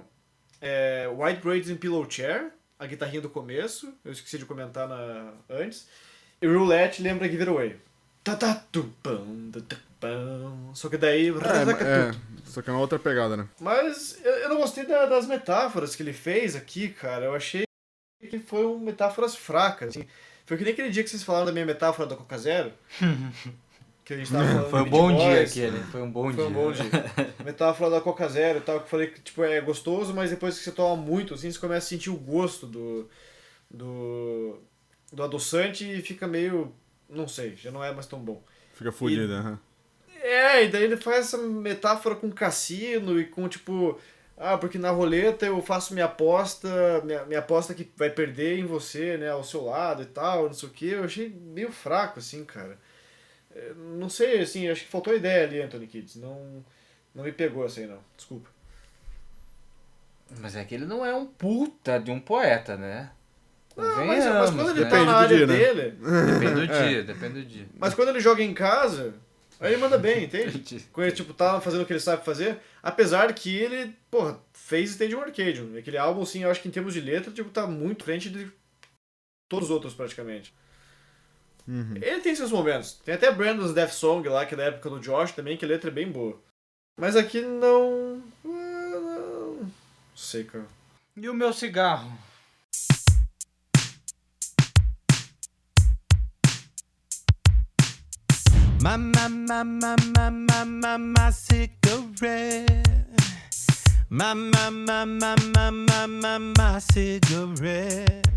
é, White Braids in Pillow Chair, a guitarrinha do começo, eu esqueci de comentar na, antes. E Roulette lembra Give It Away. Tá, tá, tá, tá. Só que daí... É, é, só que é uma outra pegada, né? Mas eu, eu não gostei da- das metáforas que ele fez aqui, cara. Eu achei que foram metáforas fracas. Assim. Foi que nem aquele dia que vocês falaram da minha metáfora da Coca Zero. que a gente tava falando foi um bom Beach dia Boys. aquele, foi um bom Foi dia. um bom dia. metáfora da Coca Zero e tal, que eu falei que tipo, é gostoso, mas depois que você toma muito, assim, você começa a sentir o gosto do, do, do adoçante e fica meio. Não sei, já não é mais tão bom. Fica fodida, aham. É, e daí ele faz essa metáfora com cassino e com tipo. Ah, porque na roleta eu faço minha aposta, minha, minha aposta que vai perder em você, né, ao seu lado e tal, não sei o que. Eu achei meio fraco, assim, cara. É, Não sei, assim, acho que faltou ideia ali, Anthony Kids. Não, não me pegou aí, não. Desculpa. Mas é que ele não é um puta de um poeta, né? Ah, mas, mas quando ele né? tá Depende na área dia, né? dele, Depende do É. dia, depende do dia. mas quando ele joga em casa, aí ele manda bem, entende? Quando ele, tipo, tá fazendo o que ele sabe fazer, apesar que ele, porra, fez Stadium Arcadium. Aquele álbum, assim, eu acho que em termos de letra, tipo, tá muito frente de todos os outros, praticamente. Uhum. Ele tem seus momentos. Tem até Brandon's Death Song lá, que é da época do Josh também, que a letra é bem boa. Mas aqui não... ah, Não não sei, cara. E o meu cigarro? My, my, my, my, my, my, my, my cigarette. My, my, my, my, my, my, my, my cigarette.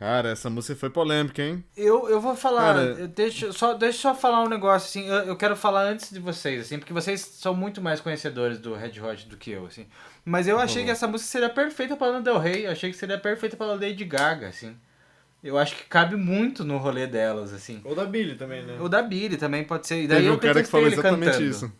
Cara, essa música foi polêmica, hein? Eu, eu vou falar, Cara- eu- deixa, só, deixa eu só falar um negócio, assim, eu, eu quero falar antes de vocês, assim, porque vocês são muito mais conhecedores do Red Hot do que eu, assim. Mas eu achei que essa música seria perfeita pra Lana Del Rey, eu achei que seria perfeita pra Lady Gaga, assim. Eu acho que cabe muito no rolê delas, assim. Ou da Billy também, né? O da Billy também pode ser. E daí Teve eu um cara que falou exatamente cantando. isso.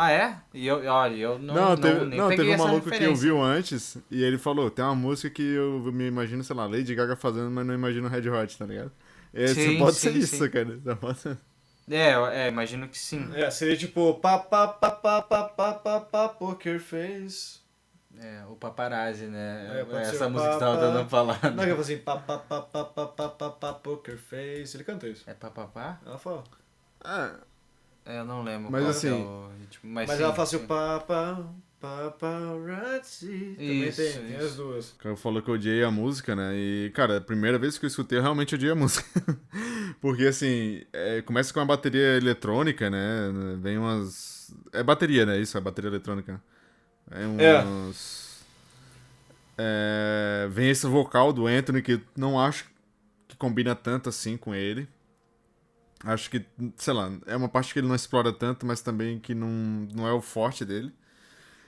Ah, é? E eu, olha, eu não, Não, não, teve, nem não, peguei teve um maluco que referência. ouviu antes e ele falou: tem uma música que eu me imagino, sei lá, Lady Gaga fazendo, mas não imagino Red Hot, tá ligado? Esse Sim, pode sim, ser isso, sim. cara. Pode ser. É, eu- é, imagino que sim. É, seria tipo pá pá pá pá pá pá pá pá poker face. É, o paparazzi, né? É, essa música que pá, tava dando pra falar. Não, que eu falo assim, pá pá pá pá pá pá pá pá poker face. Ele canta isso. É papapá? Ela fala. Ah, É, eu não lembro. Mas qual assim- é o ritmo, mas, Mas sim, ela fala assim, sim. pá pá paparazzi. Também Isso, tem, tem isso. as duas. o cara falou que eu odiei a música, né? E, cara, a primeira vez que eu escutei, eu realmente odiei a música. Porque, assim, é, começa com uma bateria eletrônica, né? Vem umas. É bateria, né? Isso, é bateria eletrônica. É É. uns. É, vem esse vocal do Anthony que não acho que combina tanto assim com ele. Acho que, sei lá, é uma parte que ele não explora tanto, mas também que não, não é o forte dele.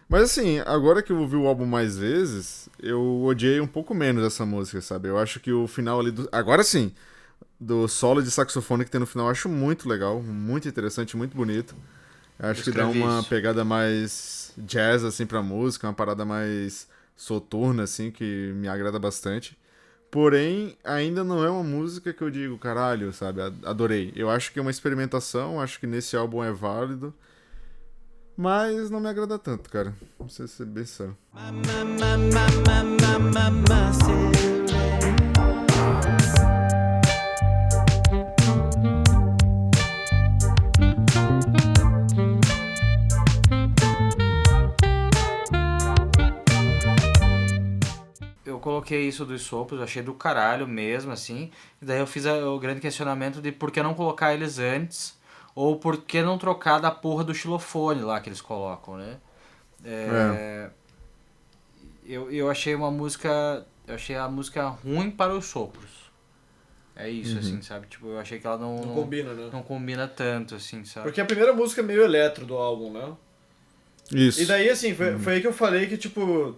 Mas assim, agora que eu ouvi o álbum mais vezes, eu odiei um pouco menos essa música, sabe? Eu acho que o final ali do. Agora sim! Do solo de saxofone que tem no final, eu acho muito legal, muito interessante, muito bonito. Eu acho que dá uma isso. pegada mais jazz, assim, pra música, uma parada mais soturna, assim, que me agrada bastante. Porém, ainda não é uma música que eu digo, caralho, sabe? Adorei. Eu acho que é uma experimentação, acho que nesse álbum é válido. Mas não me agrada tanto, cara. Não sei ser bem sério. Coloquei isso dos sopros, achei do caralho mesmo, assim. E daí eu fiz a- o grande questionamento de por que não colocar eles antes, ou por que não trocar da porra do xilofone lá que eles colocam, né? É, Eu, eu achei uma música. Eu achei a música ruim para os sopros. É isso, assim, sabe? Tipo, eu achei que ela não, Não não, combina, né? não combina tanto, assim, sabe? Porque a primeira música é meio eletro do álbum, né? Isso. E daí, assim, foi, foi aí que eu falei que, tipo,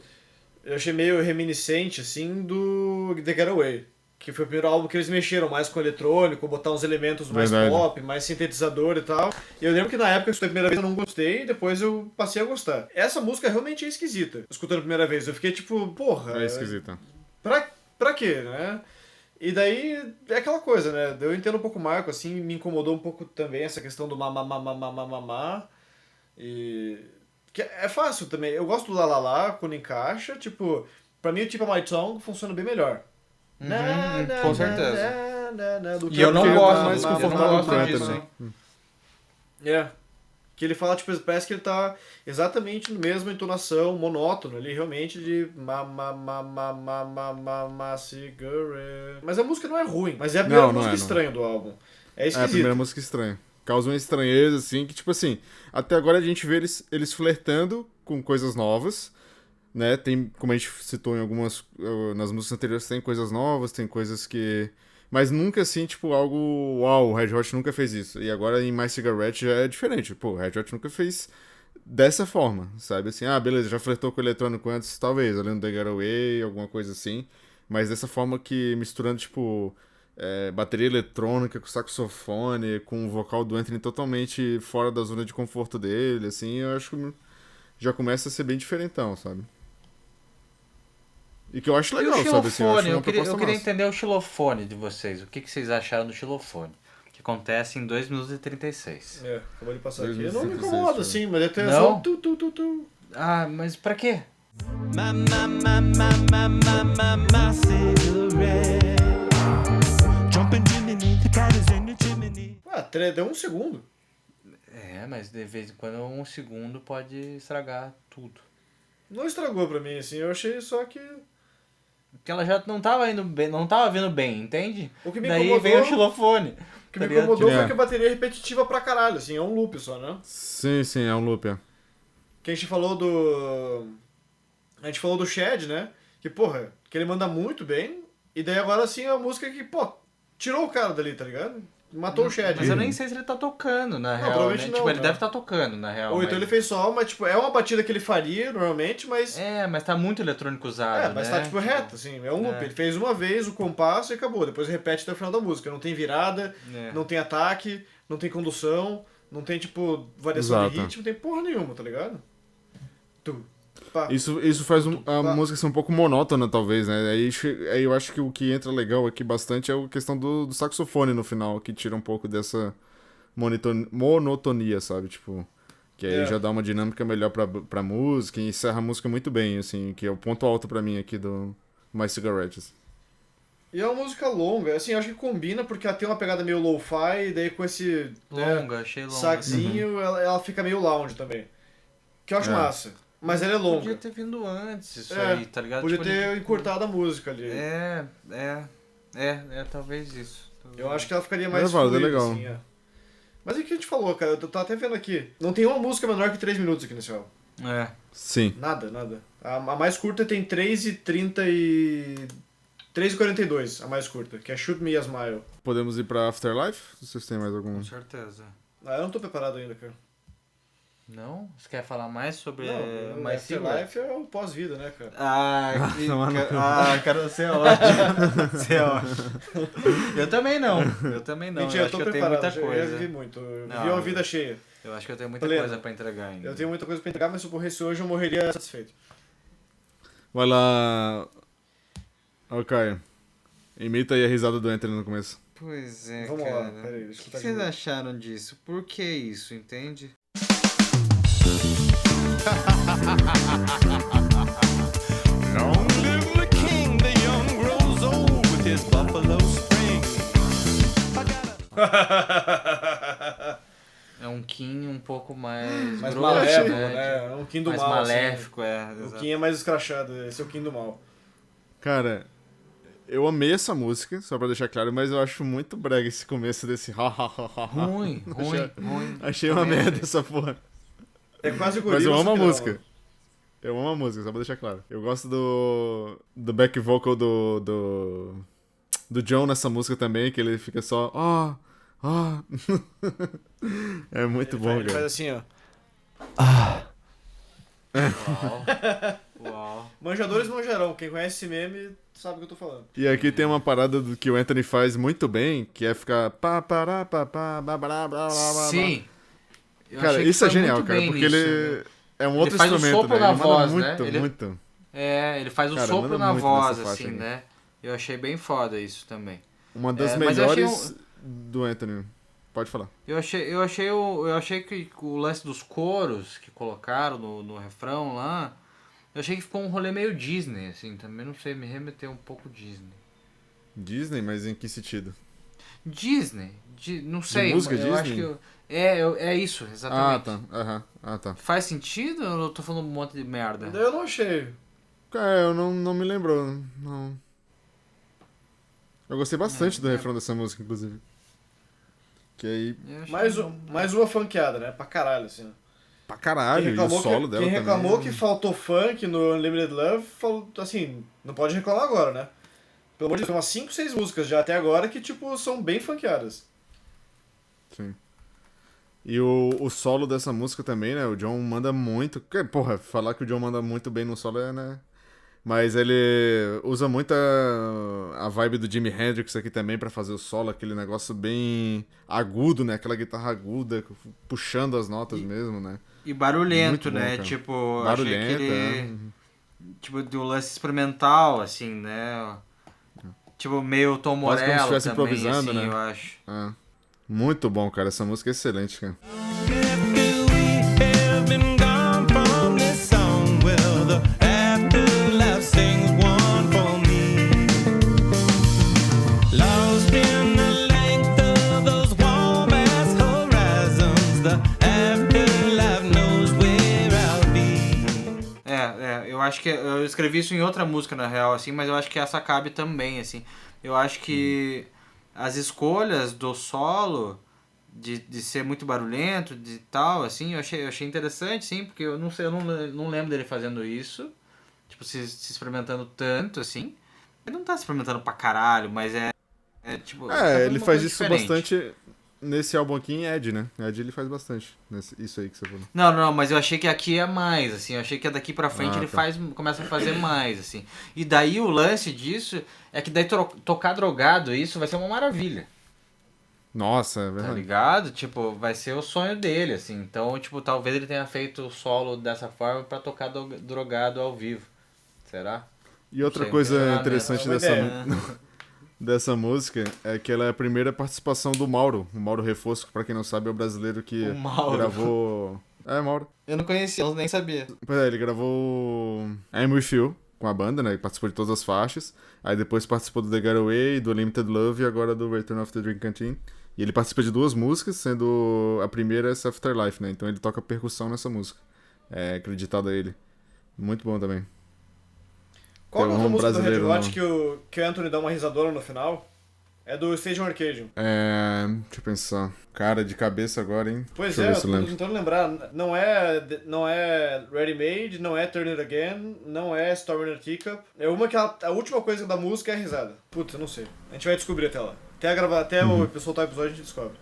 eu achei meio reminiscente, assim, do The Getaway. Que foi o primeiro álbum que eles mexeram mais com eletrônico, botar uns elementos mais Verdade. pop, mais sintetizador e tal. E eu lembro que na época, que eu escutei a primeira vez, eu não gostei, depois eu passei a gostar. Essa música realmente é esquisita, escutando a primeira vez. Eu fiquei tipo, porra, É esquisita. pra, pra quê, né? E daí é aquela coisa, né? Eu entendo um pouco o Marco, assim, me incomodou um pouco também essa questão do mamá, mamá, mamá, mamá. E. Que é fácil também. Eu gosto do Lalala quando encaixa. Tipo, pra mim o Tipo My Tongue funciona bem melhor. Uhum, na, na, com certeza. Na, e eu não gosto tá mais confortável disso, hein? Né? É. é. Que ele fala, tipo, parece que ele tá exatamente no mesmo entonação, monótono, ele realmente de ma ma ma ma ma ma ma, ma cigarette. Mas a música não é ruim, mas é a primeira não, música é, é, estranha do álbum. É esquisito. É a primeira música estranha. Causa uma estranheza, assim, que, tipo assim, até agora a gente vê eles, eles flertando com coisas novas, né? Tem, como a gente citou em algumas. eh, Nas músicas anteriores, tem coisas novas, tem coisas que. Mas nunca assim, tipo, algo. Uau, o Red Hot nunca fez isso. E agora em My Cigarette já é diferente. Pô, o Red Hot nunca fez dessa forma, sabe? Assim, ah, beleza, já flertou com o eletrônico antes, talvez, no The Getaway, alguma coisa assim. Mas dessa forma que misturando, tipo, é, bateria eletrônica com saxofone, com o vocal do Anthony totalmente fora da zona de conforto dele, assim, eu acho que já começa a ser bem diferentão, sabe? E que eu acho E legal, o sabe? Assim, eu xilofone, eu queria, eu queria entender o xilofone de vocês. O que, que vocês acharam do xilofone? Que acontece em 2 minutos e 36. É, acabou de passar aqui. Não me 16, incomoda, foi. assim, mas é até Não? só tu, tu, tu, tu. Ah, mas pra quê? My, my, my, my, my, my, my, my cigarette. Ah, tre- deu um segundo. É, mas de vez em quando um segundo pode estragar tudo. Não estragou pra mim, assim, eu achei só que... Porque ela já não tava indo bem, não tava vindo bem, entende? O que me Daí incomodou- veio o xilofone. O que tá me incomodou É. foi que a bateria é repetitiva pra caralho, assim, é um loop só, né? Sim, sim, é um loop, é. Que a gente falou do. A gente falou do Shed, né? Que, porra, que ele manda muito bem. E daí agora sim é a música que, pô, tirou o cara dali, tá ligado? Matou o Shed. Mas eu nem sei se ele tá tocando, na real. provavelmente né? não, Tipo, ele né? deve estar tocando, na real. Ou mas... então ele fez só, mas tipo, é uma batida que ele faria normalmente, mas. É, É, mas tá muito eletrônico usado, mas né? tá tipo reto, assim, é um loop. É. Ele fez uma vez o compasso e acabou. Depois repete até o final da música. Não tem virada, É. não tem ataque, não tem condução, não tem, tipo, variação de Exato. ritmo, não tem porra nenhuma, tá ligado? Tu. Pá. Isso, isso faz um- a Ah. música ser um pouco monótona, talvez, né? Aí, aí eu acho que o que entra legal aqui bastante é a questão do, do saxofone no final, que tira um pouco dessa monotonia, sabe? Tipo, que aí É. já dá uma dinâmica melhor pra, pra música e encerra a música muito bem, assim, que é o ponto alto pra mim aqui do My Cigarettes. E é uma música longa, assim, eu acho que combina porque ela tem uma pegada meio lo-fi, e daí com esse né, Longa, achei longa. saxinho, ela, ela fica meio lounge também. Que eu acho É. massa. Mas ela é Podia longa. ter vindo antes isso É, aí, tá ligado? Podia Tipo, ter de- encurtado a música ali. É, é, é, é, talvez isso. Eu acho que ela ficaria mais É válido, é fluida, legal. assim, é. Mas é o que a gente falou, cara, eu tô até vendo aqui. Não tem uma música menor que 3 minutos aqui nesse álbum. É. Sim. Nada, nada. A, a mais curta tem 3 e 30 e... 3 e 42, a mais curta, que é Shoot Me a Smile. Podemos ir pra Afterlife? Vocês têm mais algum? Com certeza. Ah, eu não tô preparado ainda, cara. Não? Você quer falar mais sobre Não, mais Afterlife é o pós-vida, né, cara? Ah, que, ca- ah, cara, você é ótimo. Você é ótimo. Eu também não. Eu também não. Mentira, eu eu acho tô que eu tenho preparado, muita eu coisa. já vivi muito. Eu Não, vi uma vida cheia. Eu acho que eu tenho muita Pleno. coisa pra entregar ainda. Eu tenho muita coisa pra entregar, mas se eu morresse hoje, eu morreria satisfeito. Vai lá. Ó, Caio. Imita aí a risada do Anthony no começo. Pois é, Vamos cara. lá, peraí, deixa eu O que de vocês acharam disso? Por que isso, entende? É um Kim um pouco mais. Mais grosso, malévolo, né? né? É um Kim do Mais mal. assim. maléfico, é. O exato. Kim é mais escrachado, esse é o Kim do mal. Cara, eu amei essa música, só pra deixar claro, mas eu acho muito brega esse começo desse ha ha ha ha. Ruim, ruim, ruim. Achei uma merda essa porra. É quase o Mas eu amo a música. Eu amo a música, só pra deixar claro. Eu gosto do. do back vocal do. do. do John nessa música também, que ele fica só. Ó, ó. É muito Ele bom, faz- Ele faz cara. assim, ó. Uau. Uau. Manjadores manjarão. Quem conhece esse meme sabe o que eu tô falando. E aqui tem uma parada do que o Anthony faz muito bem, que é ficar. pá, pará, pá, pá, blá, blá, blá, blá, blá, blá. Sim. Eu Cara, isso é genial, cara, porque nisso, ele né? É um outro faz o instrumento, sopro né? na Ele voz, né? muito, Ele- muito. É, ele faz o Cara, sopro na voz, assim, né? Eu achei bem foda isso também. Uma das É, eu achei melhores do Anthony. Pode falar. Eu achei, eu achei, o, eu achei que o lance dos coros que colocaram no, no refrão lá, eu achei que ficou um rolê meio Disney, assim, também não sei, me remeteu um pouco Disney. Disney, mas em que sentido? Disney? Di- não sei, música eu acho Disney? que eu- é, eu- é isso, Ah, exatamente. tá. Aham. Ah, tá. Faz sentido ou eu tô falando um monte de merda? Eu não achei. Cara, eu não, não me lembrou, não. Eu gostei bastante do é. refrão dessa música, inclusive. Que aí, Mais, um, mais uma funkeada, né? Pra caralho, assim. pra caralho, e o solo que, dela quem também. reclamou que faltou funk no Unlimited Love, falou, assim, não pode reclamar agora, né? Pelo amor de Deus, tem umas 5, 6 músicas já até agora que, tipo, são bem funkeadas. Sim. E o, o solo dessa música também, né? O John manda muito. que, Porra, falar que o John manda muito bem no solo é, né? Mas ele usa muito a, a vibe do Jimi Hendrix aqui também pra fazer o solo, aquele negócio bem agudo, né? Aquela guitarra aguda, puxando as notas mesmo, né? E barulhento, bom, né? cara. Tipo, Barulhento, achei é. Tipo, do lance experimental, assim, né? Tipo, meio Tom Quase como se Morello também, improvisando, assim, né? eu acho. É. Muito bom, cara. Essa música é excelente, cara. É, é, eu acho que eu escrevi isso em outra música na real, assim, mas eu acho que essa cabe também, assim. Eu acho que as escolhas do solo de, de ser muito barulhento, de tal, assim, eu achei, eu achei interessante, sim, porque eu não sei, eu não, não lembro dele fazendo isso, tipo, se, se experimentando tanto, assim. Ele não tá se experimentando pra caralho, mas é, é tipo... tá É, fazendo ele faz isso diferente. bastante nesse álbum aqui em Ed, né? Ed ele faz bastante. Nesse, isso aí que você falou. Não, não, mas eu achei que aqui é mais, assim, eu achei que daqui pra frente Ah, ele tá. faz, começa a fazer mais, assim. E daí o lance disso é que daí tocar drogado, isso vai ser uma maravilha, Nossa, é tá verdade. ligado? Tipo, vai ser o sonho dele, assim. Então, tipo, talvez ele tenha feito o solo dessa forma pra tocar do- drogado ao vivo. Será? E outra coisa né? interessante É dessa, dessa música é que ela é a primeira participação do Mauro. O Mauro Refosco, pra quem não sabe, é o brasileiro que O Mauro. gravou. É, Mauro. Eu não conhecia, eu nem sabia. Pois é, ele gravou I'm With You com a banda, né? Ele participou de todas as faixas. Aí depois participou do The Getaway, do Limited Love e agora do Return of the Drink Canteen. E ele participa de duas músicas, sendo a primeira essa Afterlife, né? Então ele toca percussão nessa música. É acreditado a ele. Muito bom também. Qual é a outra música do Red Hot que o, que o Anthony dá uma risadora no final? É do Station Arcadium. É. Deixa eu pensar. Cara, de cabeça agora, hein? Pois Deixa é, eu tô lembro. tentando lembrar. Não é, não é Ready Made, não é Turn It Again, não é Storm in a Teacup. É uma que ela- a última coisa da música é a risada. Putz, eu não sei. A gente vai descobrir até lá. Até, gravar, até Uhum. o soltar o episódio a gente descobre.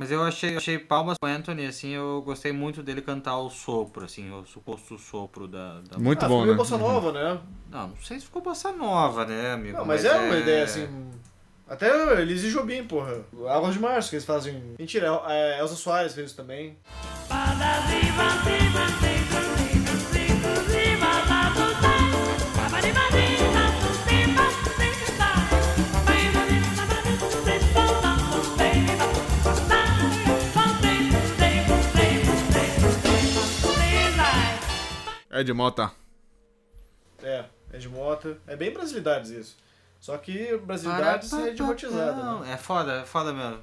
Mas eu achei, achei palmas pro Anthony, assim, eu gostei muito dele cantar o sopro, assim, o suposto sopro da... da... Muito ah, bom, né? bossa nova, né? Não, não sei se ficou bossa nova, né, amigo? Não, mas, é uma ideia assim. Até Elise e Jobim, porra. Águas de Março, que eles fazem. Mentira, é, Elza Soares fez isso também. Ed Mota. É, Ed Mota. É bem brasilidades isso. Só que brasilidades é idiotizada, né? É foda, é foda mesmo.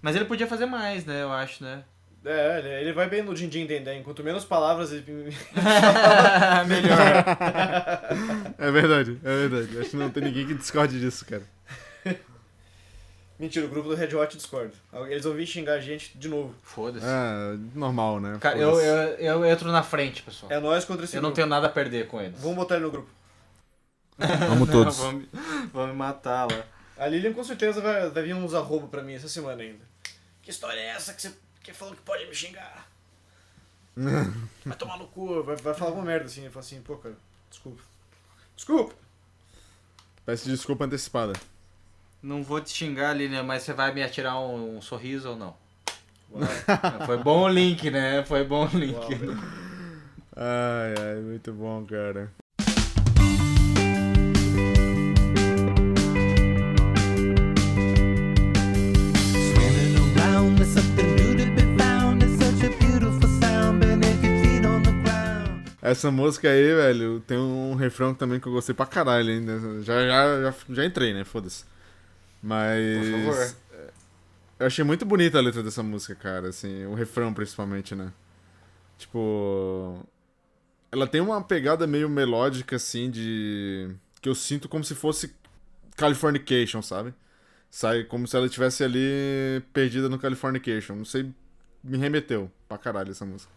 Mas ele podia fazer mais, né? Eu acho, né? É, ele- ele vai bem no din-din dendém. Quanto menos palavras ele... Melhor. É verdade, é verdade. Acho que não tem ninguém que discorde disso, cara. Mentira, o grupo do Red Hot discorda. Eles vão vir xingar a gente de novo. Foda-se. É, normal, né? Cara, eu, eu, eu entro na frente, pessoal. É nós contra esse Eu não grupo. tenho nada a perder com eles. Vamos botar ele no grupo. Vamos todos. vão me matar lá. A Lilian com certeza vai, vai vir uns arroba pra mim essa semana ainda. Que história é essa que você que falou que pode me xingar? vai tomar no cu, vai, vai falar alguma merda assim. Ele fala assim, pô, cara, desculpa. Desculpa! Peço desculpa antecipada. Não vou te xingar, Lilian, mas você vai me atirar um, um sorriso ou não? Foi bom o link, né? Foi bom o link. uau. Ai, ai, muito bom, cara. Essa música aí, velho, tem um refrão também que eu gostei pra caralho ainda. Já, já, já, já entrei, né? Foda-se. Mas. Por favor. Eu achei muito bonita a letra dessa música, cara, assim, o refrão principalmente, né? Tipo. Ela tem uma pegada meio melódica, assim, de. que eu sinto como se fosse Californication, sabe? Sai como se ela estivesse ali perdida no Californication. Não sei, me remeteu pra caralho essa música.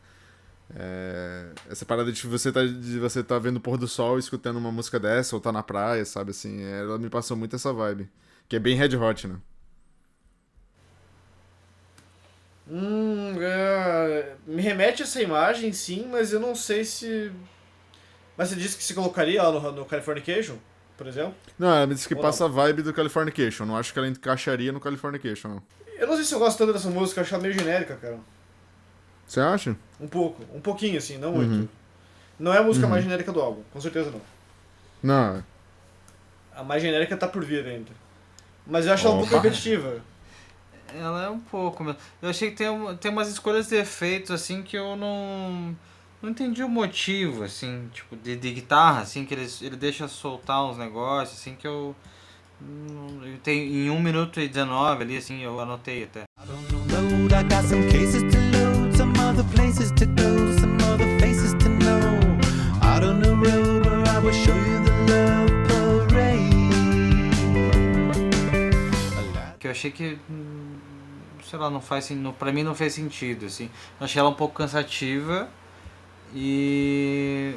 É, essa parada de você tá, de você tá vendo o pôr do sol escutando uma música dessa, ou tá na praia, sabe assim, ela me passou muito essa vibe. Que é bem Red Hot, né? Hum, é, me remete a essa imagem, sim, mas eu não sei se. Mas você disse que se colocaria lá no, no Californication, por exemplo? Não, ela me disse que Ou passa a vibe do Californication. Não acho que ela encaixaria no Californication, não. Eu não sei se eu gosto tanto dessa música, eu acho ela meio genérica, cara. Você acha? Um pouco, um pouquinho assim, não Uhum. muito. Não é a música mais genérica do álbum, com certeza não. Não. A mais genérica tá por vir ainda. Mas eu acho ela um pouco repetitiva. Ela é um pouco mesmo. Eu achei que tem, tem umas escolhas de efeitos, assim, que eu não. Não entendi o motivo, assim, tipo, de, de guitarra, assim, que ele, ele deixa soltar uns negócios, assim, que eu. eu tenho, em 1 minuto e 19 ali, assim, eu anotei até. On the road, I got some cases to load, some other places to go, some other faces to know. The road where I will show you the love achei que. Sei lá, não faz não, pra mim não fez sentido, assim. Eu achei ela um pouco cansativa e.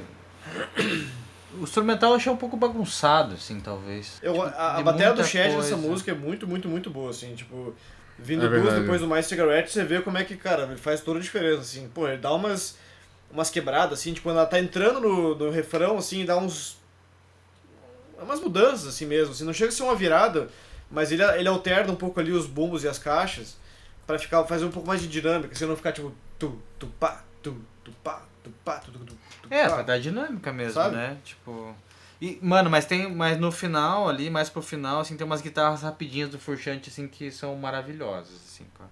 O instrumental eu achei um pouco bagunçado, assim, talvez. Eu, Tipo, a a bateria do Chad nessa música é muito, muito, muito boa, assim, tipo. Vindo É blues depois do Mais Cigarette, você vê como é que, cara, ele faz toda a diferença, assim. Pô, ele dá umas, umas quebradas, assim, tipo, quando ela tá entrando no, no refrão, assim, dá uns. umas mudanças, assim mesmo, assim, não chega a ser uma virada, mas ele, ele alterna um pouco ali os bumbos e as caixas pra ficar, fazer um pouco mais de dinâmica, assim, não ficar tipo. Tu, tu, pá, tu, tu, pá, tu, pá, tu, tu, tu, tu, É, pá. pra dar dinâmica mesmo, Sabe? né? Tipo. E, mano, mas tem. Mas no final ali, mais pro final, assim, tem umas guitarras rapidinhas do Furchante, assim, que são maravilhosas, assim, cara.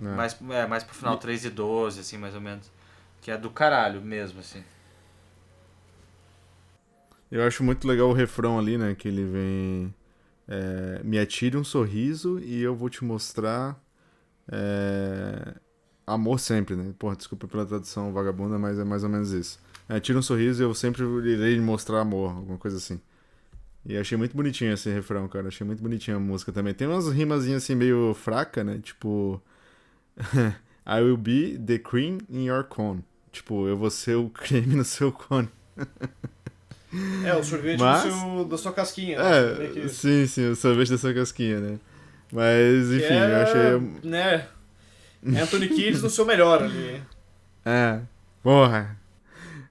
É. Mais, é, mais pro final, 3 e 12, assim, mais ou menos. Que é do caralho mesmo, assim. Eu acho muito legal o refrão ali, né? Que ele vem. É, me atire um sorriso e eu vou te mostrar. é, amor sempre, né? Porra, desculpa pela tradução vagabunda, mas é mais ou menos isso. É, tira um sorriso e eu sempre irei mostrar amor, alguma coisa assim. E achei muito bonitinho esse refrão, cara. Achei muito bonitinha a música também. Tem umas rimazinhas assim meio fraca, né? Tipo. I will be the cream in your cone. Tipo, eu vou ser o creme no seu cone. É, o sorvete Mas- seu, da sua casquinha. né? É, que- sim, sim, o sorvete dessa casquinha, né? Mas, enfim, é, eu achei. Né? Anthony Kidd no seu melhor ali. É, porra.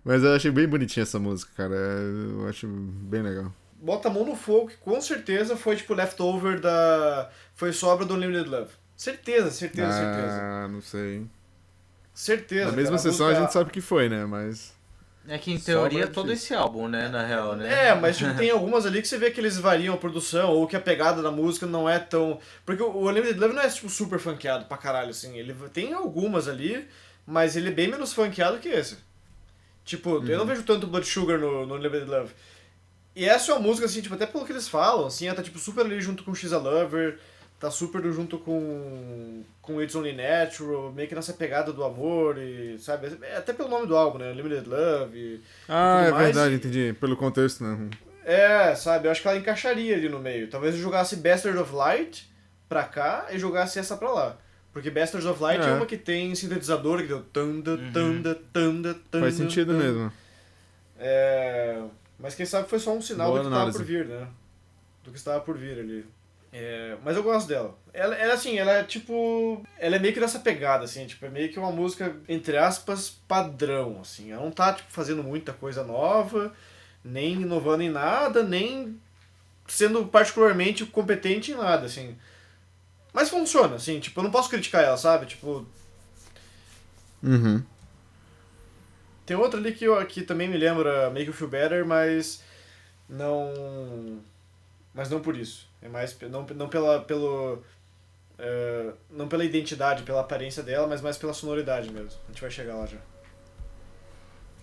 Mas eu achei bem bonitinha essa música, cara. Eu acho bem legal. bota a mão no fogo que com certeza foi tipo leftover da. Foi sobra do Unlimited Love. Certeza, certeza, certeza. Ah, não sei. Certeza. Na mesma cara, sessão a música- gente sabe que foi, né? Mas. É que em teoria é todo esse álbum, né, na real, né? É, mas tipo, tem algumas ali que você vê que eles variam a produção, ou que a pegada da música não é tão. Porque o Unlimited Love não é tipo super funkeado pra caralho, assim. Ele tem algumas ali, mas ele é bem menos funkeado que esse. Tipo, eu Uhum. não vejo tanto Blood Sugar no, no Unlimited Love. E essa é uma música, assim, tipo, até pelo que eles falam, assim, ela tá tipo super ali junto com She's a Lover, tá super junto com, com It's Only Natural, meio que nessa pegada do amor e, sabe, é até pelo nome do álbum, né, Unlimited Love e, Ah, tudo é mais, verdade, e- entendi. Pelo contexto, né? é, sabe, eu acho que ela encaixaria ali no meio. Talvez eu jogasse Bastard of Light pra cá e jogasse essa pra lá. Porque Bastards of Light é, É. uma que tem sintetizador que deu tanda, tanda, tanda, tanda. Faz sentido tanda. mesmo. É, mas quem sabe foi só um sinal Boa do que estava por vir, né? Do que estava por vir ali. É, mas eu gosto dela. Ela, ela, assim, ela é tipo. Ela é meio que nessa pegada, assim, tipo, é meio que uma música, entre aspas, padrão, assim. Ela não tá, tipo, fazendo muita coisa nova, nem inovando em nada, nem sendo particularmente competente em nada, assim. Mas funciona, assim, tipo, eu não posso criticar ela, sabe? Tipo, Uhum. Tem outra ali que, eu, que também me lembra Make You Feel Better, mas não. Mas não por isso. É mais não, não pela pelo eh, não pela identidade, pela aparência dela, mas mais pela sonoridade mesmo. A gente vai chegar lá já.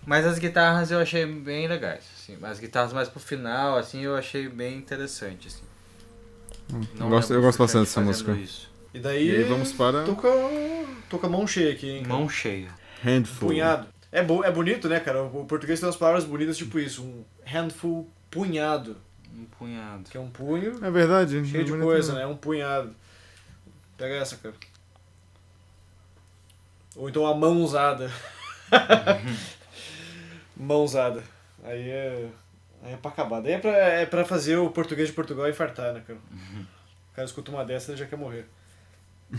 Mas as guitarras eu achei bem legais, assim. As guitarras mais pro final, assim, eu achei bem interessante, assim. Eu gosto, eu gosto bastante dessa música. Isso. E daí E aí vamos para tô com, tô com a mão cheia aqui, hein? Mão cheia. Handful. Punhado. É, bo é bonito, né, cara? O português tem umas palavras bonitas tipo isso, um handful punhado, Um punhado. que é um punho É verdade. cheio é de coisa, né? Um punhado. Pega essa, cara. Ou então a mão usada. mão usada. Aí é. Aí é pra acabar. Daí é pra, é pra fazer o português de Portugal infartar, né, cara? O cara escuta uma dessa e já quer morrer.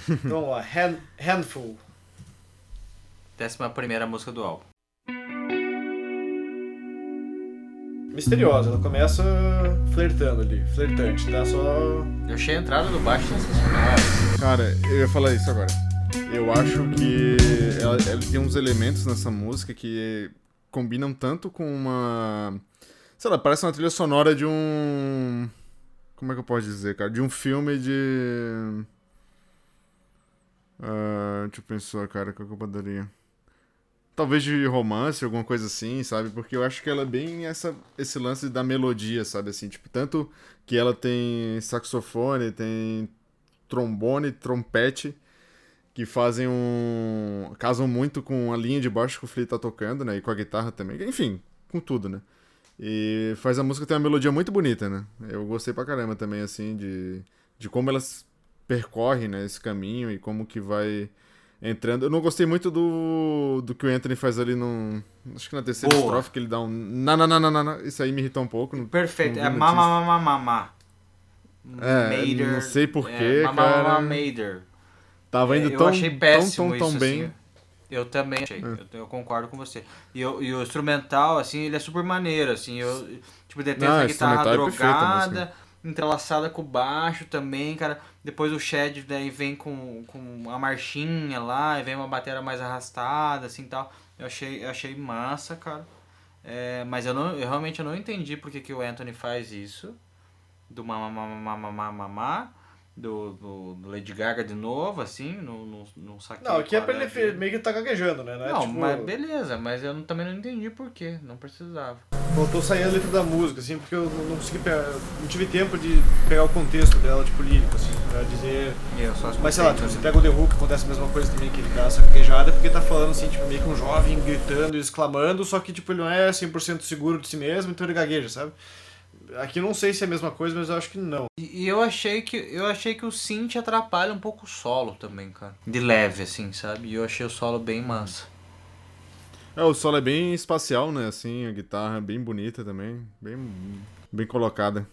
Então vamos lá. Hand, handful. Décima primeira música do álbum. Misteriosa. Ela começa flertando ali. Flertante, tá? Só. Eu achei a entrada do baixo sensacional. Cara, eu ia falar isso agora. Eu acho que ela, ela tem uns elementos nessa música que combinam tanto com uma. Sei lá, parece uma trilha sonora de um. Como é que eu posso dizer, cara? De um filme de. Ah, deixa eu pensar, cara, qual que eu poderia. Talvez de romance, alguma coisa assim, sabe? Porque eu acho que ela é bem essa, esse lance da melodia, sabe? Assim, tipo, tanto que ela tem saxofone, tem trombone, trompete, que fazem um. casam muito com a linha de baixo que o Flea tá tocando, né? E com a guitarra também. Enfim, com tudo, né? E faz a música ter uma melodia muito bonita, né? Eu gostei pra caramba também, assim, de, de como elas percorrem, né, esse caminho e como que vai entrando. Eu não gostei muito do, do que o Anthony faz ali no. Acho que na terceira Boa. estrofe, que ele dá um. Na, na, na, na, na. Isso aí me irritou um pouco. não- Perfeito. não É vi ma notícia. ma ma ma ma. É, não sei porquê, é, cara. ma, ma, Mader. Tava indo É, eu tão, achei tão, péssimo tão, tão isso, bem. assim. Eu também achei. É. Eu, eu concordo com você. E, eu- e o instrumental, assim, ele é super maneiro, assim. Eu, tipo, detesto Não, a o guitarra é perfeito, drogada, entrelaçada com o baixo também, cara. Depois o Shed daí vem com, com a marchinha lá, e vem uma bateria mais arrastada, assim, tal. Eu achei, eu achei massa, cara. É, mas eu, não, eu realmente não entendi porque que o Anthony faz isso. Do mamamamamamamamá. Do, do, do Lady Gaga de novo, assim, no, no, no saquinho. Não, aqui é pra ele meio que tá gaguejando, né? Não, é Não, tipo, mas beleza, mas eu não- também não entendi por quê, não precisava. Faltou sair a letra da música, assim, porque eu não consegui pegar. Não tive tempo de pegar o contexto dela, tipo, lírico, assim, pra dizer. Mas sei lá, tipo, você também. pega o The Hook, acontece a mesma coisa também, que ele dá essa gaguejada, porque tá falando, assim, tipo, meio que um jovem gritando e exclamando, só que, tipo, ele não é 100% seguro de si mesmo, então ele gagueja, sabe? Aqui não sei se é a mesma coisa, mas eu acho que não. E, e eu achei que eu achei que o synth atrapalha um pouco o solo também, cara. De leve, assim, sabe? E eu achei o solo bem massa. É, o solo é bem espacial, né? Assim, a guitarra é bem bonita também. Bem, bem colocada.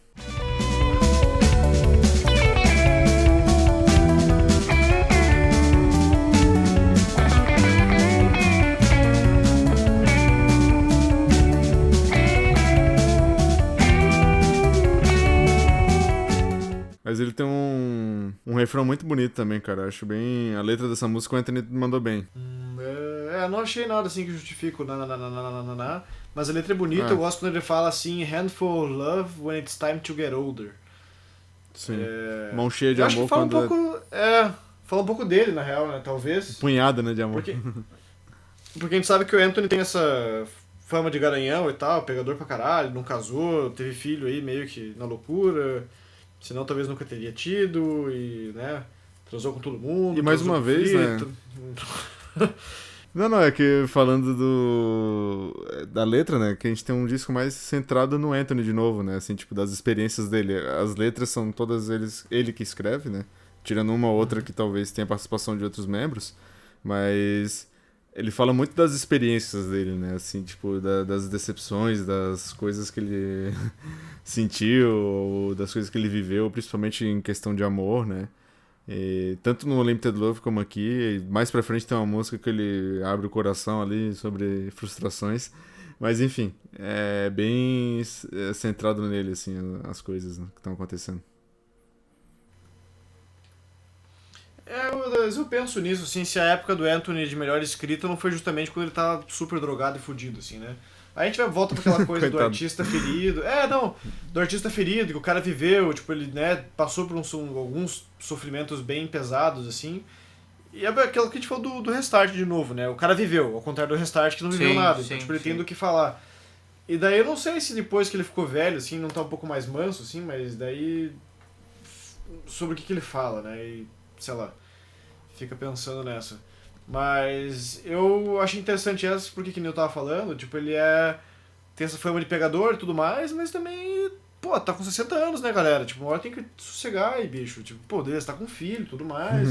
Mas ele tem um, um refrão muito bonito também, cara. Eu acho bem. A letra dessa música o Anthony mandou bem. Hum, é, é não achei nada assim que justifique o na mas a letra é bonita. É. Eu gosto quando ele fala assim: Handful of love when it's time to get older. Sim. É... Mão cheia de eu amor. Acho que fala um é pouco. É... é, fala um pouco dele, na real, né? Talvez. Punhada, né, de amor. Porque, porque a gente sabe que o Anthony tem essa fama de garanhão e tal, pegador pra caralho, não casou, teve filho aí meio que na loucura senão talvez nunca teria tido, e, né, transou com todo mundo. E mais uma vez, filho, né? Não, não, é que falando do da letra, né, que a gente tem um disco mais centrado no Anthony de novo, né, assim, tipo, das experiências dele. As letras são todas eles, ele que escreve, né, tirando uma ou outra que talvez tenha participação de outros membros, mas ele fala muito das experiências dele, né, assim, tipo, da- das decepções, das coisas que ele sentiu, das coisas que ele viveu, principalmente em questão de amor, né. E tanto no Limited Love como aqui, mais pra frente tem uma música que ele abre o coração ali sobre frustrações. Mas enfim, é bem é, centrado nele, assim, as coisas né, que estão acontecendo. É, eu, eu penso nisso, assim, se a época do Anthony de melhor escrita não foi justamente quando ele tava super drogado e fudido, assim, né? Aí a gente vai volta pra aquela coisa do artista ferido. É, não, do artista ferido, que o cara viveu, tipo, ele, né, passou por um alguns sofrimentos bem pesados, assim. E é aquilo que a gente falou do, do Restart de novo, né? O cara viveu, ao contrário do Restart que não viveu Sim, nada. sim, então, tipo, ele sim. tem do que falar. E daí eu não sei se depois que ele ficou velho, assim, não tá um pouco mais manso, assim, mas daí. Sobre o que, que ele fala, né? E, sei lá, fica pensando nessa. Mas eu achei interessante essa, porque que nem eu tava falando, tipo, ele é. Tem essa fama de pegador e tudo mais, mas também. Pô, tá com 60 anos, né, galera? Tipo, uma hora tem que sossegar aí, bicho. Tipo, pô, beleza, tá com filho e tudo mais.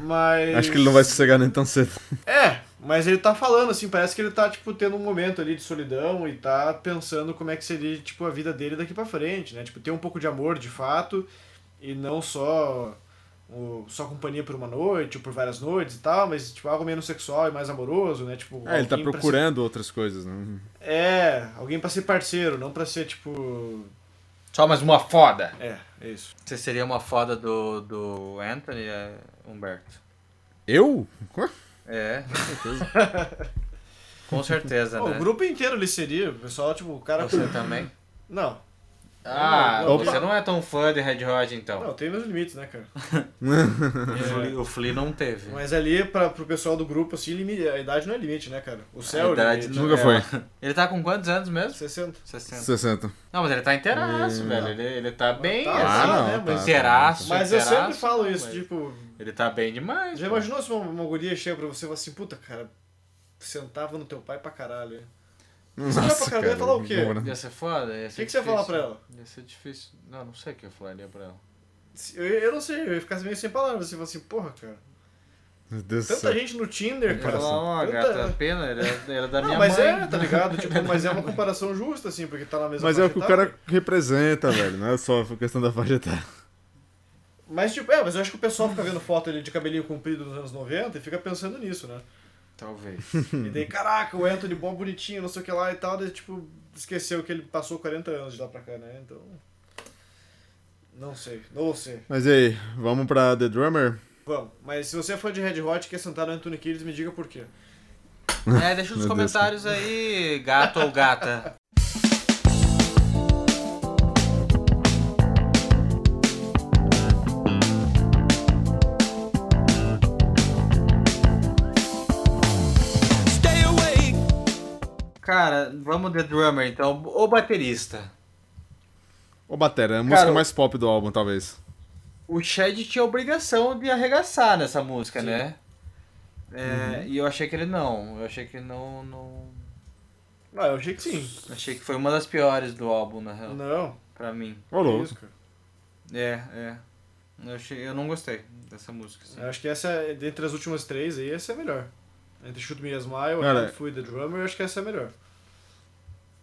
Mas. Acho que ele não vai sossegar nem tão cedo. É, mas ele tá falando, assim, parece que ele tá, tipo, tendo um momento ali de solidão e tá pensando como é que seria, tipo, a vida dele daqui pra frente, né? Tipo, ter um pouco de amor, de fato, e não só o, só companhia por uma noite ou por várias noites e tal, mas, tipo, algo menos sexual e mais amoroso, né? Tipo, É, ele tá procurando outras coisas, né? ser- É, alguém pra ser parceiro, não pra ser, tipo... Só mais uma foda. É, é isso. Você seria uma foda do, do Anthony, é, Humberto? Eu? É. Com certeza, Pô, né? O grupo inteiro ali seria, o pessoal, tipo, o cara... Você também? Não, Ah, Não, não, você não. é tão fã de Red Hot, então. não, tem meus limites, né, cara? O Flea- O Flea não teve. Mas ali, pra, pro pessoal do grupo, assim, limite, a idade não é limite, né, cara? O A céu é idade limite. não- Nunca é. foi. Ele tá com quantos anos mesmo? 60. 60. 60. Não, mas ele tá inteiraço, Hum. velho. Ele, ele tá bem. Tá, assim, ah, não, né, tá, mas- tá, Inteiraço. Mas eu sempre falo isso, mas tipo, Ele tá bem demais. já pô. imaginou se uma, uma guria chega pra você e fala assim, puta, cara, sentava no teu pai pra caralho. Nossa, olha pra cara dele e fala o quê? bora. Ia ser foda? Ia O que, que você ia falar pra ela? Ia ser difícil. Não, não sei o que eu falaria pra ela. Eu, eu não sei, eu ia ficar meio sem palavras, assim, falar assim, porra, cara, Meu Deus tanta céu. gente no Tinder, Eu ia cara. falar, ó, tanta- gata, pena, ele era, era da Não, minha mas mãe. é, tá ligado? Tipo, mas é uma comparação justa, assim, porque tá na mesma Mas é o que o cara representa, velho. Não é só a questão da faixa etária. Mas, tipo, é, mas eu acho que o pessoal fica vendo foto ali de cabelinho comprido nos anos 90 e fica pensando nisso, né? Talvez. E daí, caraca, o Anthony bom bonitinho, não sei o que lá e tal, daí, tipo, esqueceu que ele passou 40 anos de lá pra cá, né? Então. Não sei, não sei. Mas e aí, vamos pra The Drummer? Vamos, mas se você é fã de Red Hot e quer sentar no Anthony Kiedis, me diga por quê. É, deixa nos Meu Deus. comentários aí, gato ou gata. Cara, vamos The Drummer então. O baterista. Ô, Batera, é a música mais pop do álbum, talvez. O Chad tinha obrigação de arregaçar nessa música, Sim. né? É, E eu achei que ele não. Eu achei que não, não. Ah, eu achei que sim. Achei que foi uma das piores do álbum, na real. Não, Pra mim. Ô, louco. É, é. Eu, achei, eu não gostei dessa música. assim. Eu acho que essa, é- dentre as últimas três aí, essa é a melhor. Entre Shoot Me a Smile, Cara, Fui The Drummer, eu acho que essa é a melhor.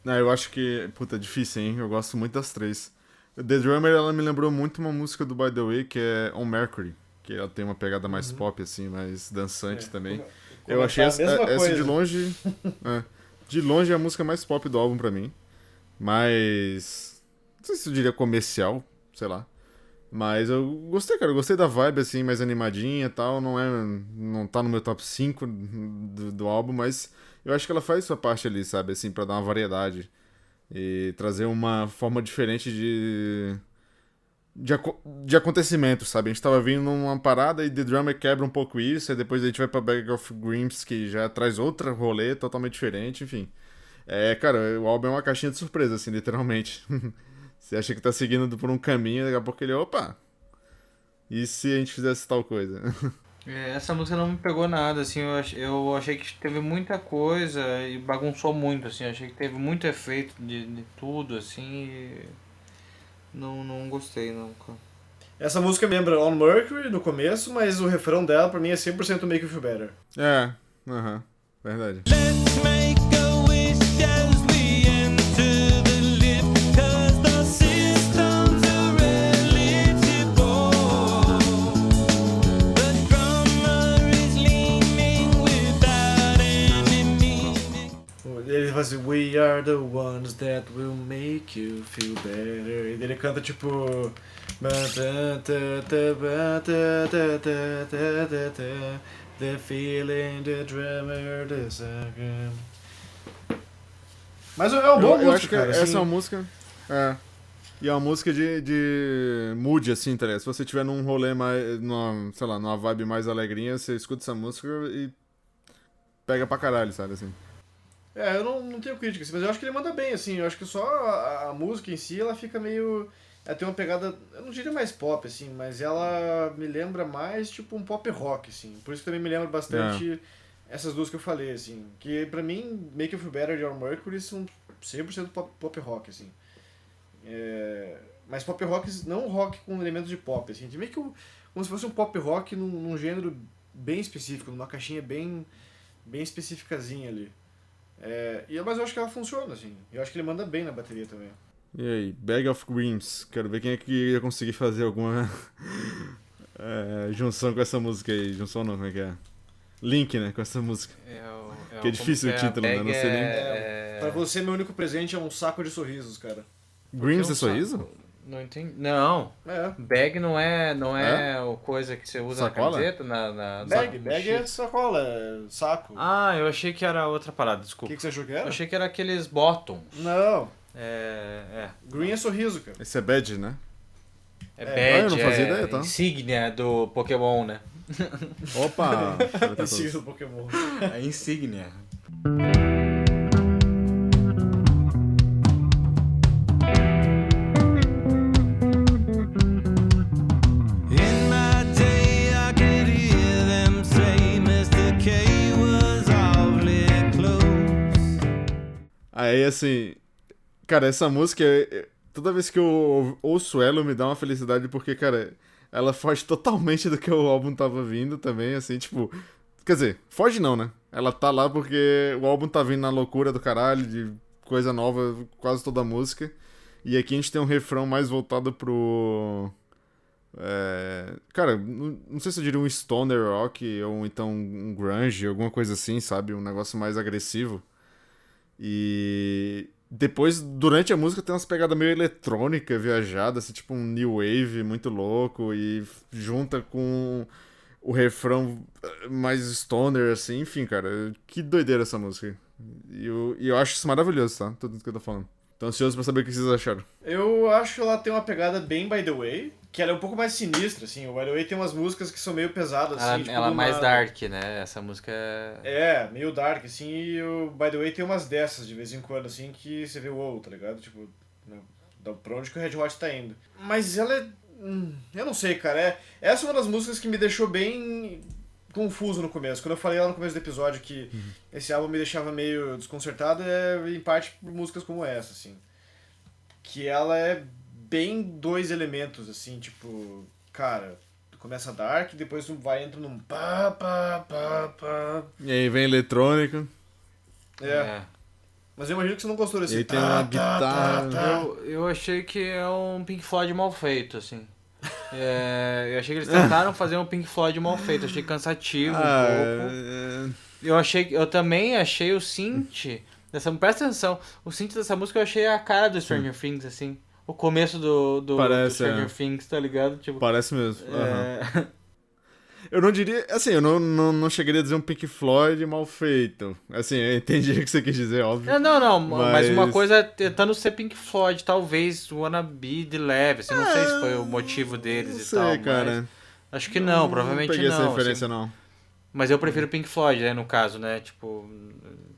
Não, eu acho que. Puta, é difícil, hein? Eu gosto muito das três. The Drummer, ela me lembrou muito uma música do By The Way, que é On Mercury. Que ela tem uma pegada mais pop, assim, mais dançante É, também. como- Eu achei comentar essa, essa de longe. é, de longe é a música mais pop do álbum pra mim. Mas. Não sei se eu diria comercial, sei lá. Mas eu gostei, cara. Eu gostei da vibe, assim, mais animadinha e tal. Não é. Não tá no meu top 5 do, do álbum, mas eu acho que ela faz sua parte ali, sabe? Assim, pra dar uma variedade. E trazer uma forma diferente de. De, de acontecimento, sabe? A gente tava vindo numa parada e The Drummer quebra um pouco isso, aí depois a gente vai pra Bag of Grimps, que já traz outro rolê totalmente diferente, enfim. É, cara, o álbum é uma caixinha de surpresa, assim, literalmente. Você acha que tá seguindo por um caminho, daqui a pouco ele, opa! E se a gente fizesse tal coisa? É, essa música não me pegou nada, assim, eu, ach- eu achei que teve muita coisa e bagunçou muito, assim, eu achei que teve muito efeito de, de tudo, assim, e não, não gostei, cara. Essa música me lembra On Mercury no começo, mas o refrão dela pra mim é 100% Make You Feel Better. é, aham, verdade. Let's make Fala assim, We are the ones that will make you feel better. E ele canta tipo. The feeling, the drummer, the second. Mas é uma boa eu, eu acho música, que cara. essa assim. é uma música. É. E é uma música de, de mood, assim, tá ligado? Se você tiver num rolê mais. Numa, sei lá, numa vibe mais alegrinha, você escuta essa música e. Pega pra caralho, sabe assim? É, eu não, não tenho crítica, assim, mas eu acho que ele manda bem, assim. Eu acho que só a, a música em si, ela fica meio. Ela tem uma pegada, eu não diria mais pop, assim, mas ela me lembra mais tipo um pop rock, assim. Por isso que também me lembra bastante essas duas que eu falei, assim. Que pra mim, Make You Feel Better e Your Mercury são 100% pop, pop rock, assim. É, mas pop rock, não rock com elementos de pop, assim. Meio que um- como se fosse um pop rock num, num gênero bem específico, numa caixinha bem, bem especificazinha ali. É, e, mas eu acho que ela funciona, assim. Eu acho que ele manda bem na bateria também. E aí, Bag of Dreams. Quero ver quem é que ia conseguir fazer alguma é, junção com essa música aí. Junção não, como é que é? Link, né, com essa música. É, o- é, Que é difícil o é? título, né? Não sei nem- é- Pra você, meu único presente é um saco de sorrisos, cara. Dreams é um é sorriso? saco. Não entendi. Não, É. bag não é, não é, o coisa que você usa Sacola? na camiseta, na, na Bag, bag é sacola, é saco. Ah, eu achei que era outra parada, O desculpa. que, que você achou que Eu era? achei que era aqueles bottoms. Não, É, é. green é sorriso, cara. Esse é badge, né? É, É, badge, eu não fazia é ideia, tá? insígnia do Pokémon, né? Opa! Esse do Pokémon. É insígnia. Aí, assim. Cara, essa música. é- Toda vez que eu ouço ela, me dá uma felicidade, porque, cara, ela foge totalmente do que o álbum tava vindo também, assim, tipo. Quer dizer, foge não, né? Ela tá lá porque o álbum tá vindo na loucura do caralho, de coisa nova, quase toda a música. E aqui a gente tem um refrão mais voltado pro. É, cara, não sei se eu diria um stoner rock ou então um grunge, alguma coisa assim, sabe? Um negócio mais agressivo. E depois, durante a música, tem umas pegadas meio eletrônica, viajada, assim, tipo um new wave muito louco e junta com o refrão eh, mais stoner, assim, enfim, cara, que doideira essa música. E eu, e eu acho isso maravilhoso, tá? Tudo que eu tô falando. Tô ansioso pra saber o que vocês acharam. Eu acho que ela tem uma pegada bem By The Way, que ela é um pouco mais sinistra, assim. O By The Way tem umas músicas que são meio pesadas, assim. Ela, tipo, ela é mais dark, né? Essa música é... É, meio dark, assim, e o By The Way tem umas dessas de vez em quando, assim, que você vê o outro, tá ligado? Tipo, né, pra onde que o Red Hot tá indo. Mas ela é... hum, eu não sei, cara, é... Essa é uma das músicas que me deixou bem confuso no começo. Quando eu falei lá no começo do episódio que esse álbum me deixava meio desconcertado, é em parte por músicas como essa, assim. Que ela é bem dois elementos, assim, tipo... Cara, começa dark, depois tu vai entra num pá, pá, pá, pá... E aí vem eletrônica. É. Mas eu imagino que você não gostou desse E aí tem uma tá, guitarra. tá, tá. Eu, eu achei que é um Pink Floyd mal feito, assim. É, eu achei que eles tentaram fazer um Pink Floyd mal feito, achei cansativo um pouco. Ah, Eu achei, eu também achei o synth dessa, presta atenção, o synth dessa música eu achei a cara do Stranger Things assim. O começo do, do, Parece, do Stranger é. Things, tá ligado? Tipo, Parece mesmo. é... Eu não diria. Assim, eu não, não, não chegaria a dizer um Pink Floyd mal feito. Assim, eu entendi o que você quis dizer, óbvio. É, não, não, mas... uma Mas- coisa é tentando ser Pink Floyd, talvez Wanna Be de leve, assim, não sei se foi o motivo deles não e tal, cara. acho que não, provavelmente peguei não. essa assim. referência, não. Mas eu prefiro Pink Floyd, né, no caso, né, tipo,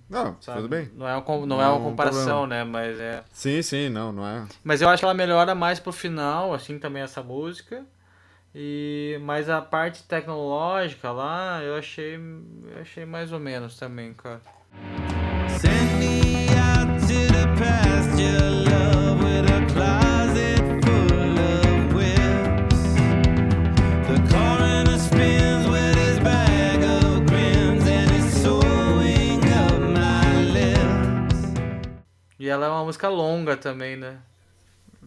Não, sabe? tudo bem. Não é, uma, com- não Não é uma um comparação, né, mas é... Sim, sim, não, não é. Mas eu acho que ela melhora mais pro final, assim, também essa música. E mas a parte tecnológica lá, eu achei, eu achei mais ou menos também, cara. Send me out to the pasture, E ela é uma música longa também, né?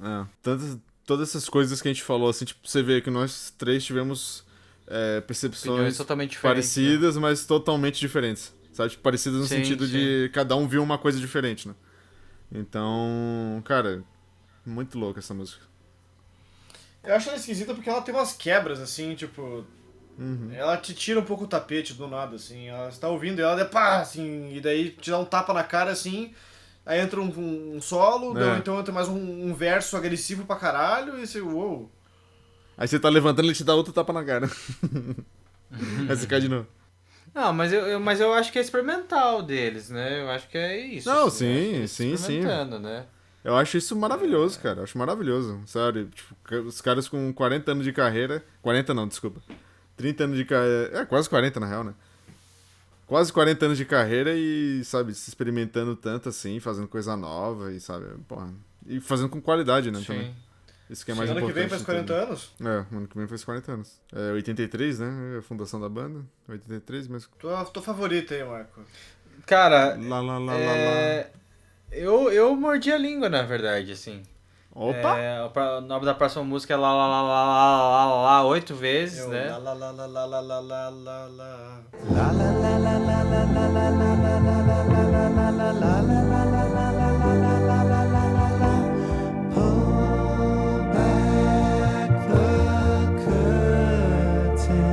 É, tantas, todas essas coisas que a gente falou, assim, tipo, você vê que nós três tivemos é, percepções né? parecidas, mas totalmente diferentes. Sabe? Tipo, parecidas no Sim, sentido de cada um viu uma coisa diferente, né? Então, cara, muito louca essa música. Eu acho ela esquisita porque ela tem umas quebras, assim, tipo. Uhum. Ela te tira um pouco o tapete do nada, assim. Ela está ouvindo e ela é pá, assim, e daí te dá um tapa na cara, assim. Aí entra um, um solo, É. então entra mais um, um verso agressivo pra caralho, e você, uou. Aí você tá levantando, ele te dá outro tapa na cara. Aí você cai de novo. Não, mas eu, eu- mas eu acho que é experimental deles, né? Eu acho que é isso. Não, assim, sim, sim, sim. né? Eu acho isso maravilhoso, cara. Eu acho maravilhoso, sério. Tipo, os caras com 40 anos de carreira. 40 não, desculpa. 30 anos de carreira. É, quase 40 na real, né? Quase 40 anos de carreira e, sabe, se experimentando tanto assim, fazendo coisa nova e, sabe, porra. E fazendo com qualidade, né? Também. Sim. Isso que é mais ano que importante. vem faz de 40 tudo. anos? É, ano que vem faz 40 anos. É 83, né? A fundação da banda. 83, mas. Tua, tua favorita aí, Marco. Cara, Lá, lá, lá, lá, lá. é... Eu, eu mordi a língua, na verdade, assim. Opa! É, o nome da próxima música é Lá Lá Lá Lá Lá Lá Lá Lá oito vezes, né? lá, lá, lá, lá, lá, lá, lá, lá, lá, lá. Pull back the curtain.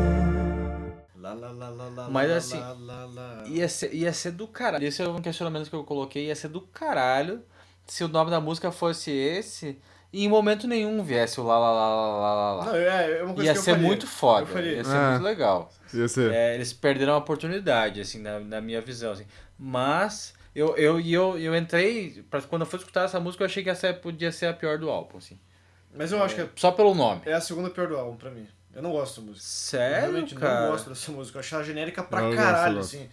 Lá, lá, lá, lá, lá, Mas lá, assim, lá, lá, lá. Ia ser, ia ser do caralho. Esse é um questionamento que eu coloquei. Ia ser do caralho se o nome da música fosse esse e em momento nenhum viesse o Lá Lá Lá Lá Lá Lá Lá. Não, é, é uma coisa Ia que eu ser faria. muito foda. Eu. Ia ser É. muito legal. Ia ser. É, eles perderam a oportunidade, assim, na, na minha visão, assim. Mas eu, eu, e eu, eu entrei, pra, quando eu fui escutar essa música, eu achei que essa podia ser a pior do álbum, assim. Mas eu acho que é- Só pelo nome. é a segunda pior do álbum pra mim. Eu não gosto da música. Eu Sério, realmente cara? não gosto dessa música. Eu achei ela genérica pra Eu gosto, caralho, eu gosto. assim.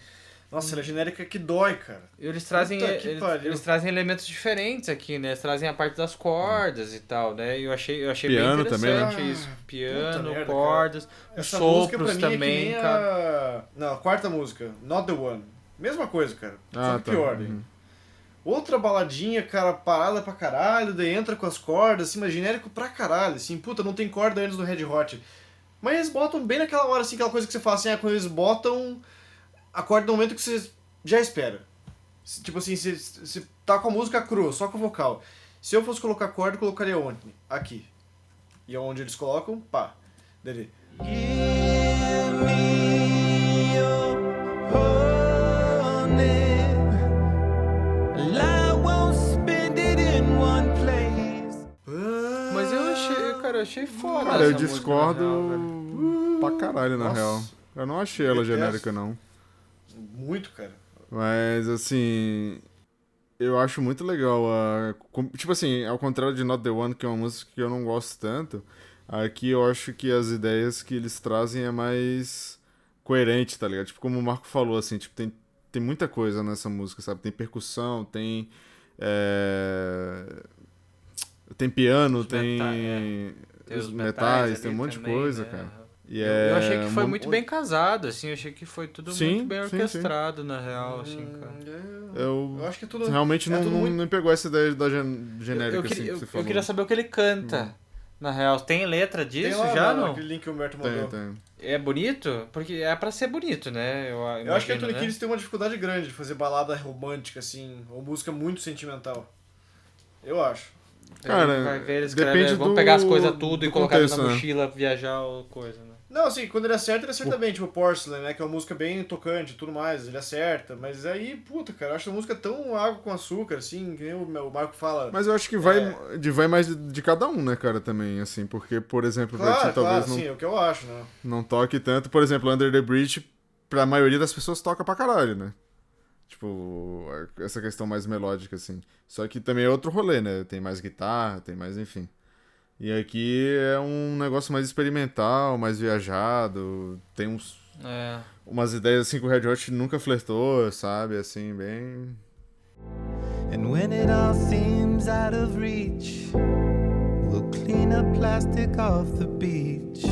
Nossa, ela é genérica que dói, cara. Eles trazem, eles, eles trazem elementos diferentes aqui, né? Eles trazem a parte das cordas e tal, né? Eu achei, eu achei Piano bem também, né? interessante isso. Piano, merda, cordas, Essa música pra sopros mim também, é que nem cara. a... Não, a quarta música, Not The One. Mesma coisa, cara. Ah, Só que tá. pior. Uhum. Outra baladinha, cara, parada pra caralho, daí entra com as cordas, assim, mas genérico pra caralho, assim, puta, não tem corda antes do Red Hot. Mas eles botam bem naquela hora, assim, aquela coisa que você fala assim, é quando eles botam a corda no momento que você já espera. Se- Tipo assim, você, você tá com a música crua, só com o vocal. Se eu fosse colocar corda, eu colocaria onde? Aqui. E onde eles colocam, pá. Dele. Mas eu achei, cara, eu achei foda Cara, eu essa música, discordo na real, velho. pra caralho, na Nossa. real. Eu não achei ela genérica, não. Muito, cara. Mas, assim. Eu acho muito legal a. Tipo assim, ao contrário de Not the One, que é uma música que eu não gosto tanto, aqui eu acho que as ideias que eles trazem é mais coerente, tá ligado? Tipo, como o Marco falou, assim, tipo, tem, tem muita coisa nessa música, sabe? Tem percussão, tem. é, Tem piano, tem. meta- é. Tem os os metais, tem um monte de também, coisa, né? cara. E Eu, é eu achei que foi uma- muito bem casado, assim, eu achei que foi tudo Sim, muito bem sim, sim. orquestrado, na real, assim, cara. Eu, Eu acho que é tudo. realmente é não, tudo não, muito- não pegou essa ideia da gen- genérica, eu, eu, assim, que você eu- eu falou. queria saber o que ele canta, na real. Tem letra Tem disso lá, já, não? Naquele link que o Humberto Tem, mandou. tem. É bonito? Porque é pra ser bonito, né? Eu, Eu acho que a imagino, Tony né? Kids tem uma dificuldade grande de fazer balada romântica, assim, ou música muito sentimental. Eu acho. Cara, vai ver, eles depende vamos do- pegar as coisas tudo do e colocar contexto, na né? mochila, viajar ou coisa, né? Não, assim, quando ele acerta, ele acerta bem, tipo Porcelain, né? Que é uma música bem tocante e tudo mais, ele acerta. Mas aí, puta, cara, eu acho a música tão água com açúcar, assim, que nem o, o Marco fala. Mas eu acho que vai, É. de, vai mais de, cada um, né, cara, também, assim, porque, por exemplo, claro, talvez claro, não, sim, é o que eu acho, né? não toque tanto. Por exemplo, Under the Bridge, pra maioria das pessoas toca pra caralho, né? Tipo, essa questão mais melódica, assim. Só que também é outro rolê, né? Tem mais guitarra, tem mais, enfim. E aqui é um negócio mais experimental, mais viajado, tem uns, É. umas ideias assim que o Red Hot nunca flertou, sabe? Assim, bem... And when it all seems out of reach, we'll clean up plastic off the beach.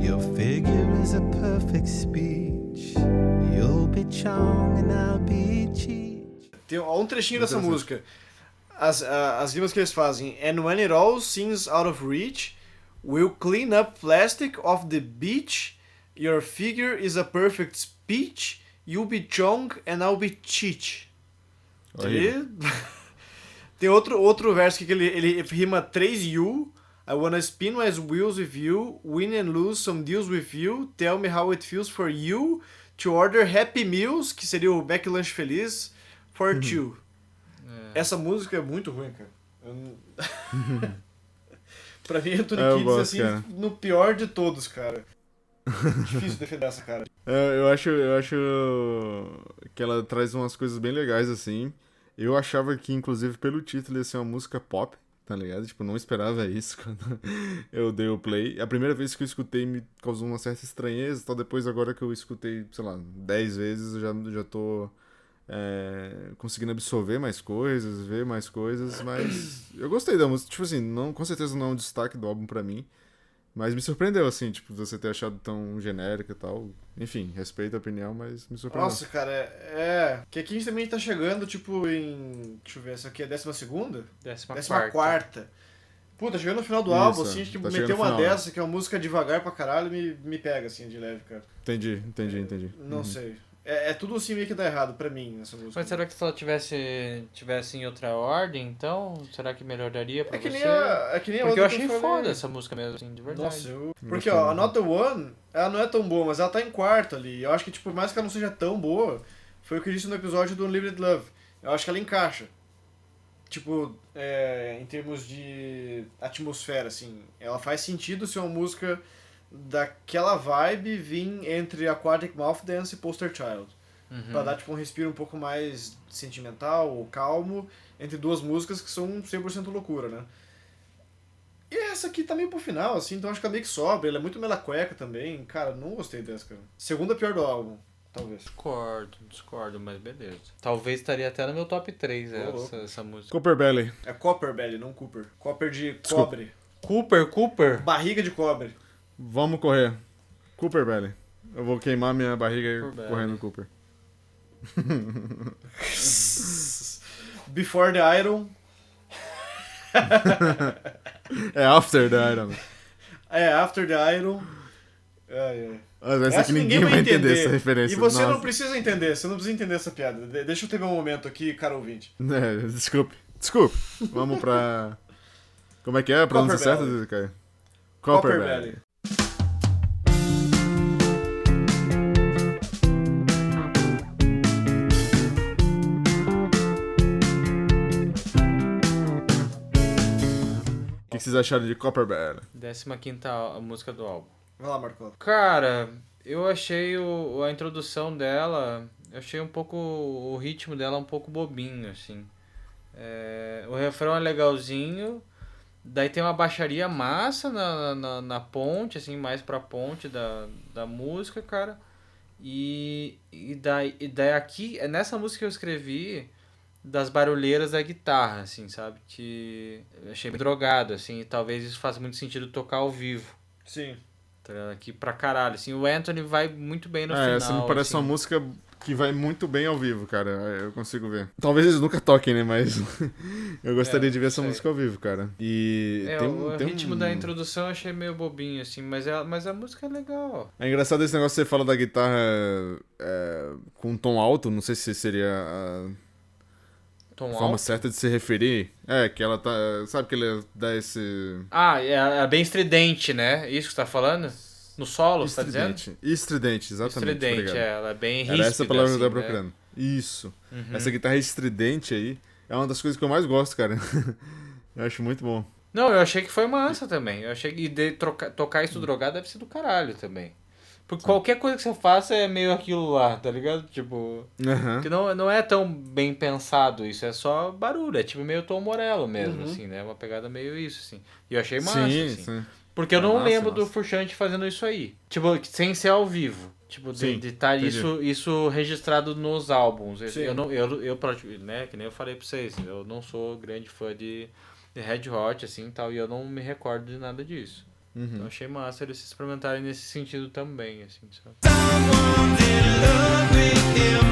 Your figure is a perfect speech. You'll be Chong and I'll be Cheech. Tem um trechinho dessa música. As, as rimas que eles fazem. And when it all seems out of reach, we'll clean up plastic off the beach. Your figure is a perfect speech. You'll be Chong and I'll be. Horrível. E- Tem outro, outro verso que ele, ele rima 3 you. I wanna spin my wheels with you, win and lose some deals with you, tell me how it feels for you to order happy meals, que seria o McLanche Feliz, for two. Essa música é muito ruim, cara. Eu pra mim, Anthony É, Kids, gosto, assim, cara. no pior de todos, cara. Difícil defender essa, cara. É, eu acho, eu acho que ela traz umas coisas bem legais, assim. Eu achava que, inclusive, pelo título ia ser uma música pop, tá ligado? Tipo, não esperava isso quando eu dei o play. A primeira vez que eu escutei me causou uma certa estranheza, tal. Depois, agora que eu escutei, sei lá, 10 vezes, eu já, já tô é, conseguindo absorver mais coisas, ver mais coisas, mas eu gostei da música. Tipo assim, não, com certeza não é um destaque do álbum pra mim. Mas me surpreendeu, assim, tipo, você ter achado tão genérica e tal. Enfim, respeito a opinião, mas me surpreendeu. Nossa, cara, é. é, Que aqui a gente também tá chegando, tipo, em. Deixa eu ver, essa aqui é a décima segunda? Décima, Décima quarta. quarta. Puta, chegando no final do Isso, álbum, assim, a gente tá meteu uma final, né? dessa, que é uma música devagar pra caralho, me, me pega, assim, de leve, cara. Entendi, entendi, entendi. Não Uhum. sei. É, é tudo assim meio que dá errado pra mim, essa música. Mas será que se ela tivesse, tivesse em outra ordem, então, será que melhoraria pra É que você? nem a, é que nem a Porque eu achei falei. foda essa música mesmo, assim, de verdade. Nossa, eu... Porque, ó, a muito. Not The One, ela não é tão boa, mas ela tá em quarto ali. Eu acho que, tipo, por mais que ela não seja tão boa, foi o que eu disse no episódio do Unlimited Love. Eu acho que ela encaixa. Tipo, é, em termos de atmosfera, assim. Ela faz sentido ser uma música daquela vibe vir entre Aquatic Mouth Dance e Poster Child. Uhum. Pra dar, tipo, um respiro um pouco mais sentimental ou calmo entre duas músicas que são 100% loucura, né? E essa aqui tá meio pro final, assim, então acho que ela meio que sobra. Ela é muito melacueca também. Cara, não gostei dessa, cara. Segunda pior do álbum, talvez. Discordo, discordo, mas beleza. Talvez estaria até no meu top 3 Ô, essa, louco. essa música. Cooper Belly. É Copper Belly, não Cooper. Copper de Desculpa. cobre. Cooper, Cooper. Barriga de cobre. Vamos correr. Cooper Belly. Eu vou queimar minha barriga Cooper correndo Belly. Cooper. Before the Iron. É After the Iron. É, After the Iron. Ai. Ah, Essa aqui ninguém, vai entender, essa referência. E você Nossa. não precisa entender, você não precisa entender essa piada. De- deixa eu ter meu momento aqui, cara ouvinte. É, desculpe. Desculpe. Vamos pra... Como é que é a pronúncia certa. Caio? Copper Belly. O que vocês acharam de Copper quinta á- música do álbum. Vai lá, Marco. Cara, eu achei o, a introdução dela, eu achei um pouco, o ritmo dela um pouco bobinho, assim. É, o refrão é legalzinho, daí tem uma baixaria massa na, na, na ponte, assim, mais pra ponte da, da música, cara. E, e, daí, e daí aqui, é nessa música que eu escrevi das barulheiras da guitarra, assim, sabe? Que eu achei meio drogado, assim, e talvez isso faça muito sentido tocar ao vivo. Sim. Tá? Aqui pra caralho, assim, o Anthony vai muito bem no é, final. essa me parece assim. uma música que vai muito bem ao vivo, cara. Eu consigo ver. Talvez eles nunca toquem, né? Mas eu gostaria É, de ver essa sei. música ao vivo, cara. E É, tem, o, um- o tem ritmo um... da introdução eu achei meio bobinho, assim, mas, é, mas a música é legal. É engraçado esse negócio que você fala da guitarra é, com um tom alto. Não sei se seria a, Tom A forma certa de se referir é que ela tá. Sabe que ele dá esse. Ah, é, é bem estridente, né? Isso que você tá falando? No solo, você tá dizendo? Estridente. Estridente, exatamente. Estridente, obrigado. é. Ela é bem ríspida, Era essa palavra que eu assim, tava né? procurando. Isso. Uhum. Essa guitarra estridente aí é uma das coisas que eu mais gosto, cara. eu acho muito bom. Não, eu achei que foi mansa também. Eu achei que de troca- tocar isso drogado deve ser do caralho também. Porque qualquer coisa que você faça é meio aquilo lá, tá ligado? Tipo. Aham. Que não, não é tão bem pensado isso, é só barulho. É tipo meio Tom Morello mesmo, Uhum. assim, né? Uma pegada meio isso, assim. E eu achei massa, Sim, assim. sim. Porque eu É não massa, lembro do. Furchante fazendo isso aí. Tipo, sem ser ao vivo. Tipo, de Sim, estar isso, isso registrado nos álbuns. Eu- Sim. Eu, não, eu, eu, né, que nem eu falei pra vocês, eu não sou grande fã de, de Red Hot, assim, e tal, e eu não me recordo de nada disso. Uhum. Então achei massa eles se experimentarem nesse sentido também, assim, sabe? Eu, eu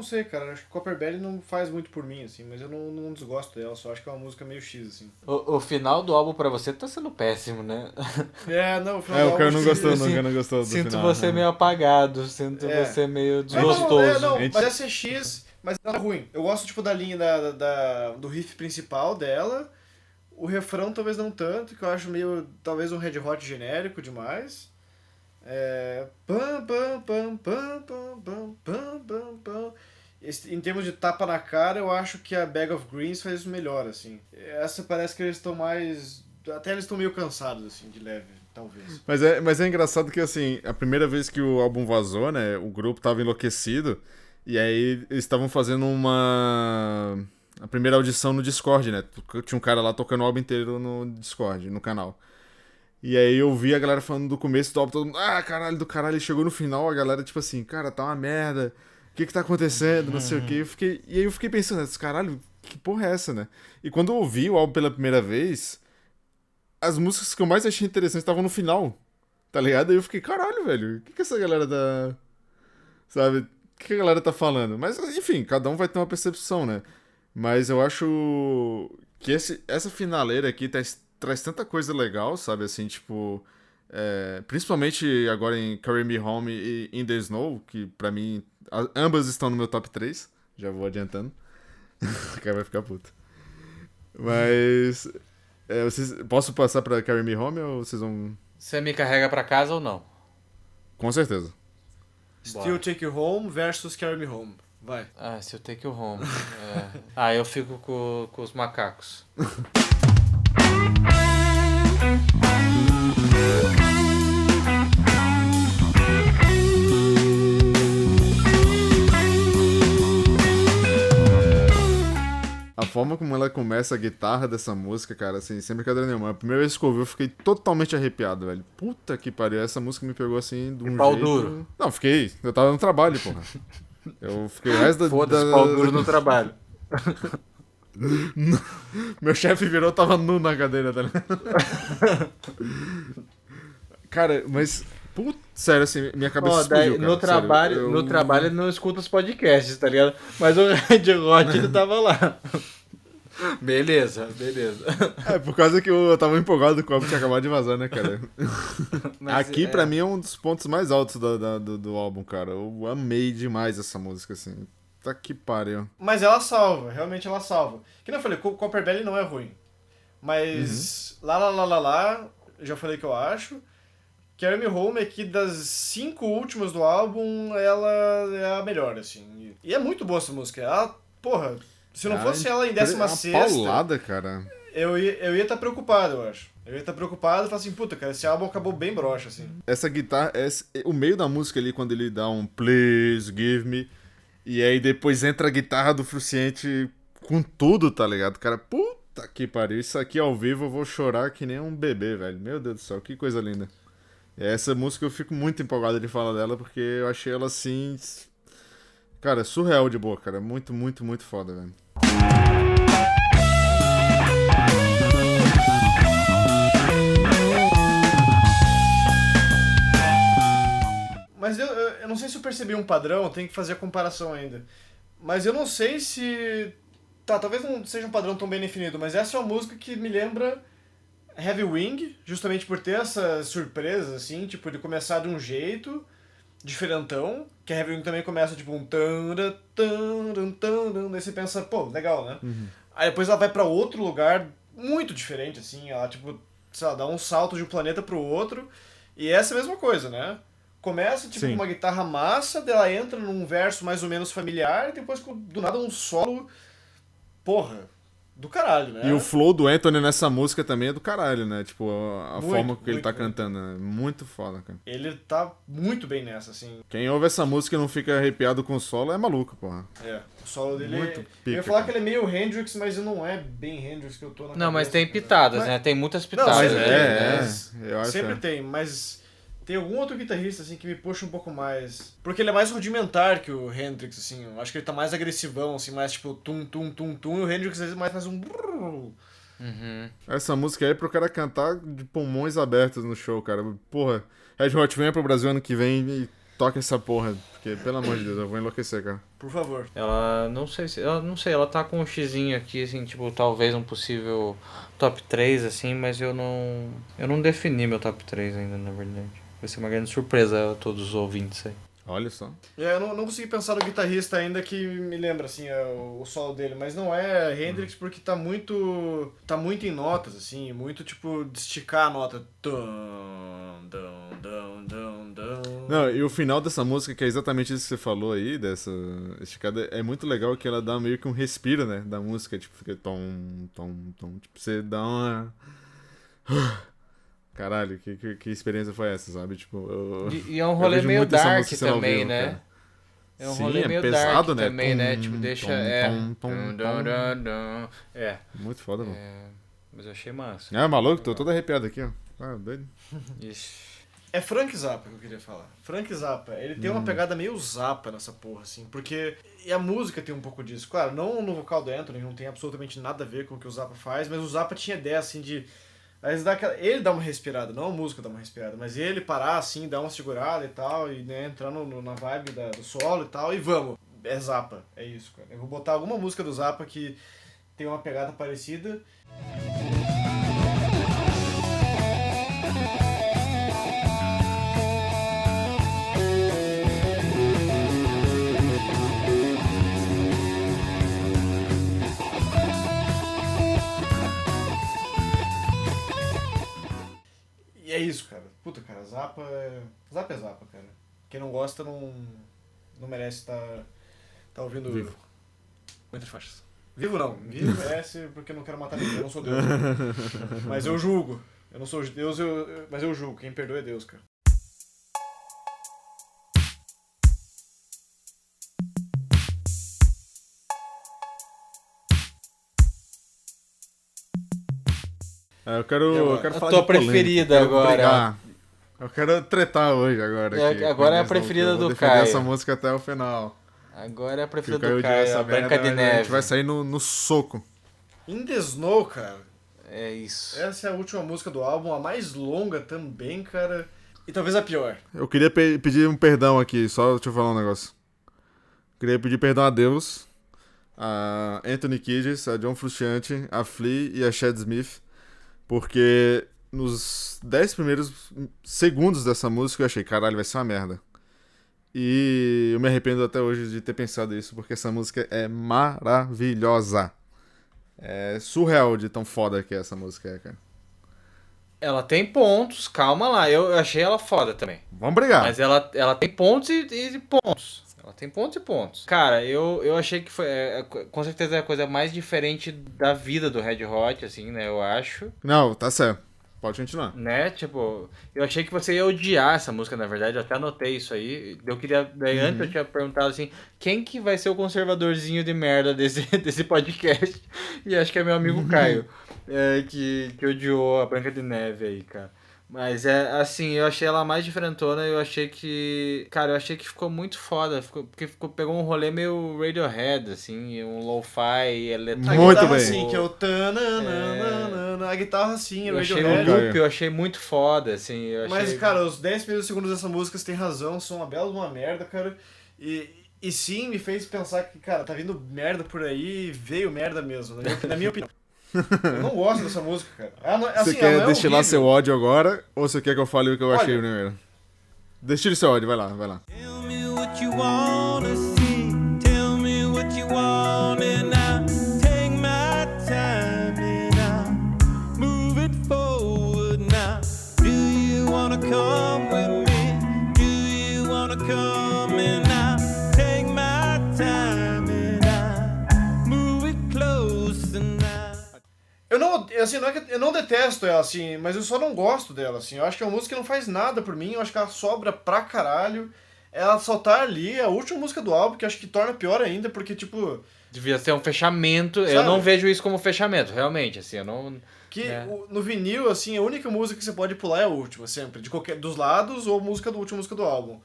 não sei, cara. Acho que Copper Belly não faz muito por mim, assim, mas eu não, não desgosto dela, só acho que é uma música meio X, assim. O, o final do álbum pra você tá sendo péssimo, né? É, não, o final É, do o cara álbum, não gostou, assim, não, cara não gostou do Sinto final. você né? meio apagado, sinto É. você meio não, desgostoso. é, não, Gente. mas essa é X, mas não é ruim. Eu gosto, tipo, da linha da, da, do riff principal dela. O refrão talvez não tanto, que eu acho meio, talvez um Red Hot genérico demais. É... Pam, pam, pam, pam, pam, pam, pam, pam, pam. Em termos de tapa na cara, eu acho que a Bag of Greens faz isso melhor, assim. Essa parece que eles estão mais... Até eles estão meio cansados, assim, de leve, talvez. Mas é, mas é engraçado que, assim, a primeira vez que o álbum vazou, né, o grupo tava enlouquecido, e aí eles estavam fazendo uma... a primeira audição no Discord, né, tinha um cara lá tocando o álbum inteiro no Discord, no canal. E aí eu vi a galera falando do começo do álbum, todo mundo, ah, caralho, do caralho, e chegou no final, a galera, tipo assim, cara, tá uma merda, que que tá acontecendo, não sei o que, eu fiquei... e aí eu fiquei pensando, caralho, que porra é essa, né? E quando eu ouvi o álbum pela primeira vez, as músicas que eu mais achei interessantes estavam no final. Tá ligado? Aí eu fiquei, caralho, velho, o que, que essa galera tá. Sabe? O que, que a galera tá falando? Mas, enfim, cada um vai ter uma percepção, né? Mas eu acho que esse, essa finaleira aqui traz, traz tanta coisa legal, sabe? Assim, tipo. é, principalmente agora em Carry Me Home e In The Snow, que pra mim. Ambas estão no meu top 3. Já vou adiantando. o cara vai ficar puto. Mas. é, vocês, posso passar pra Carry Me Home ou vocês vão. Você me carrega pra casa ou não? Com certeza. Still Take You Home versus Carry Me Home. Vai. Ah, se eu take o home. É. Ah, eu fico com, com os macacos. forma como ela começa a guitarra dessa música, cara, assim, sem brincadeira nenhuma. A primeira vez que eu ouvi, eu fiquei totalmente arrepiado, velho. Puta que pariu, essa música me pegou assim de um pau jeito... duro. Não, fiquei. Eu tava no trabalho, porra. Eu fiquei o resto da. Foda-se, da- pau duro no trabalho. Meu chefe virou, tava nu na cadeira, tá ligado? Cara, mas. Putz, sério, assim, minha cabeça daí, explodiu, cara, no, sério. trabalho, Eu- no trabalho ele não escuta os podcasts, tá ligado? Mas o Red Hot ele tava lá. Beleza, beleza. É, por causa que eu tava empolgado com o álbum que acabado de vazar, né, cara? Mas, Aqui, é, pra mim, é um dos pontos mais altos da- do, do álbum, cara. Eu amei demais essa música, assim. Tá que pariu. Mas ela salva, realmente ela salva. Que nem eu falei, Co- Copper Belly não é ruim. Mas lá, lá, lá, lá, lá, já falei que eu acho. Carry Me Home é que das cinco últimas do álbum, ela é a melhor, assim. E é muito boa essa música. Ela, porra, se não Ah, fosse ela em é décima uma sexta, paulada, cara. eu ia estar eu ia tá preocupado, eu acho. Eu ia estar preocupado e falar assim, puta, cara, esse álbum acabou bem broxa, assim. Essa guitarra, esse- o meio da música ali, quando ele dá um Please Give Me, e aí depois entra a guitarra do Fruciante com tudo, tá ligado? Cara, puta que pariu. Isso aqui ao vivo eu vou chorar que nem um bebê, velho. Meu Deus do céu, que coisa linda. Essa música eu fico muito empolgado de falar dela, porque eu achei ela assim. Cara, surreal de boa, cara. Muito, muito, muito foda, velho. Mas eu, eu, não sei se eu percebi um padrão, tenho que fazer a comparação ainda. Mas eu não sei se. Tá, talvez não seja um padrão tão bem definido, mas essa é uma música que me lembra Heavy Wing, justamente por ter essas surpresas, assim, tipo, de começar de um jeito diferentão, que a Heavy Wing também começa, tipo, um tan, tan, tan, tan, daí você pensa, pô, legal, né? Aí depois ela vai pra outro lugar muito diferente, assim, ela, tipo, sei lá, dá um salto de um planeta pro outro, e essa é a mesma coisa, né? Começa, tipo, Sim. uma guitarra massa, daí ela entra num verso mais ou menos familiar, e depois, do nada, um solo, porra, do caralho, né? E o flow do Anthony nessa música também é do caralho, né? Tipo, a, a Muito, forma que ele tá muito. cantando. É muito foda, cara. Ele tá muito bem nessa, assim. Quem ouve essa música e não fica arrepiado com o solo é maluco, porra. É, o solo dele Muito é... pica, eu ia falar cara. que ele é meio Hendrix, mas não é bem Hendrix que eu tô na Não, mas cabeça, tem né? pitadas, Mas- né? Tem muitas Não, pitadas. sempre é, tem, é, mas- eu acho Sempre é. tem, mas tem algum outro guitarrista assim que me puxa um pouco mais. Porque ele é mais rudimentar que o Hendrix, assim. Eu acho que ele tá mais agressivão, assim, mais tipo tum tum tum tum. E o Hendrix às vezes mais faz um. Uhum. Essa música aí é pro cara cantar de pulmões abertos no show, cara. Porra, Red Hot venha pro Brasil ano que vem e toca essa porra. Porque, pelo amor de Deus, eu vou enlouquecer, cara. Por favor. Ela, não sei se, ela, não sei, ela tá com um xizinho aqui, assim, tipo, talvez um possível top 3, assim, mas eu não, eu não defini meu top 3 ainda, na verdade. Vai ser uma grande surpresa a todos os ouvintes aí. Olha só. É, eu não, não consegui pensar no guitarrista ainda que me lembra, assim, é o, o solo dele. Mas não é Hendrix porque tá muito. tá muito em notas, assim. Muito tipo de esticar a nota. Não, e o final dessa música, que é exatamente isso que você falou aí, dessa esticada, é muito legal que ela dá meio que um respiro, né, da música, tipo, fica tom, tom, tom, tipo, você dá uma... Caralho, que, que, que experiência foi essa, sabe? Tipo, eu... E, e é um rolê meio dark também, vivo, né? cara. É um Sim, rolê é meio pesado, dark né? também, né? Tum, Tipo, deixa. tum, é. dum. É. Muito foda, mano. é. Mas eu achei massa. É, maluco, tô todo arrepiado aqui, ó. Ah, doido. Ixi. É Frank Zappa que eu queria falar. Frank Zappa, ele tem uma pegada meio Zappa nessa porra, assim, porque. E a música tem um pouco disso. Claro, não no vocal do Anthony, não tem absolutamente nada a ver com o que o Zappa faz, mas o Zappa tinha ideia, assim, de. Vezes dá aquela... Ele dá uma respirada, não a música dá uma respirada, mas ele parar assim, dar uma segurada e tal, e né, entrar no, no- na vibe da- do solo e tal, e vamos. É Zappa, é isso, cara. Eu vou botar alguma música do Zappa que tem uma pegada parecida. Isso, cara. Puta, cara, Zappa é. Zappa é Zappa, cara. Quem não gosta não. não merece estar. tá ouvindo. Vivo. Muitas faixas. Vivo não. Vivo merece porque eu não quero matar ninguém. Eu não sou Deus. mas eu julgo. Eu não sou Deus, eu, eu- mas eu julgo. Quem perdoa é Deus, cara. Eu quero, E agora? eu quero A falar tua de polêmica, preferida eu quero agora. brigar. Eu quero tretar hoje agora. É, aqui, agora é a preferida eu do Caio. essa música até o final. Agora é a preferida do Caio, essa a Branca de a Neve. gente vai sair no, no soco. In the Snow, cara. É isso. Essa é a última música do álbum, a mais longa também, cara. E talvez a pior. Eu queria pe- pedir um perdão aqui, só deixa eu falar um negócio. Queria pedir perdão a Deus, a Anthony Kiedis, a John Frusciante, a Flea e a Chad Smith, porque nos 10 primeiros segundos dessa música eu achei, caralho, vai ser uma merda. E eu me arrependo até hoje de ter pensado isso, porque essa música é maravilhosa. É surreal de tão foda que essa música é, cara. Ela tem pontos, calma lá. Eu achei ela foda também. Vamos brigar. Mas ela, ela tem pontos e, e pontos. Ela tem pontos e pontos. Cara, eu, eu achei que foi. é, é, com certeza é a coisa mais diferente da vida do Red Hot, assim, né? Eu acho. Não, tá certo. Pode continuar. Né? Tipo, eu achei que você ia odiar essa música, na verdade. Eu até anotei isso aí. Eu queria. Daí antes eu tinha perguntado assim: quem que vai ser o conservadorzinho de merda desse, desse podcast? E acho que é meu amigo Caio, é, que, que odiou a Branca de Neve aí, cara. Mas é assim, eu achei ela mais diferentona, eu achei que. Cara, eu achei que ficou muito foda. Ficou, porque ficou, pegou um rolê meio Radiohead, assim, um lo-fi eletrônico. A Muito guitarra bem. sim, que é o tananana, a guitarra sim, é Eu achei o loop, eu achei muito foda, assim. Eu Mas, achei... cara, os 10 primeiros segundos dessa música, você tem razão, são uma bela de uma merda, cara. E, e sim, me fez pensar que, cara, tá vindo merda por aí e veio merda mesmo, na minha opinião. Eu não gosto dessa música, cara. Ela não- assim, você ela quer não é destilar horrível. seu ódio agora ou você quer que eu fale o que eu Olha. achei primeiro? Destile seu ódio, vai lá, vai lá. Tell me what you wanna assim, não é que eu não detesto ela, assim, mas eu só não gosto dela, assim. Eu acho que é uma música que não faz nada por mim, eu acho que ela sobra pra caralho. Ela só tá ali, é a última música do álbum, que eu acho que torna pior ainda, porque, tipo, Devia ser um fechamento. Eu Sabe? não vejo isso como fechamento, realmente, assim, eu não... que É. o- no vinil, assim, a única música que você pode pular é a última, sempre. De qualquer, dos lados ou música do última música do álbum.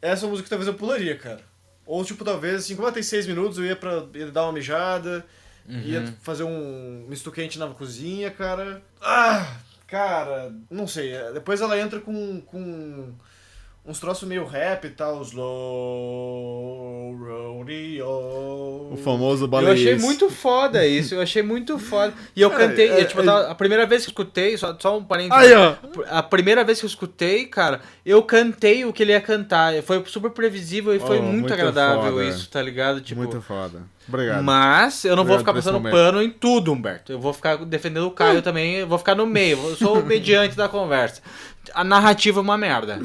Essa música talvez eu pularia, cara. Ou, tipo, talvez, assim, como ela tem seis minutos, eu ia pra ia dar uma mijada, ia fazer um misto quente na cozinha, cara. Ah, cara, não sei. Depois ela entra com, com uns troços meio rap e tal, slow rodeo. O famoso Eu baleiês. achei muito foda isso, eu achei muito foda. E eu Cara, cantei, é- eu, tipo, é- eu tava- a primeira vez que eu escutei, só, só um parênteses. Aí, ó. A primeira vez que eu escutei, cara, eu cantei o que ele ia cantar. Foi super previsível e foi Oh, muito, muito agradável foda. isso, tá ligado? Tipo, Muito foda. Obrigado. Mas eu não vou Obrigado ficar por esse passando momento. pano em tudo, Humberto. Eu vou ficar defendendo o Caio também, eu vou ficar no meio. Eu sou o mediante da conversa. A narrativa é uma merda.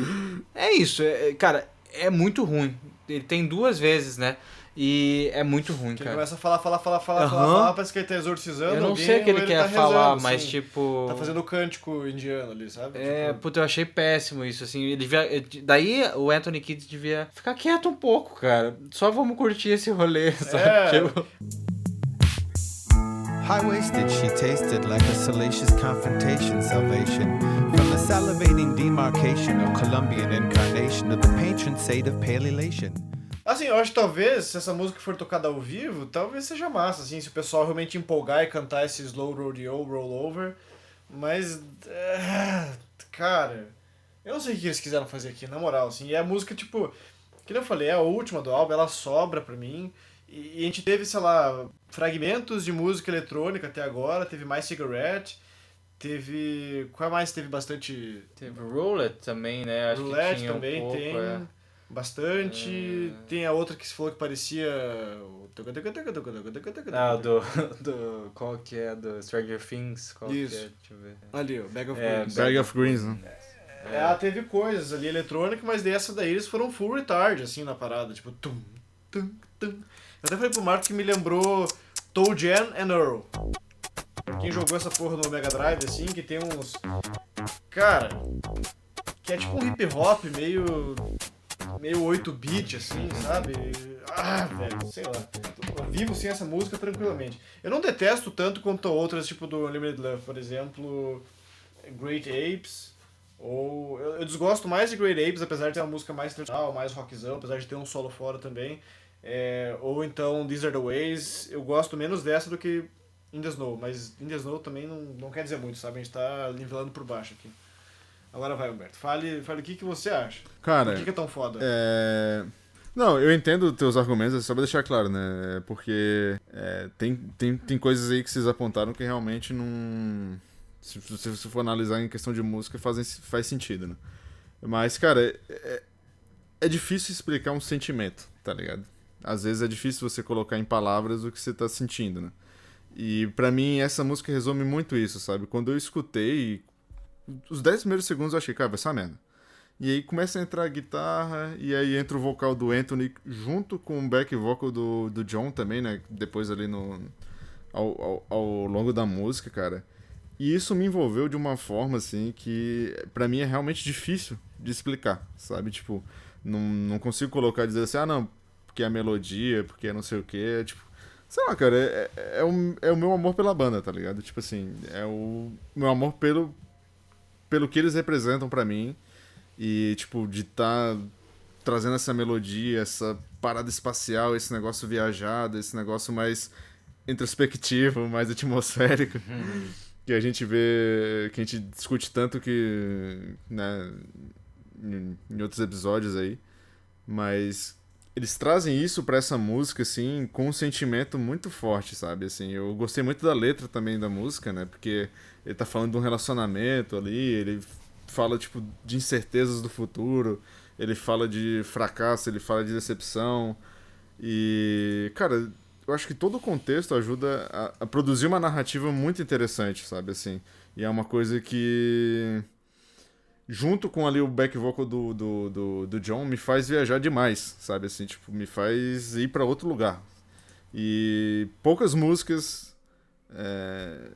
É isso, é- cara, é muito ruim. Ele tem duas vezes, né? E é muito ruim, Que ele cara. começa a falar, falar, falar, falar, Aham. falar, falar, parece que ele tá exorcizando Eu não alguém, sei o que ou ele quer tá falar, rezando, mas assim. tipo. Tá fazendo o cântico indiano ali, sabe? É, Tipo, puta, eu achei péssimo isso, assim, ele devia, daí o Anthony Kidd devia ficar quieto um pouco, cara, só vamos curtir esse rolê, sabe, É. Tipo, High waisted, she tasted like a salacious confrontation salvation. From the salivating demarcation of Colombian incarnation of the patron saint of. Assim, eu acho que talvez, se essa música for tocada ao vivo, talvez seja massa, assim, se o pessoal realmente empolgar e cantar esse Slow Rodeo Rollover. Mas, é, cara, eu não sei o que eles quiseram fazer aqui, na moral, assim. E a música, tipo, que eu falei, é a última do álbum, ela sobra pra mim. E, e a gente teve, sei lá, fragmentos de música eletrônica até agora, teve mais Cigarette, teve... Qual mais teve bastante... teve Roulette também, né, acho que Roulette tinha também um pouco, tem é. bastante. Tem a outra que se falou que parecia. o Ah, do, do, qual que é, do Stranger Things, qual Isso. que é, deixa eu ver. Ali, o Bag of É, Greens. Bag of Greens, né? É, ela teve coisas ali eletrônicas, mas dessa daí eles foram full retard, assim, na parada. Tipo, tum, tum, tum. Eu até falei pro Marco que me lembrou Toe Jam and Earl. Quem jogou essa porra no Mega Drive, assim, que tem uns. Cara, que é tipo um hip hop meio. meio 8-bit, assim, sabe? Ah, velho, sei lá. Eu vivo sem essa música tranquilamente. Eu não detesto tanto quanto outras, tipo do Unlimited Love, por exemplo, Great Apes. Ou. Eu, eu desgosto mais de Great Apes, apesar de ter uma música mais tradicional, mais rockzão, apesar de ter um solo fora também. É, ou então These Are the Ways. Eu gosto menos dessa do que In the Snow, mas In the Snow também não, não quer dizer muito, sabe? A gente tá nivelando por baixo aqui. Agora vai, Humberto. Fale, fale o que, que você acha. Cara, Por que, que é tão foda? É... Não, eu entendo os teus argumentos, é só pra deixar claro, né? É Porque é, tem, tem, tem coisas aí que vocês apontaram que realmente não. Se se você for analisar em questão de música, fazem, faz sentido, né? Mas, cara, é, é difícil explicar um sentimento, tá ligado? Às vezes é difícil você colocar em palavras o que você tá sentindo, né? E pra mim essa música resume muito isso, sabe? Quando eu escutei, os 10 primeiros segundos eu achei, cara, vai ser uma merda. E aí começa a entrar a guitarra, e aí entra o vocal do Anthony junto com o back vocal do, do John também, né? Depois ali no. Ao, ao, ao longo da música, cara. E isso me envolveu de uma forma, assim, que pra mim é realmente difícil de explicar, sabe? Tipo, não, não consigo colocar e dizer assim, ah, não, porque é a melodia, porque é não sei o quê. É, tipo, sei lá, cara, é, é, é, o, é o meu amor pela banda, tá ligado? Tipo assim, é o meu amor pelo, pelo que eles representam pra mim. E, tipo, de estar tá trazendo essa melodia, essa parada espacial, esse negócio viajado, esse negócio mais introspectivo, mais atmosférico. que a gente vê, que a gente discute tanto que, né, em outros episódios aí. Mas eles trazem isso pra essa música, assim, com um sentimento muito forte, sabe? Assim, eu gostei muito da letra também da música, né? Porque ele tá falando de um relacionamento ali, ele fala, tipo, de incertezas do futuro, ele fala de fracasso, ele fala de decepção. E, cara, eu acho que todo o contexto ajuda a, a produzir uma narrativa muito interessante, sabe? Assim, e é uma coisa que junto com ali o back vocal do, do, do, do John, me faz viajar demais, sabe? Assim, tipo, me faz ir pra outro lugar. E poucas músicas é,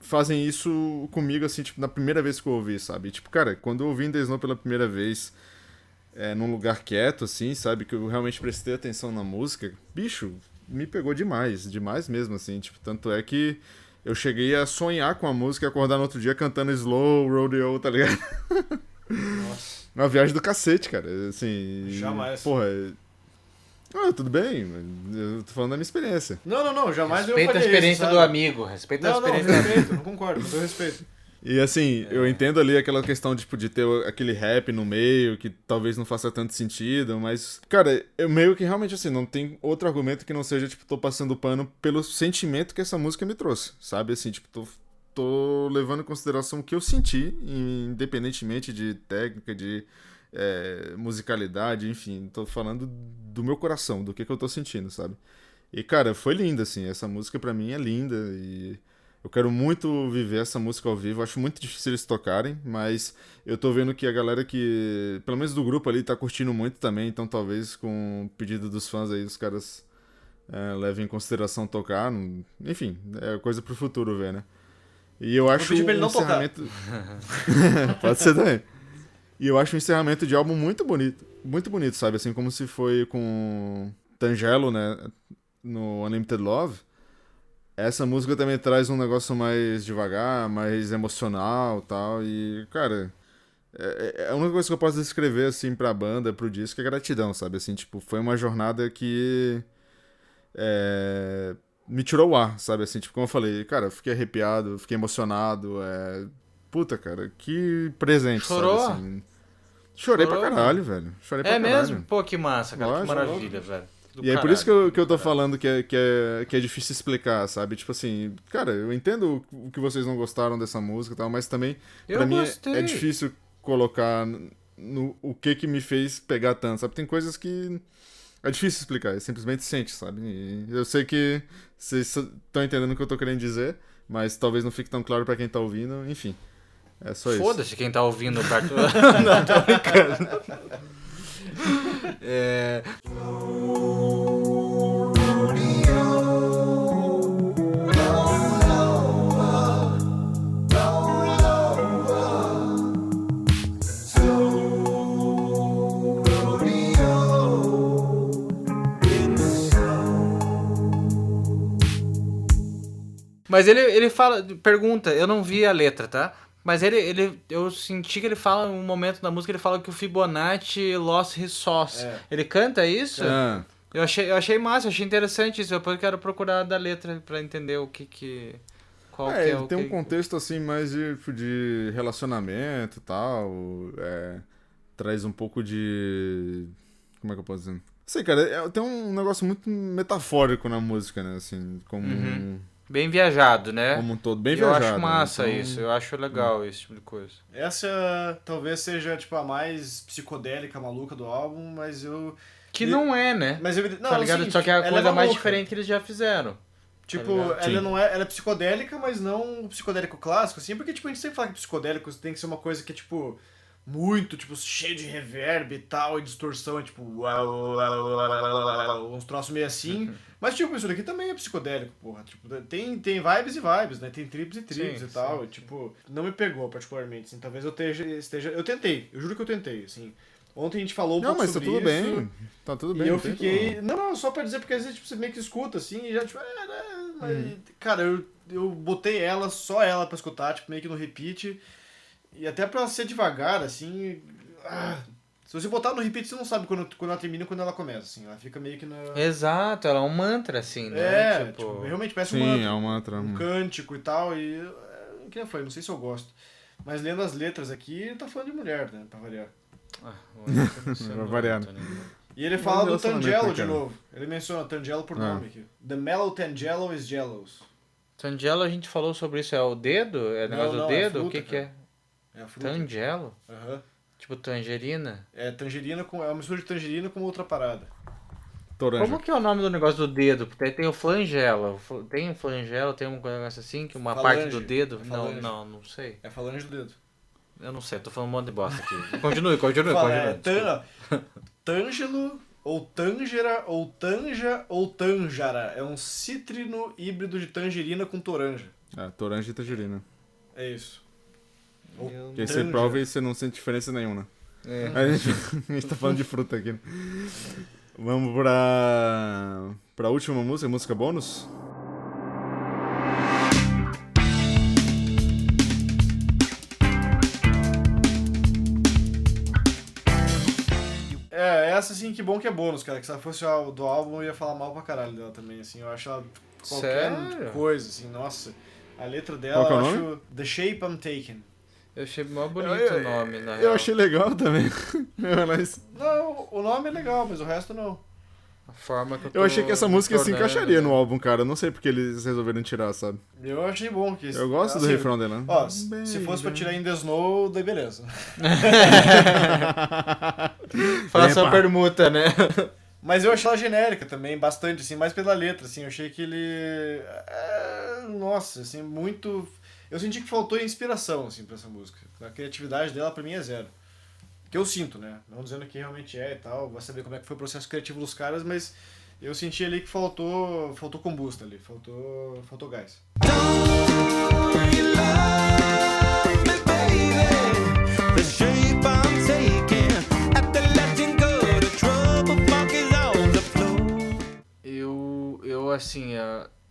fazem isso comigo, assim, tipo, na primeira vez que eu ouvi, sabe? Tipo, cara, quando eu ouvi The Snow pela primeira vez, é, num lugar quieto, assim, sabe? Que eu realmente prestei atenção na música, bicho, me pegou demais, demais mesmo, assim, tipo, tanto é que eu cheguei a sonhar com a música e acordar no outro dia cantando Slow, Rodeo, tá ligado? Nossa. Uma viagem do cacete, cara. Assim. Jamais. Porra. é- Ah, tudo bem, mas eu tô falando da minha experiência. Não, não, não, jamais Respeita eu a faria experiência isso, do amigo. Respeita a Não, não, experiência do amigo. respeito, não concordo, com todo respeito. E assim, É. eu entendo ali aquela questão tipo, de ter aquele rap no meio, que talvez não faça tanto sentido, mas, cara, eu meio que realmente assim, não tem outro argumento que não seja, tipo, tô passando pano pelo sentimento que essa música me trouxe, sabe? Assim, tipo, tô, tô levando em consideração o que eu senti, independentemente de técnica, de é, musicalidade, enfim, tô falando do meu coração, do que, que eu tô sentindo, sabe? E, cara, foi linda, assim, essa música pra mim é linda e. Eu quero muito viver essa música ao vivo. Acho muito difícil eles tocarem, mas eu tô vendo que a galera que, pelo menos do grupo ali, tá curtindo muito também. Então talvez com o pedido dos fãs aí, os caras é, levem em consideração tocar. Enfim, é coisa pro futuro ver, né? E eu acho não tocar. encerramento... Pode ser também. E eu acho o encerramento de álbum muito bonito. Muito bonito, sabe? Assim como se foi com Tangelo, né? No Unlimited Love. Essa música também traz um negócio mais devagar, mais emocional tal. E, cara, é, é a única coisa que eu posso descrever, assim, pra banda, pro disco, é gratidão, sabe? Assim, tipo, foi uma jornada que. é, me tirou o ar, sabe? Assim, tipo, como eu falei, cara, eu fiquei arrepiado, fiquei emocionado. É... Puta, cara, que presente, Chorou? sabe? Assim, Chorei Chorou, pra caralho, velho. Chorei pra É caralho. mesmo? Pô, que massa, cara. Lógico, que maravilha, velho. E é por isso que caralho. eu, que eu tô falando que é, que, é, que é difícil explicar, sabe? Tipo assim, cara, eu entendo o que vocês não gostaram dessa música e tal, mas também, Eu pra mim, é- é difícil colocar no, o que que me fez pegar tanto, sabe? Tem coisas que é difícil explicar, é simplesmente sente, sabe? E eu sei que vocês estão entendendo o que eu tô querendo dizer, mas talvez não fique tão claro pra quem tá ouvindo, enfim. É só isso. Foda-se quem tá ouvindo perto. não, tô brincando. É... Mas ele, ele fala, pergunta, eu não vi a letra, tá? Mas ele, ele, eu senti que ele fala, um momento da música, ele fala que o Fibonacci lost his sauce. É. Ele canta isso? Ah, Eu achei, eu achei massa, eu achei interessante isso. Depois eu quero procurar da letra pra entender o que que... Qual É, que é ele o tem que... um contexto assim mais de, de relacionamento e tal. é, traz um pouco de. Como é que eu posso dizer? Sei, cara, é- tem um negócio muito metafórico na música, né? Assim, como, Uhum. Bem viajado, né? como um todo, bem eu viajado. acho né? massa Então, isso, eu acho legal esse tipo de coisa. Essa talvez seja, tipo, a mais psicodélica, maluca do álbum, mas eu... Que E- não é, né? Mas eu... Não, tá ligado? assim, Só que é a ela coisa mais maluca. diferente que eles já fizeram. Tipo, ligado? ela Sim. não é, ela é psicodélica, mas não o psicodélico clássico, assim, porque tipo, a gente sempre fala que psicodélico tem que ser uma coisa que é tipo muito, tipo, cheio de reverb e tal, e distorção, é tipo, uau, uau, uau, uau, uau, uns troços meio assim. Mas tipo, isso daqui também é psicodélico, porra. Tipo, tem, tem vibes e vibes, né? Tem tribos e tribos Sim, e tal. E, tipo, não me pegou particularmente, assim. Talvez eu esteja, esteja. Eu tentei, eu juro que eu tentei, assim. Ontem a gente falou um Não, pouco mas tá sobre tudo isso. bem. Tá tudo bem. E eu fiquei. Não, não, só pra dizer, porque às vezes tipo, você meio que escuta assim e já, tipo, é, né? Uhum. Cara, eu, eu botei ela, só ela pra escutar, tipo, meio que no repeat. E até pra ser devagar, assim. ah, se você botar no repeat, você não sabe quando, quando ela termina e quando ela começa, assim. Ela fica meio que na. Exato, ela é um mantra, assim, né? É, tipo... tipo, realmente parece Sim, um mantra, é um mantra. um cântico e tal. E. é, que nem foi, não sei se eu gosto. Mas lendo as letras aqui, tá falando de mulher, né? Pra variar. Ah, muito, variar. né? E ele fala do relacionamento, Tangelo de novo. Ele menciona Tangelo por Ah. nome aqui. The mellow Tangelo is jellos. Tangelo, a gente falou sobre isso. É o dedo? É o negócio não, do é dedo? o fruta, que que é? É a fruta. Tangelo? Aham. Tipo tangerina? É tangerina com. É uma mistura de tangerina com outra parada. Toranja. Como que é o nome do negócio do dedo? Porque aí tem o flangelo. o fl- Tem o flangelo, tem um negócio assim, que uma Falange. parte do dedo. É Não, não, não sei. É falange do dedo. Eu não sei, tô falando um monte de bosta aqui. Continue, continue, Fala, continue. é, tan, Tângelo, ou Tângera, ou Tanja, ou Tanjara. É um cítrino híbrido de tangerina com toranja. É, toranja e tangerina. É isso. Ou Que aí você prova e você não sente diferença nenhuma. É. A, gente, a gente tá falando de fruta aqui. né? Vamos pra. pra última música, música bônus? É, essa assim, que bom que é bônus, cara. Que se ela fosse a do álbum, eu ia falar mal pra caralho dela também, assim. Eu acho ela qualquer Sério? coisa, assim, nossa. A letra dela, é o eu nome? acho The Shape I'm Taken. Eu achei mó bonito Eu- o nome, na Eu real. achei legal também. Mas Não, o nome é legal, mas o resto não. A forma que eu eu tô achei que essa música se encaixaria né? no álbum, cara. Eu não sei porque eles resolveram tirar, sabe? Eu achei bom que Eu gosto do assim, refrão dela. Ó, se se fosse pra tirar In The Snow, daí beleza. Faça a permuta, né? Mas eu achei ela genérica também, bastante, assim, mais pela letra, assim, eu achei que ele... é, nossa, assim, muito... Eu senti que faltou inspiração, assim, pra essa música. A criatividade dela, pra mim, é zero. Que eu sinto, né? Não dizendo que realmente é e tal, vai saber como é que foi o processo criativo dos caras, mas eu senti ali que faltou, faltou combusta ali, faltou, faltou gás. Eu, eu assim,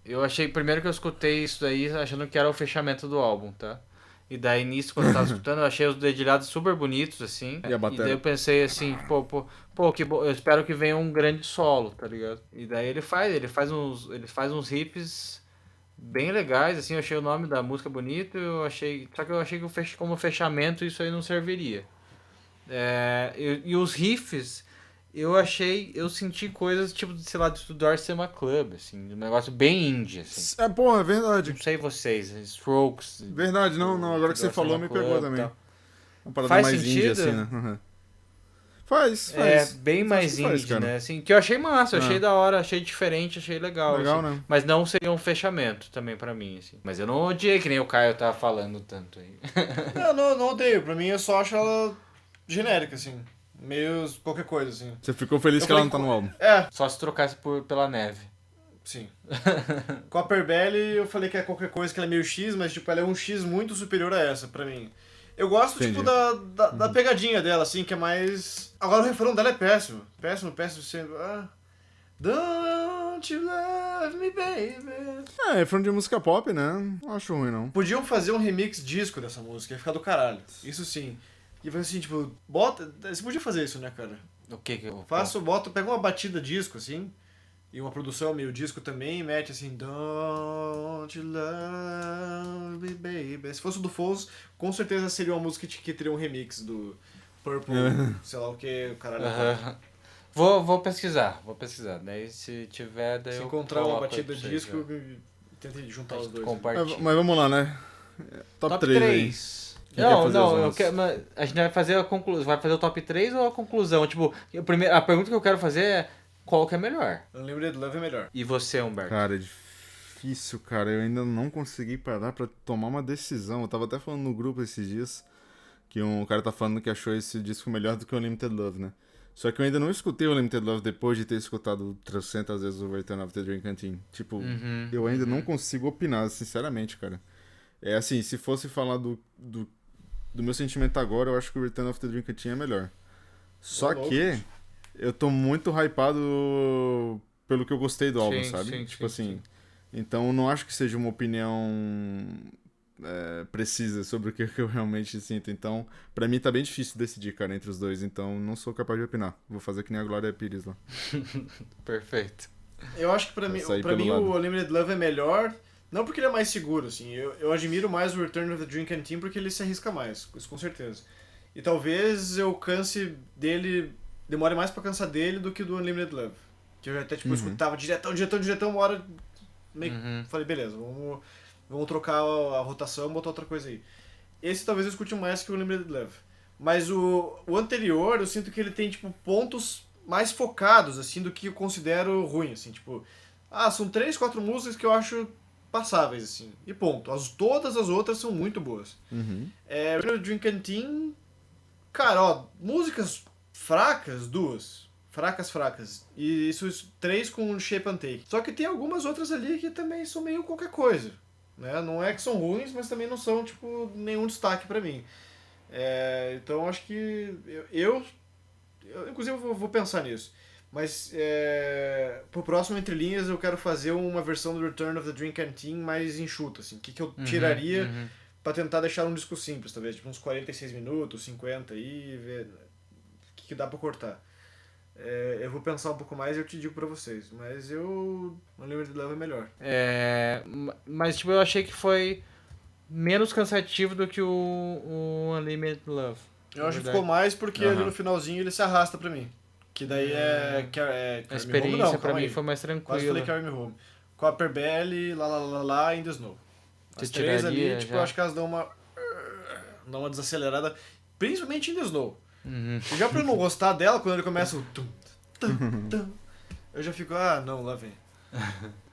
eu achei primeiro que eu escutei isso daí achando que era o fechamento do álbum, tá? E daí nisso, quando eu tava escutando, eu achei os dedilhados super bonitos, assim. E a bateria? daí eu pensei assim, pô, pô, pô que bo... eu espero que venha um grande solo, tá ligado? E daí ele faz, ele faz uns, ele faz uns riffs bem legais, assim, eu achei o nome da música bonito, eu achei, só que eu achei que como fechamento isso aí não serviria. É, e, e os riffs, eu achei, eu senti coisas tipo, sei lá, do Dorsey Club, assim, um negócio bem indie, assim. É, porra, é verdade. Não sei vocês, Strokes. Verdade, não, não. Agora que você falou, me Club, pegou também. Uma parada Faz mais indie, sentido? assim, né? Uhum. Faz, É, faz. bem Acho mais faz, indie, cara. né? Assim, que eu achei massa, eu Ah. achei da hora, achei diferente, achei legal. Legal, assim. né? Mas não seria um fechamento também pra mim, assim. Mas eu não odiei, que nem o Caio tava falando tanto aí. Não, não, não odeio, pra mim eu só acho ela genérica, assim, meio qualquer coisa, assim. Você ficou feliz Eu que ela falei não tá no álbum. É, Só se trocasse por, pela neve. Sim. Copper Belly, eu falei que é qualquer coisa que ela é meio X, mas tipo, ela é um X muito superior a essa, pra mim. Eu gosto, Entendi. tipo, da, da, da pegadinha dela, assim, que é mais. Agora o refrão dela é péssimo. Péssimo, péssimo. Sempre. Ah. Don't you love me, baby? É, fã de música pop, né? Não acho ruim, não. Podiam fazer um remix disco dessa música, ia ficar do caralho. Isso sim. E foi assim, tipo, bota. Você podia fazer isso, né, cara? O que que eu Faço, boto, pega uma batida disco, assim, e uma produção meio disco também, e mete assim, Don't you love me, baby. Se fosse o do Foles, com certeza seria uma música que teria um remix do Purple, sei lá o que, o caralho. Aham. Vou, vou pesquisar, vou pesquisar. Daí se tiver, daí Se eu encontrar uma batida disco, né? tente juntar os dois. Compartilha. Mas, mas vamos lá, né? Top, 3 aí. 3. Não, não, eu quero, mas a gente vai fazer a conclusão. Vai fazer o top 3 ou a conclusão? Tipo, a, primeira, a pergunta que eu quero fazer é qual que é melhor? Unlimited Love é melhor. E você, Humberto? Cara, é difícil, cara. Eu ainda não consegui parar pra tomar uma decisão. Eu tava até falando no grupo esses dias que um cara tá falando que achou esse disco melhor do que o Limited Love, né? Só que eu ainda não escutei o Limited Love depois de ter escutado 300 vezes o Return of the Dream Canteen. Tipo, Uhum, eu ainda não consigo opinar, sinceramente, cara. É assim, se fosse falar do, do, do meu sentimento agora, eu acho que o Return of the Dream Canteen é melhor. Só louco. que eu tô muito hypado pelo que eu gostei do álbum, Sim, sabe? sim, tipo sim, assim, sim. então eu não acho que seja uma opinião é, precisa sobre o que eu realmente sinto. Então, pra mim tá bem difícil decidir, cara, entre os dois. Então, não sou capaz de opinar. Vou fazer que nem a Glória Pires lá. Perfeito. Eu acho que pra mim, pra mim lado. o Unlimited Love é melhor, não porque ele é mais seguro, assim. Eu, eu admiro mais o Return of the Dream Canteen porque ele se arrisca mais, isso com certeza. E talvez eu canse dele demore mais pra cansar dele do que do Unlimited Love. Que eu até, tipo, escutava diretão, diretão, diretão, uma hora meio Uhum. falei, beleza, vamos, vamos trocar a, a rotação, botar outra coisa aí. Esse talvez eu escute mais que o Unlimited Love. Mas o, o anterior, eu sinto que ele tem, tipo, pontos mais focados, assim, do que eu considero ruim, assim, tipo... Ah, são três, quatro músicas que eu acho passáveis, assim, e ponto. As, todas as outras são muito boas. Uhum. É, Drink and cara, ó, músicas fracas, duas. Fracas, fracas. E isso, isso, três com Shape and Take. Só que tem algumas outras ali que também são meio qualquer coisa. Né? Não é que são ruins, mas também não são, tipo, nenhum destaque pra mim. É, então acho que eu, eu, eu, inclusive eu vou, vou pensar nisso. Mas é, pro próximo Entre Linhas eu quero fazer uma versão do Return of the Drink and Team mais enxuta, assim. O que, que eu tiraria uhum. Pra tentar deixar um disco simples, talvez, tipo uns 46 minutos, 50 aí, ver o que, que dá pra cortar. É, eu vou pensar um pouco mais e eu te digo pra vocês, mas eu. Unlimited Love é melhor. É, ma- mas tipo, eu achei que foi menos cansativo do que o, o Unlimited Love. Eu acho que ficou mais porque ali Aham. no finalzinho ele se arrasta pra mim. Que daí é. É A Carry Me experiência Home, não, pra mim aí. foi mais Quase tranquila. falei Carry Me Home. Copper Belly, lá lá lá lá In The Snow. As Você três ali, tipo, já? eu acho que elas dão uma. dão uma desacelerada. Principalmente In The Snow. Uhum. E já pra eu não gostar dela, quando ele começa o. Tum, tum, tum, eu já fico, ah, não, lá vem.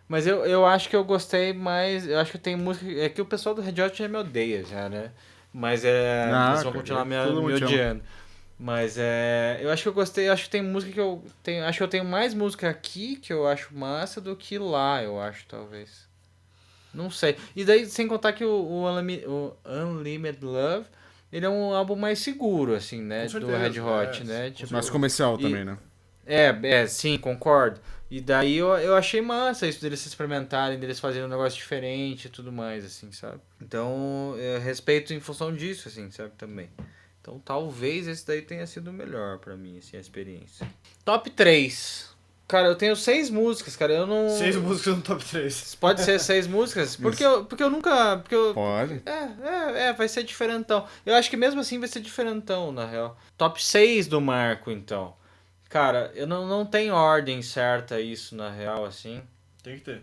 Mas eu, eu acho que eu gostei mais. Eu acho que tem música. É que o pessoal do Red Hot já me odeia, já, né? Mas é. Ah, eles vão continuar me, todo me ama. odiando. Mas é. Eu acho que eu gostei. Acho que tem música que eu. Tenho, acho que eu tenho mais música aqui que eu acho massa do que lá, eu acho, talvez. Não sei. E daí, sem contar que o, o, Unlimi- o Unlimited Love. Ele é um álbum mais seguro, assim, né? Com do certeza, Red Hot, é, né? Tipo, Mais comercial E- também, né? é, é, sim, concordo. E daí eu, eu achei massa isso deles se experimentarem, deles fazerem um negócio diferente e tudo mais, assim, sabe? Então, eu respeito em função disso, assim, sabe, também. Então, talvez esse daí tenha sido o melhor pra mim, assim, a experiência. Top 3. Cara, eu tenho seis músicas, cara, eu não... Seis músicas no top 3. Pode ser seis músicas? Porque eu, porque eu nunca... Porque eu, Pode. é, é, é, vai ser diferentão. Eu acho que mesmo assim vai ser diferentão, na real. Top 6 do Marco, então. Cara, eu não, não tenho ordem certa isso, na real, assim. Tem que ter.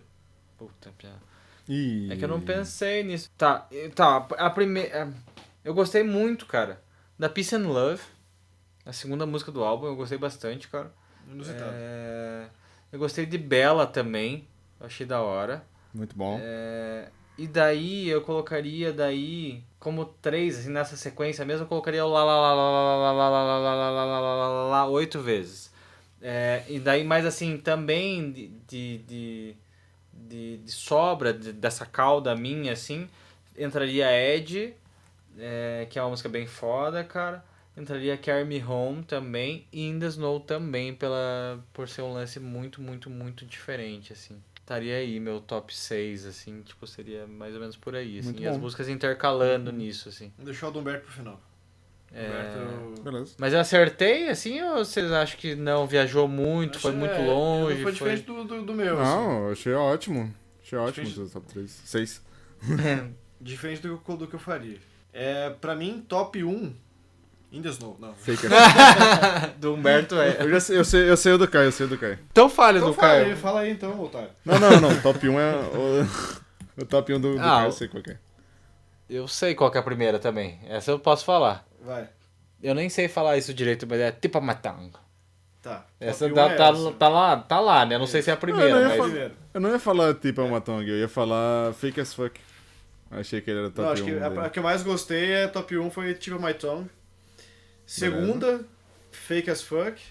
Puta, piada. Ih. É que eu não pensei nisso. Tá, tá, a primeira... Eu gostei muito, cara, da Peace and Love. A segunda música do álbum, eu gostei bastante, cara. Inusitado. É, Eu gostei de Bella também. Achei da hora. Muito bom. É, e daí eu colocaria daí como três, assim, nessa sequência mesmo, eu colocaria o lá lá lá lá lá lá lá lá lá lá lá lá lá lá oito vezes. É, e daí mais assim, também de, de, de, de, de sobra de- dessa cauda minha, assim, entraria Ed, é, que é uma música bem foda, cara. Entraria Carry Me Home também e In The Snow também, pela, por ser um lance muito, muito, muito diferente, assim. Estaria aí meu top 6, assim, tipo, seria mais ou menos por aí, assim. Muito E as bom. músicas intercalando nisso, assim. Deixar o do Humberto pro final. É... Humberto. Beleza. Mas eu acertei, assim, ou vocês acham que não viajou muito, foi muito é, longe? Foi diferente do, do, do meu. assim. Não, eu achei ótimo. Achei ótimo Difícil. os top 3. 6. Diferente do, do que eu faria. É, pra mim, top 1. In the Snow. Não. Fake. do Humberto é. eu, já sei, eu, sei, eu sei o do Caio, eu sei o do Caio. Então fale Então do fala Caio. aí, fala aí então, otário. Não, não, não. Top 1 é. O, o top 1 do, do Ah, Caio, eu sei qual que é. Eu sei qual que é a primeira também. Essa eu posso falar. Vai. Eu nem sei falar isso direito, mas é Tipa Matang. Tá. Essa tá, 1 é tá, essa. tá lá, tá lá, né? Não sei se é a eu primeira, não ia mas. falar-. Eu não ia falar tipo uma tongue, eu ia falar fake as fuck. Achei que ele era top Não, acho 1. que a, a que eu mais gostei é top 1 foi Tip of My Tongue. Segunda, Fake as Fuck.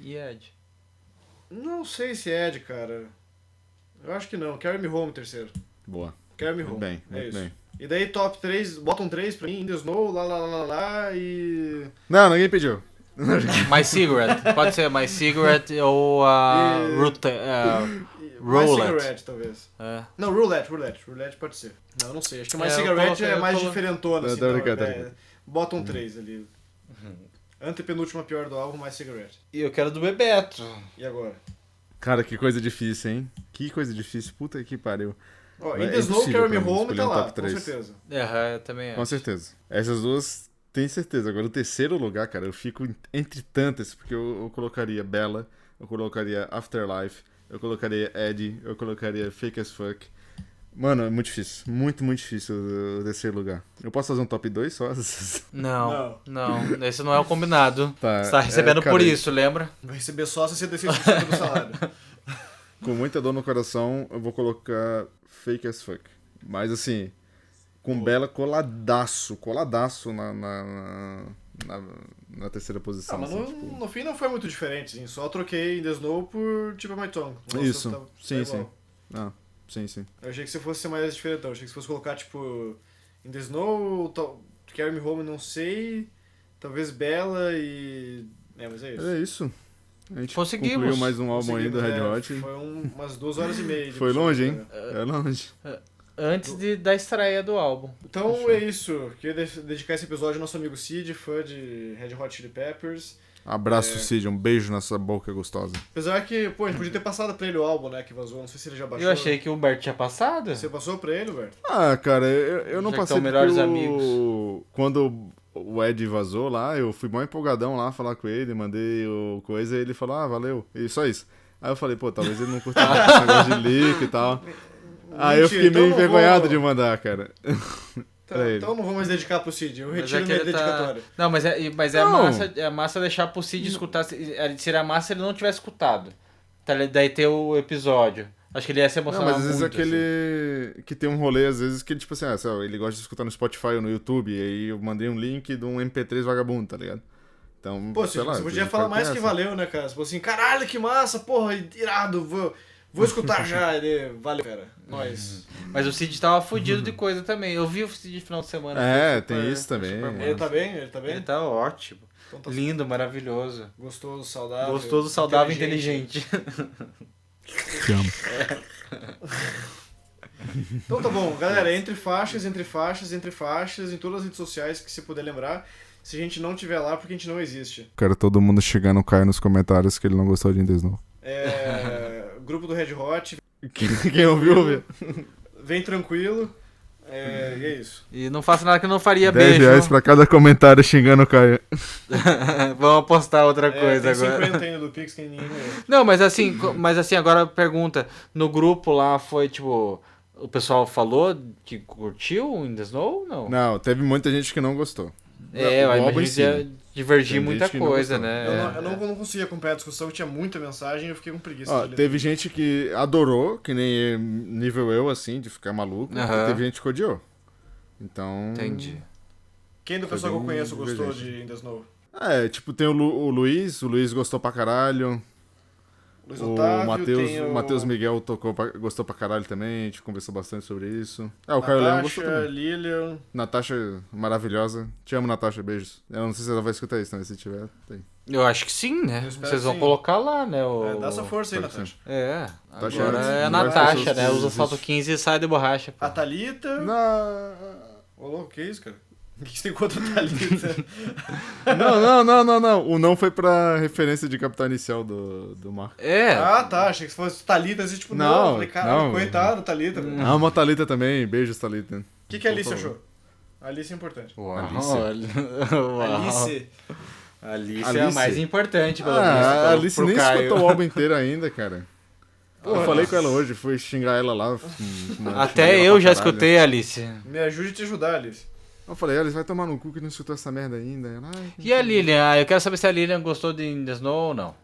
E Ed? Não sei se é Ed, cara. Eu acho que não. Carry Me Home, terceiro. Boa. Carry Me Home. bem, é isso. bem. E daí top 3, bottom 3 pra mim, In The Snow, lá, lá, lá, lá, lá, e... Não, ninguém pediu. My Cigarette. Pode ser My Cigarette ou a. E- Route. Uh, e Roulette. My Cigarette, talvez. é. Não, Roulette, Roulette. Roulette pode ser. Não, não sei. Acho que É, eu Cigarette coloquei- é mais colo- diferentona, assim. tá então, brincando, tá é, brincando. bottom 3 ali. Antepenúltima pior do álbum, My Cigarette. E eu quero do Bebeto. E agora? Cara, que coisa difícil, hein? Que coisa difícil. Puta que pariu. Ó, É In The Snow, Carry Me Home tá um lá, com certeza. É, eu também Com acho. certeza. Essas duas tenho certeza. Agora, o terceiro lugar, cara, eu fico en- entre tantas, porque eu, eu colocaria Bella, eu colocaria Afterlife, eu colocaria Eddie, eu colocaria Fake as Fuck. Mano, é muito difícil. Muito, muito difícil o, terceiro lugar. Eu posso fazer um top 2 só? Não, não, esse não é o combinado. Tá, Você tá recebendo é, cara, por isso, lembra? Vai receber só 66% do salário. Com muita dor no coração, eu vou colocar Fake as Fuck. Mas assim, com Bella coladaço, coladaço na, na, na, na terceira posição. Ah, mas assim, no, tipo. no fim não foi muito diferente, assim. Só troquei The Snow por Tipo My Tongue. Nossa, Isso, tá- sim, igual. sim. Ah, sim, sim. Eu achei que você fosse ser mais diferentão. Eu achei que você fosse colocar, tipo, In The Snow, tal- Carry Me Home, não sei. Talvez Bella e... É, mas é isso. É isso. A gente Conseguimos. concluiu mais um álbum aí do Red É, Hot. Foi um- umas duas horas e meia. Foi longe, hein? né? É longe. Antes de, da estreia do álbum. Então é isso. Queria de- dedicar esse episódio ao nosso amigo Cid, fã de Red Hot Chili Peppers. Abraço, É. Cid. Um beijo nessa boca gostosa. Apesar que, pô, a gente podia ter passado pra ele o álbum, né, que vazou. Não sei se ele já baixou. Eu achei que o Bert tinha passado. Você passou pra ele, velho? Ah, cara, eu, eu não Já que passei são melhores amigos. Quando o Ed vazou lá, eu fui mó empolgadão lá falar com ele, mandei o coisa e ele falou, ah, valeu. E só isso. Aí eu falei, pô, talvez ele não curta esse negócio de leak e tal. Aí eu fiquei então meio não envergonhado vou- de mandar, cara. Então, Pra ele. então não vou mais dedicar pro Cid. Eu retiro é que minha tá- dedicatória. Não, mas é, mas é, Não. massa, é massa deixar pro Cid escutar. se- é, Seria massa se ele não tivesse escutado. Tá, daí ter o episódio. Acho que ele ia se Não, emocionar mas às vezes muito, assim. aquele que tem um rolê, às vezes, que ele, tipo assim, ah, lá, ele gosta de escutar no Spotify ou no YouTube, e aí eu mandei um link de um MP3 vagabundo, tá ligado? Então, Pô, sei Cid, lá. você podia falar mais que essa. valeu, né, cara? Você falou assim, caralho, que massa, porra, irado, vou, vou escutar já. Ele, valeu, cara. Nós. assim. Mas o Cid tava fudido de coisa também. Eu vi o Cid no final de semana. É, tem super- isso também. super Ele tá bem? Ele tá bem? Ele tá ótimo. Então tá Lindo, maravilhoso. gostoso, saudável. Gostoso, saudável, inteligente. Então tá bom, galera, entre faixas, entre faixas, entre faixas, em todas as redes sociais que você puder lembrar. Se a gente não tiver lá, porque a gente não existe. Quero todo mundo chegar no Caio nos comentários que ele não gostou de Indes Snow. É, grupo do Red Hot, Quem, ouviu, ouviu. vem tranquilo. É, e é isso. E não faça nada que eu não faria 10 beijo. reais pra cada comentário xingando o Caio. Vamos apostar outra É, coisa tem agora. 50 ainda do Pix que ninguém. Não, mas assim, mas assim, agora pergunta. No grupo lá foi tipo. O pessoal falou que curtiu o In The Snow ou não? Não, teve muita gente que não gostou. É, O eu imagino divergir muita coisa, né? Eu, É. não, eu não, não conseguia acompanhar a discussão, tinha muita mensagem e eu fiquei com preguiça Ó, de ler. teve gente que adorou, que nem nível eu, assim, de ficar maluco. E teve gente que odiou. Então. Entendi. Quem do pessoal que eu conheço gostou de In The Snow? É, tipo, tem o, Lu- o Luiz, o Luiz gostou pra caralho. Luiz O Otávio, Matheus, tem o o Matheus Miguel tocou pra- gostou pra caralho também, a gente conversou bastante sobre isso. Ah, o Caio Leão gostou Natasha, também. Lilian. Natasha, maravilhosa. Te amo, Natasha, beijos. Eu não sei se ela vai escutar isso, mas se tiver, tem. Eu acho que sim, né? Vocês vão sim. colocar lá, né? O... É, dá essa força aí, Natasha. É, Tá agora é a Natasha, né? Usa salto existe. 15 e sai de borracha. pô. A Thalita. Não, Ô, louco, que isso, cara? O que você tem contra a Thalita? não, não, não, não, não. O não foi pra referência de capital inicial do, do Marco. É. ah, tá. Achei que se fosse Thalita, assim, tipo, não. Não, Eu falei, cara, não. coitado, Thalita. O Amo a Thalita também, beijos, Thalita. que, que a Alice achou? Alice é importante. Uau. Alice. Uau. Alice. Alice é a Alice. mais importante, pelo Ah, visto. a Alice nem Caio. escutou o álbum inteiro ainda, cara. eu Porra, falei com ela hoje, fui xingar ela lá. Até eu já escutei, Alice. Me ajude a te ajudar, Alice. Eu falei, Alice, vai tomar no cu que não escutou essa merda ainda. Ela, "Ai, E a Lilian? Ah, eu quero saber se a Lilian gostou de In The Snow ou não.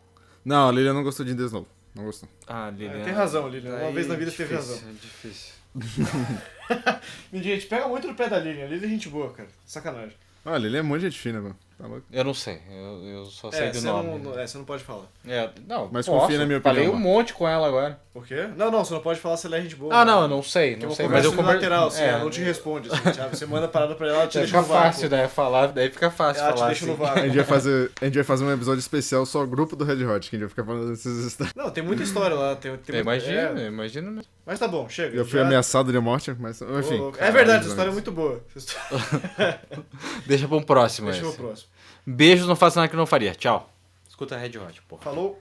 Não, a Lilian não gostou de In The Snow. Não gostou. Ah, Lilian. É, tem razão, Lilian. Uma Aí, vez na vida você teve difícil, razão. é difícil. Gente, pega muito no pé da Lilian. A Lilian é gente boa, cara. Sacanagem. Ah, a Lilian é muito gente fina, mano. Tá louco. Eu não sei, eu, eu só sei É, do nome. não, é, você não pode falar. É, não, Mas posso. confia na minha Falei opinião, um mano. monte com ela agora. Por quê? Não, não, você não pode falar se ela é gente boa. Ah, né? não, eu não sei, não sei. Mas eu conver... lateral, assim, é, ela não te responde. Assim? Você manda a parada pra ela, ela te deixa fica no vácuo. fácil, daí falar, daí fica fácil Ela te falar deixa no assim. A vácuo. gente, vai fazer, a gente vai fazer um episódio especial só grupo do Red Hot, que a gente vai ficar falando desses histórias. Não, tem muita história lá. Tem, tem Eu muito- imagino, é, imagino. né? mas tá bom, chega. Eu fui já- ameaçado de morte, mas enfim. É verdade, essa história é muito boa. Deixa pra um próximo Deixa pro próximo. Beijos, não faça nada que não faria. Tchau. Escuta Red Hot, porra. Falou.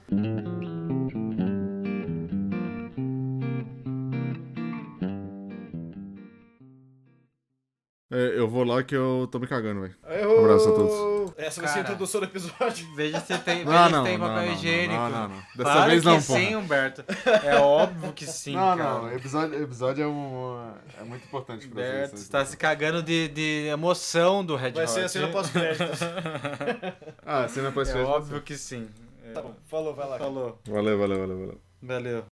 É, eu vou lá que eu tô me cagando, velho. Errou! abraço a todos. Essa vai ser a introdução do episódio. Veja se tem, Não, veja não, se tem não, papel não, higiênico. não, não, não. Dessa Claro vez não, porra. sim, Humberto. É óbvio que sim, não, cara. não, episódio, episódio é, um, é muito importante pra Humberto, vocês. você tá se cagando de, de emoção do Red Vai Hot. ser a cena pós-créditos. Ah, cena pós É óbvio que sim. É, Tá bom, falou, vai lá. Falou. Valeu, valeu, valeu, valeu. Valeu.